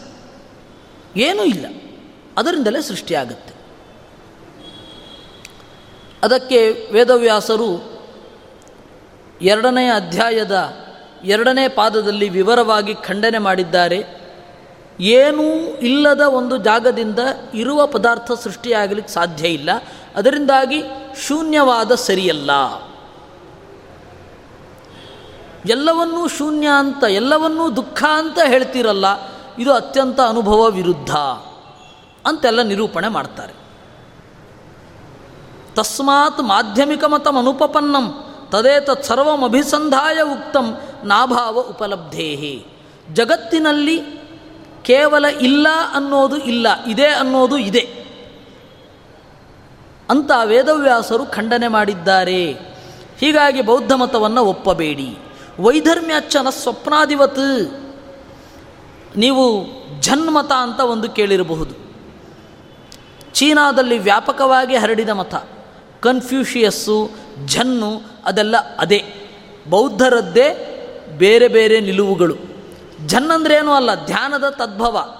ಏನೂ ಇಲ್ಲ. ಅದರಿಂದಲೇ ಸೃಷ್ಟಿಯಾಗತ್ತೆ. ಅದಕ್ಕೆ ವೇದವ್ಯಾಸರು ಎರಡನೇ ಅಧ್ಯಾಯದ ಎರಡನೇ ಪಾದದಲ್ಲಿ ವಿವರವಾಗಿ ಖಂಡನೆ ಮಾಡಿದ್ದಾರೆ. ಏನೂ ಇಲ್ಲದ ಒಂದು ಜಾಗದಿಂದ ಇರುವ ಪದಾರ್ಥ ಸೃಷ್ಟಿಯಾಗಲಿಕ್ಕೆ ಸಾಧ್ಯ ಇಲ್ಲ. ಅದರಿಂದಾಗಿ ಶೂನ್ಯವಾದ ಸರಿಯಲ್ಲ. ಎಲ್ಲವನ್ನೂ ಶೂನ್ಯ ಅಂತ, ಎಲ್ಲವನ್ನೂ ದುಃಖ ಅಂತ ಹೇಳ್ತಿರಲ್ಲ. ಇದು ಅತ್ಯಂತ ಅನುಭವ ವಿರುದ್ಧ ಅಂತೆಲ್ಲ ನಿರೂಪಣೆ ಮಾಡ್ತಾರೆ. ತಸ್ಮಾತ್ ಮಾಧ್ಯಮಿಕ ಮತಂ ಅನುಪಪನ್ನಂ ತದೇ ತತ್ಸರ್ವಮಭಿಸಂಧಾಯ ಉಕ್ತಂ ನಾಭಾವ ಉಪಲಬ್ಧೇಹಿ. ಜಗತ್ತಿನಲ್ಲಿ ಕೇವಲ ಇಲ್ಲ ಅನ್ನೋದು ಇಲ್ಲ, ಇದೆ ಅನ್ನೋದು ಇದೆ. ಅಂತ ವೇದವ್ಯಾಸರು ಖಂಡನೆ ಮಾಡಿದ್ದಾರೆ. ಹೀಗಾಗಿ ಬೌದ್ಧ ಮತವನ್ನು ಒಪ್ಪಬೇಡಿ. ವೈಧರ್ಮ್ಯಾಚನ ಸ್ವಪ್ನಾಧಿವತ್ ನೀವು ಜನ್ಮತ ಅಂತ ಒಂದು ಕೇಳಿರಬಹುದು. ಚೀನಾದಲ್ಲಿ ವ್ಯಾಪಕವಾಗಿ ಹರಡಿದ ಮತ, ಕನ್ಫ್ಯೂಷಿಯಸ್ಸು ಜನ್ನು ಅದೆಲ್ಲ ಅದೇ. ಬೌದ್ಧರದ್ದೇ ಬೇರೆ ಬೇರೆ ನಿಲುವುಗಳು. ಜನ್ ಅಂದ್ರೇನೂ ಅಲ್ಲ, ಧ್ಯಾನದ ತದ್ಭವ.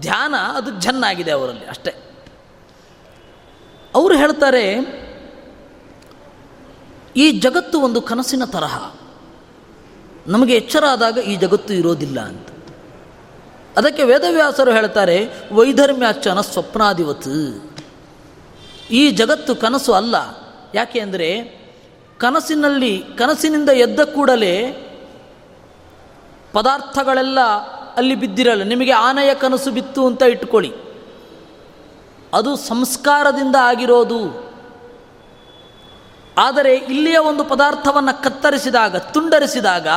ಧ್ಯಾನ ಅದು ಜನ್ನಾಗಿದೆ ಅವರಲ್ಲಿ, ಅಷ್ಟೇ. ಅವರು ಹೇಳ್ತಾರೆ, ಈ ಜಗತ್ತು ಒಂದು ಕನಸಿನ ತರಹ. ನಮಗೆ ಎಚ್ಚರ ಆದಾಗ ಈ ಜಗತ್ತು ಇರೋದಿಲ್ಲ ಅಂತ. ಅದಕ್ಕೆ ವೇದವ್ಯಾಸರು ಹೇಳ್ತಾರೆ ವೈಧರ್ಮ್ಯಾಚನ ಸ್ವಪ್ನಾಧಿವತ್ ಈ ಜಗತ್ತು ಕನಸು ಅಲ್ಲ. ಯಾಕೆ ಅಂದರೆ, ಕನಸಿನಲ್ಲಿ, ಕನಸಿನಿಂದ ಎದ್ದ ಕೂಡಲೇ ಪದಾರ್ಥಗಳೆಲ್ಲ ಅಲ್ಲಿ ಬಿದ್ದಿರಲ್ಲ. ನಿಮಗೆ ಆನೆಯ ಕನಸು ಬಿತ್ತು ಅಂತ ಇಟ್ಕೊಳ್ಳಿ. ಅದು ಸಂಸ್ಕಾರದಿಂದ ಆಗಿರೋದು. ಆದರೆ ಇಲ್ಲಿಯ ಒಂದು ಪದಾರ್ಥವನ್ನು ಕತ್ತರಿಸಿದಾಗ, ತುಂಡರಿಸಿದಾಗ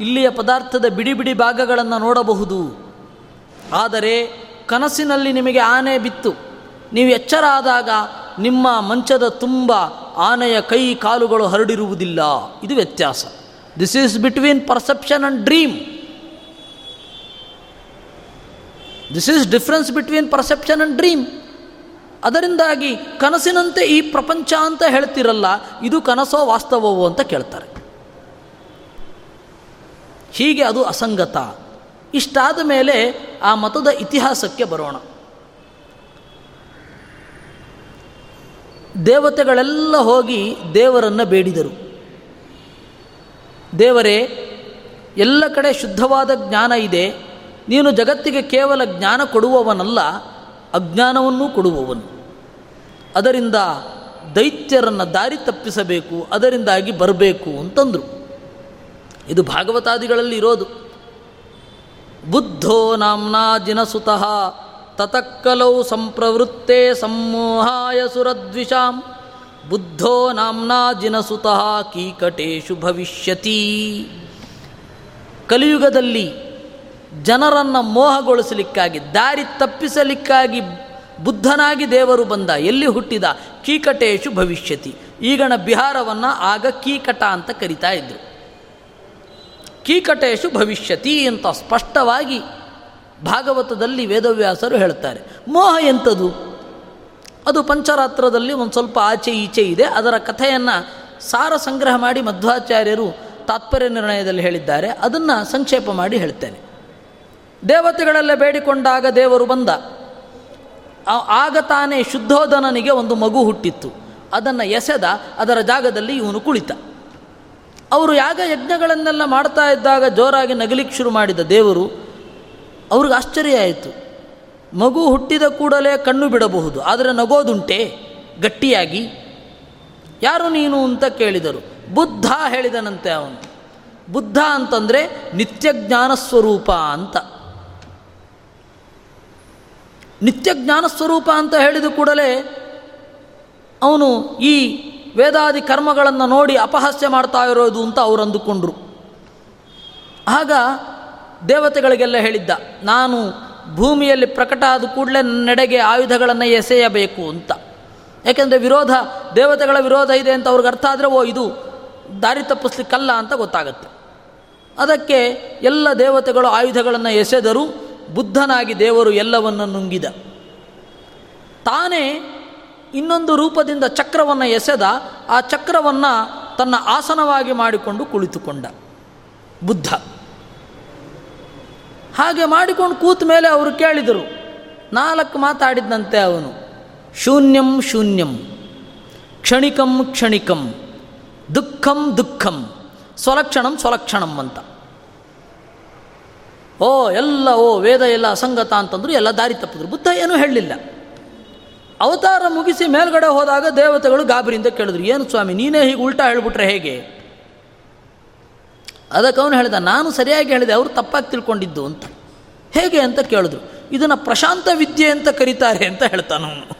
ಇಲ್ಲಿಯ ಪದಾರ್ಥದ ಬಿಡಿ ಬಿಡಿ ಭಾಗಗಳನ್ನು ನೋಡಬಹುದು. ಆದರೆ ಕನಸಿನಲ್ಲಿ ನಿಮಗೆ ಆನೆ ಬಿತ್ತು. ನೀವು ಎಚ್ಚರ ಆದಾಗ ನಿಮ್ಮ ಮಂಚದ ತುಂಬ ಆನೆಯ ಕೈ ಕಾಲುಗಳು ಹರಡಿರುವುದಿಲ್ಲ. ಇದು ವ್ಯತ್ಯಾಸ. This is between perception and dream this is difference between perception and dream ಅದರಿಂದಾಗಿ ಕನಸಿನಂತೆ ಈ ಪ್ರಪಂಚ ಅಂತ ಹೇಳ್ತಿರಲ್ಲ, ಇದು ಕನಸೋ ವಾಸ್ತವವೋ ಅಂತ ಕೇಳ್ತಾರೆ. ಹೀಗೆ ಅದು ಅಸಂಗತ. ಇಷ್ಟಾದ ಮೇಲೆ ಆ ಮತದ ಇತಿಹಾಸಕ್ಕೆ ಬರೋಣ. ದೇವತೆಗಳೆಲ್ಲ ಹೋಗಿ ದೇವರನ್ನು ಬೇಡಿದರು. ದೇವರೇ, ಎಲ್ಲ ಕಡೆ ಶುದ್ಧವಾದ ಜ್ಞಾನ ಇದೆ. ನೀನು ಜಗತ್ತಿಗೆ ಕೇವಲ ಜ್ಞಾನ ಕೊಡುವವನಲ್ಲ, ಅಜ್ಞಾನವನ್ನೂ ಕೊಡುವವನು. ಅದರಿಂದ ದೈತ್ಯರನ್ನು ದಾರಿ ತಪ್ಪಿಸಬೇಕು, ಅದರಿಂದಾಗಿ ಬರಬೇಕು ಅಂತಂದರು. ಇದು ಭಾಗವತಾದಿಗಳಲ್ಲಿ ಇರೋದು. ಬುದ್ಧೋ ನಾಮ್ನಾ ಜಿನಸುತಃ ತತಕ್ಕಲೌ ಸಂಪ್ರವೃತ್ತೇ ಸಂಮೋಹಾಯ ಸುರದ್ವಿಷಾಂ. ಬುದ್ಧೋ ನಾಮ್ನಾ ಜಿನಸುತಃ ಕೀಕಟೇಶು ಭವಿಷ್ಯತಿ. ಕಲಿಯುಗದಲ್ಲಿ ಜನರನ್ನು ಮೋಹಗೊಳಿಸಲಿಕ್ಕಾಗಿ, ದಾರಿ ತಪ್ಪಿಸಲಿಕ್ಕಾಗಿ ಬುದ್ಧನಾಗಿ ದೇವರು ಬಂದ, ಎಲ್ಲಿ ಹುಟ್ಟಿದ? ಕೀಕಟೇಶು ಭವಿಷ್ಯತಿ. ಈಗಣ ಬಿಹಾರವನ್ನು ಆಗ ಕೀಕಟ ಅಂತ ಕರಿತಾ ಇದ್ದರು ಕೀಕಟೇಶು ಭವಿಷ್ಯತಿ ಅಂತ ಸ್ಪಷ್ಟವಾಗಿ ಭಾಗವತದಲ್ಲಿ ವೇದವ್ಯಾಸರು ಹೇಳ್ತಾರೆ. ಮೋಹ ಎಂಥದು ಅದು ಪಂಚರಾತ್ರದಲ್ಲಿ ಒಂದು ಸ್ವಲ್ಪ ಆಚೆ ಈಚೆ ಇದೆ. ಅದರ ಕಥೆಯನ್ನು ಸಾರ ಸಂಗ್ರಹ ಮಾಡಿ ಮಧ್ವಾಚಾರ್ಯರು ತಾತ್ಪರ್ಯ ನಿರ್ಣಯದಲ್ಲಿ ಹೇಳಿದ್ದಾರೆ. ಅದನ್ನು ಸಂಕ್ಷೇಪ ಮಾಡಿ ಹೇಳ್ತೇನೆ. ದೇವತೆಗಳೆಲ್ಲ ಬೇಡಿಕೊಂಡಾಗ ದೇವರು ಬಂದ. ಆಗ ತಾನೇ ಶುದ್ಧೋಧನನಿಗೆ ಒಂದು ಮಗು ಹುಟ್ಟಿತ್ತು. ಅದನ್ನು ಎಸೆದ, ಅದರ ಜಾಗದಲ್ಲಿ ಇವನು ಕುಳಿತ. ಅವರು ಯಾಗ ಯಜ್ಞಗಳನ್ನೆಲ್ಲ ಮಾಡ್ತಾ ಇದ್ದಾಗ ಜೋರಾಗಿ ನಗಲಿಕ್ಕೆ ಶುರು ಮಾಡಿದ ದೇವರು, ಅವ್ರಿಗೆ ಆಶ್ಚರ್ಯ ಆಯಿತು. ಮಗು ಹುಟ್ಟಿದ ಕೂಡಲೇ ಕಣ್ಣು ಬಿಡಬಹುದು, ಆದರೆ ನಗೋದುಂಟೆ, ಗಟ್ಟಿಯಾಗಿ. ಯಾರು ನೀನು ಅಂತ ಕೇಳಿದರು. ಬುದ್ಧ ಹೇಳಿದನಂತೆ ಅವನು. ಬುದ್ಧ ಅಂತಂದರೆ ನಿತ್ಯ ಜ್ಞಾನ ಸ್ವರೂಪ ಅಂತ. ನಿತ್ಯ ಜ್ಞಾನ ಸ್ವರೂಪ ಅಂತ ಹೇಳಿದ ಕೂಡಲೇ ಅವನು ಈ ವೇದಾದಿ ಕರ್ಮಗಳನ್ನು ನೋಡಿ ಅಪಹಾಸ್ಯ ಮಾಡ್ತಾ ಇರೋದು ಅಂತ ಅವರು ಅಂದುಕೊಂಡ್ರು. ಆಗ ದೇವತೆಗಳಿಗೆಲ್ಲ ಹೇಳಿದ್ದ, ನಾನು ಭೂಮಿಯಲ್ಲಿ ಪ್ರಕಟ ಆದ ಕೂಡಲೇ ನಡೆಗೆ ಆಯುಧಗಳನ್ನು ಎಸೆಯಬೇಕು ಅಂತ. ಯಾಕೆಂದರೆ ವಿರೋಧ, ದೇವತೆಗಳ ವಿರೋಧ ಇದೆ ಅಂತ ಅವ್ರಿಗೆ ಅರ್ಥ ಆದರೆ, ಓ, ಇದು ದಾರಿ ತಪ್ಪಿಸ್ಲಿಕ್ಕಲ್ಲ ಅಂತ ಗೊತ್ತಾಗುತ್ತೆ. ಅದಕ್ಕೆ ಎಲ್ಲ ದೇವತೆಗಳು ಆಯುಧಗಳನ್ನು ಎಸೆದರೂ ಬುದ್ಧನಾಗಿ ದೇವರು ಎಲ್ಲವನ್ನು ನುಂಗಿದ. ತಾನೇ ಇನ್ನೊಂದು ರೂಪದಿಂದ ಚಕ್ರವನ್ನು ಎಸೆದ, ಆ ಚಕ್ರವನ್ನು ತನ್ನ ಆಸನವಾಗಿ ಮಾಡಿಕೊಂಡು ಕುಳಿತುಕೊಂಡ ಬುದ್ಧ. ಹಾಗೆ ಮಾಡಿಕೊಂಡು ಕೂತ ಮೇಲೆ ಅವರು ಕೇಳಿದರು. ನಾಲ್ಕು ಮಾತಾಡಿದಂತೆ ಅವನು. ಶೂನ್ಯಂ ಶೂನ್ಯಂ. ಕ್ಷಣಿಕಂ ಕ್ಷಣಿಕಂ. ದುಃಖಂ ದುಃಖಂ. ಸ್ವಲಕ್ಷಣಂ ಸ್ವಲಕ್ಷಣಂ ಅಂತ. ಓ, ಎಲ್ಲ, ಓ, ವೇದ, ಎಲ್ಲ, ಅಸಂಗತ ಅಂತಂದ್ರು ಎಲ್ಲ ದಾರಿ ತಪ್ಪಿದ್ರು. ಬುದ್ಧ ಏನೂ ಹೇಳಲಿಲ್ಲ. ಅವತಾರ ಮುಗಿಸಿ ಮೇಲ್ಗಡೆ ಹೋದಾಗ ದೇವತೆಗಳು ಗಾಬರಿಯಿಂದ ಕೇಳಿದ್ರು, ಏನು ಸ್ವಾಮಿ, ನೀನೇ ಹೀಗೆ ಉಲ್ಟಾ ಹೇಳ್ಬಿಟ್ರೆ ಹೇಗೆ? ಅದಕ್ಕೆ ಅವನು ಹೇಳಿದ, ನಾನು ಸರಿಯಾಗಿ ಹೇಳಿದೆ, ಅವರು ತಪ್ಪಾಗಿ ತಿಳ್ಕೊಂಡಿದ್ದು ಅಂತ. ಹೇಗೆ ಅಂತ ಕೇಳಿದ್ರು. ಇದನ್ನು ಪ್ರಶಾಂತ ವಿದ್ಯೆ ಅಂತ ಕರೀತಾರೆ ಅಂತ ಹೇಳ್ತಾನವನು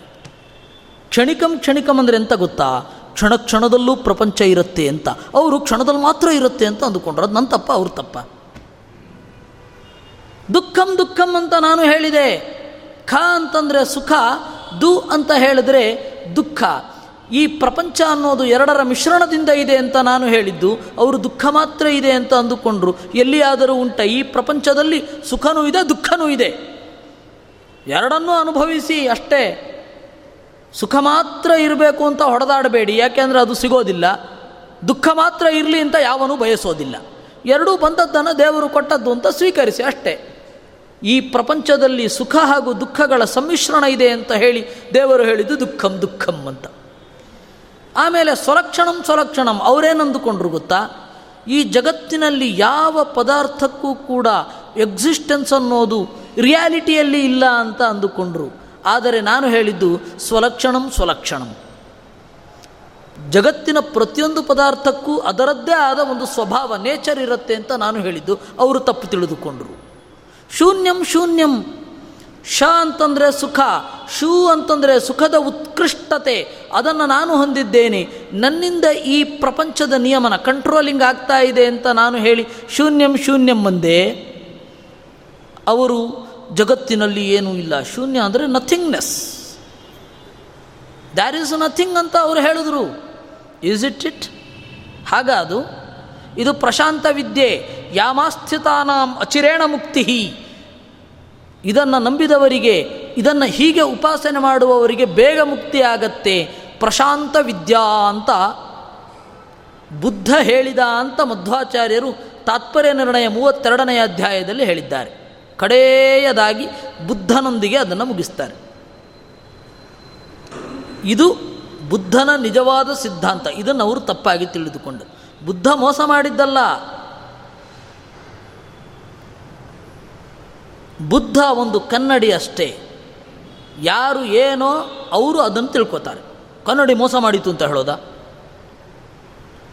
ಕ್ಷಣಿಕಂ ಕ್ಷಣಿಕಂ ಅಂದರೆ ಎಂತ ಗೊತ್ತಾ? ಕ್ಷಣ ಕ್ಷಣದಲ್ಲೂ ಪ್ರಪಂಚ ಇರುತ್ತೆ ಅಂತ. ಅವರು ಕ್ಷಣದಲ್ಲಿ ಮಾತ್ರ ಇರುತ್ತೆ ಅಂತ ಅಂದುಕೊಂಡ್ರು. ಅದು ನನ್ನ ತಪ್ಪ, ಅವ್ರ ತಪ್ಪ. ದುಃಖಂ ದುಃಖಂ ಅಂತ ನಾನು ಹೇಳಿದೆ. ಖ ಅಂತಂದರೆ ಸುಖ, ದು ಅಂತ ಹೇಳಿದ್ರೆ ದುಃಖ. ಈ ಪ್ರಪಂಚ ಅನ್ನೋದು ಎರಡರ ಮಿಶ್ರಣದಿಂದ ಇದೆ ಅಂತ ನಾನು ಹೇಳಿದ್ದು, ಅವರು ದುಃಖ ಮಾತ್ರ ಇದೆ ಅಂತ ಅಂದುಕೊಂಡ್ರು. ಎಲ್ಲಿಯಾದರೂ ಉಂಟ, ಈ ಪ್ರಪಂಚದಲ್ಲಿ ಸುಖನೂ ಇದೆ, ದುಃಖನೂ ಇದೆ. ಎರಡನ್ನೂ ಅನುಭವಿಸಿ ಅಷ್ಟೇ. ಸುಖ ಮಾತ್ರ ಇರಬೇಕು ಅಂತ ಹೊಡೆದಾಡಬೇಡಿ ಯಾಕೆಂದರೆ ಅದು ಸಿಗೋದಿಲ್ಲ. ದುಃಖ ಮಾತ್ರ ಇರಲಿ ಅಂತ ಯಾವನೂ ಬಯಸೋದಿಲ್ಲ. ಎರಡೂ ಬಂದದ್ದನ್ನು ದೇವರು ಕೊಟ್ಟದ್ದು ಅಂತ ಸ್ವೀಕರಿಸಿ ಅಷ್ಟೇ. ಈ ಪ್ರಪಂಚದಲ್ಲಿ ಸುಖ ಹಾಗೂ ದುಃಖಗಳ ಸಮ್ಮಿಶ್ರಣ ಇದೆ ಅಂತ ಹೇಳಿ ದೇವರು ಹೇಳಿದ್ದು ದುಃಖಂ ದುಃಖಂ ಅಂತ. ಆಮೇಲೆ ಸ್ವಲಕ್ಷಣಂ ಸ್ವಲಕ್ಷಣಂ ಅವರೇನಂದುಕೊಂಡ್ರು ಗೊತ್ತಾ? ಈ ಜಗತ್ತಿನಲ್ಲಿ ಯಾವ ಪದಾರ್ಥಕ್ಕೂ ಕೂಡ ಎಕ್ಸಿಸ್ಟೆನ್ಸ್ ಅನ್ನೋದು ರಿಯಾಲಿಟಿಯಲ್ಲಿ ಇಲ್ಲ ಅಂತ ಅಂದುಕೊಂಡರು. ಆದರೆ ನಾನು ಹೇಳಿದ್ದು ಸ್ವಲಕ್ಷಣಂ ಸ್ವಲಕ್ಷಣಂ. ಜಗತ್ತಿನ ಪ್ರತಿಯೊಂದು ಪದಾರ್ಥಕ್ಕೂ ಅದರದ್ದೇ ಆದ ಒಂದು ಸ್ವಭಾವ ನೇಚರ್ ಇರುತ್ತೆ ಅಂತ ನಾನು ಹೇಳಿದ್ದು. ಅವರು ತಪ್ಪು ತಿಳಿದುಕೊಂಡರು. ಶೂನ್ಯಂ ಶೂನ್ಯಂ. ಶ ಅಂತಂದರೆ ಸುಖ, ಶೂ ಅಂತಂದರೆ ಸುಖದ ಉತ್ಕೃಷ್ಟತೆ, ಅದನ್ನು ನಾನು ಹೊಂದಿದ್ದೇನೆ. ನನ್ನಿಂದ ಈ ಪ್ರಪಂಚದ ನಿಯಮನ ಕಂಟ್ರೋಲಿಂಗ್ ಆಗ್ತಾ ಇದೆ ಅಂತ ನಾನು ಹೇಳಿ ಶೂನ್ಯಂ ಶೂನ್ಯಂ ಮುಂದೆ ಅವರು ಜಗತ್ತಿನಲ್ಲಿ ಏನೂ ಇಲ್ಲ. ಶೂನ್ಯ ಅಂದರೆ ನಥಿಂಗ್ನೆಸ್ ದ್ಯಾರ್ ಈಸ್ ನಥಿಂಗ್ ಅಂತ ಅವರು ಹೇಳಿದ್ರು. ಈಸ್ ಇಟ್ ಇಟ್ ಹಾಗಾದು, ಇದು ಪ್ರಶಾಂತ ವಿದ್ಯೆ. ಯಾಮಾಸ್ಥಿತಾನಾಂ ಅಚಿರೇಣ ಮುಕ್ತಿ ಇದನ್ನು ನಂಬಿದವರಿಗೆ, ಇದನ್ನು ಹೀಗೆ ಉಪಾಸನೆ ಮಾಡುವವರಿಗೆ ಬೇಗ ಮುಕ್ತಿ ಆಗತ್ತೆ ಪ್ರಶಾಂತ ವಿದ್ಯಾ ಅಂತ ಬುದ್ಧ ಹೇಳಿದ ಅಂತ ಮಧ್ವಾಚಾರ್ಯರು ತಾತ್ಪರ್ಯ ನಿರ್ಣಯ ಮೂವತ್ತೆರಡನೆಯ ಅಧ್ಯಾಯದಲ್ಲಿ ಹೇಳಿದ್ದಾರೆ. ಕಡೆಯದಾಗಿ ಬುದ್ಧನೊಂದಿಗೆ ಅದನ್ನು ಮುಗಿಸ್ತಾರೆ. ಇದು ಬುದ್ಧನ ನಿಜವಾದ ಸಿದ್ಧಾಂತ. ಇದನ್ನು ಅವರು ತಪ್ಪಾಗಿ ತಿಳಿದುಕೊಂಡು ಬುದ್ಧ ಮೋಸ ಮಾಡಿದ್ದಲ್ಲ. ಬುದ್ಧ ಒಂದು ಕನ್ನಡಿ ಅಷ್ಟೇ. ಯಾರು ಏನೋ ಅವರು ಅದನ್ನು ತಿಳ್ಕೊತಾರೆ. ಕನ್ನಡಿ ಮೋಸ ಮಾಡಿತು ಅಂತ ಹೇಳೋದಾ?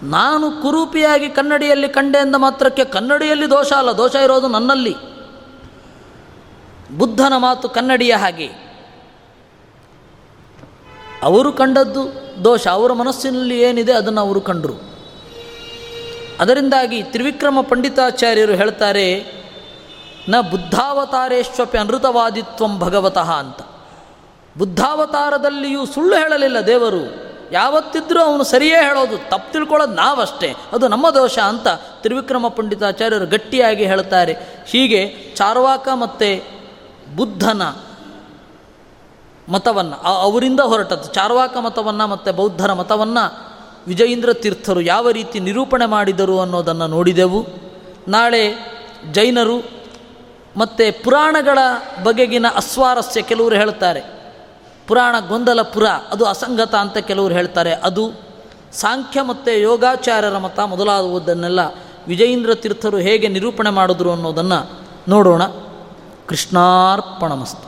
ನಾನು ಕುರೂಪಿಯಾಗಿ ಕನ್ನಡಿಯಲ್ಲಿ ಕಂಡೆ ಎಂದ ಮಾತ್ರಕ್ಕೆ ಕನ್ನಡಿಯಲ್ಲಿ ದೋಷ ಅಲ್ಲ, ದೋಷ ಇರೋದು ನನ್ನಲ್ಲಿ. ಬುದ್ಧನ ಮಾತು ಕನ್ನಡಿಯ ಹಾಗೆ. ಅವರು ಕಂಡದ್ದು ದೋಷ, ಅವರ ಮನಸ್ಸಿನಲ್ಲಿ ಏನಿದೆ ಅದನ್ನು ಅವರು ಕಂಡರು. ಅದರಿಂದಾಗಿ ತ್ರಿವಿಕ್ರಮ ಪಂಡಿತಾಚಾರ್ಯರು ಹೇಳ್ತಾರೆ ನ ಬುದ್ಧಾವತಾರೇಶ್ವಪಿ ಅನೃತವಾದಿತ್ವಂ ಭಗವತಃ ಅಂತ. ಬುದ್ಧಾವತಾರದಲ್ಲಿಯೂ ಸುಳ್ಳು ಹೇಳಲಿಲ್ಲ ದೇವರು. ಯಾವತ್ತಿದ್ರೂ ಅವನು ಸರಿಯೇ ಹೇಳೋದು, ತಪ್ಪು ತಿಳ್ಕೊಳ್ಳೋದು ನಾವಷ್ಟೇ. ಅದು ನಮ್ಮ ದೋಷ ಅಂತ ತ್ರಿವಿಕ್ರಮ ಪಂಡಿತಾಚಾರ್ಯರು ಗಟ್ಟಿಯಾಗಿ ಹೇಳ್ತಾರೆ ಹೀಗೆ ಚಾರ್ವಾಕ ಮತ್ತು ಬುದ್ಧನ ಮತವನ್ನು ಅವರಿಂದ ಹೊರಟದ್ದು. ಚಾರ್ವಾಕ ಮತವನ್ನು ಮತ್ತು ಬೌದ್ಧರ ಮತವನ್ನು ವಿಜಯೇಂದ್ರ ತೀರ್ಥರು ಯಾವ ರೀತಿ ನಿರೂಪಣೆ ಮಾಡಿದರು ಅನ್ನೋದನ್ನು ನೋಡಿದೆವು. ನಾಳೆ ಜೈನರು ಮತ್ತು ಪುರಾಣಗಳ ಬಗೆಗಿನ ಅಸ್ವಾರಸ್ಯ ಕೆಲವರು ಹೇಳ್ತಾರೆ. ಪುರಾಣ ಗೊಂದಲ ಪುರ ಅದು ಅಸಂಗತ ಅಂತ ಕೆಲವರು ಹೇಳ್ತಾರೆ. ಅದು ಸಾಂಖ್ಯ ಮತ್ತು ಯೋಗಾಚಾರ್ಯರ ಮತ ಮೊದಲಾದುವುದನ್ನೆಲ್ಲ ವಿಜಯೇಂದ್ರ ತೀರ್ಥರು ಹೇಗೆ ನಿರೂಪಣೆ ಮಾಡಿದ್ರು ಅನ್ನೋದನ್ನು ನೋಡೋಣ. ಕೃಷ್ಣಾರ್ಪಣಮಸ್ತು.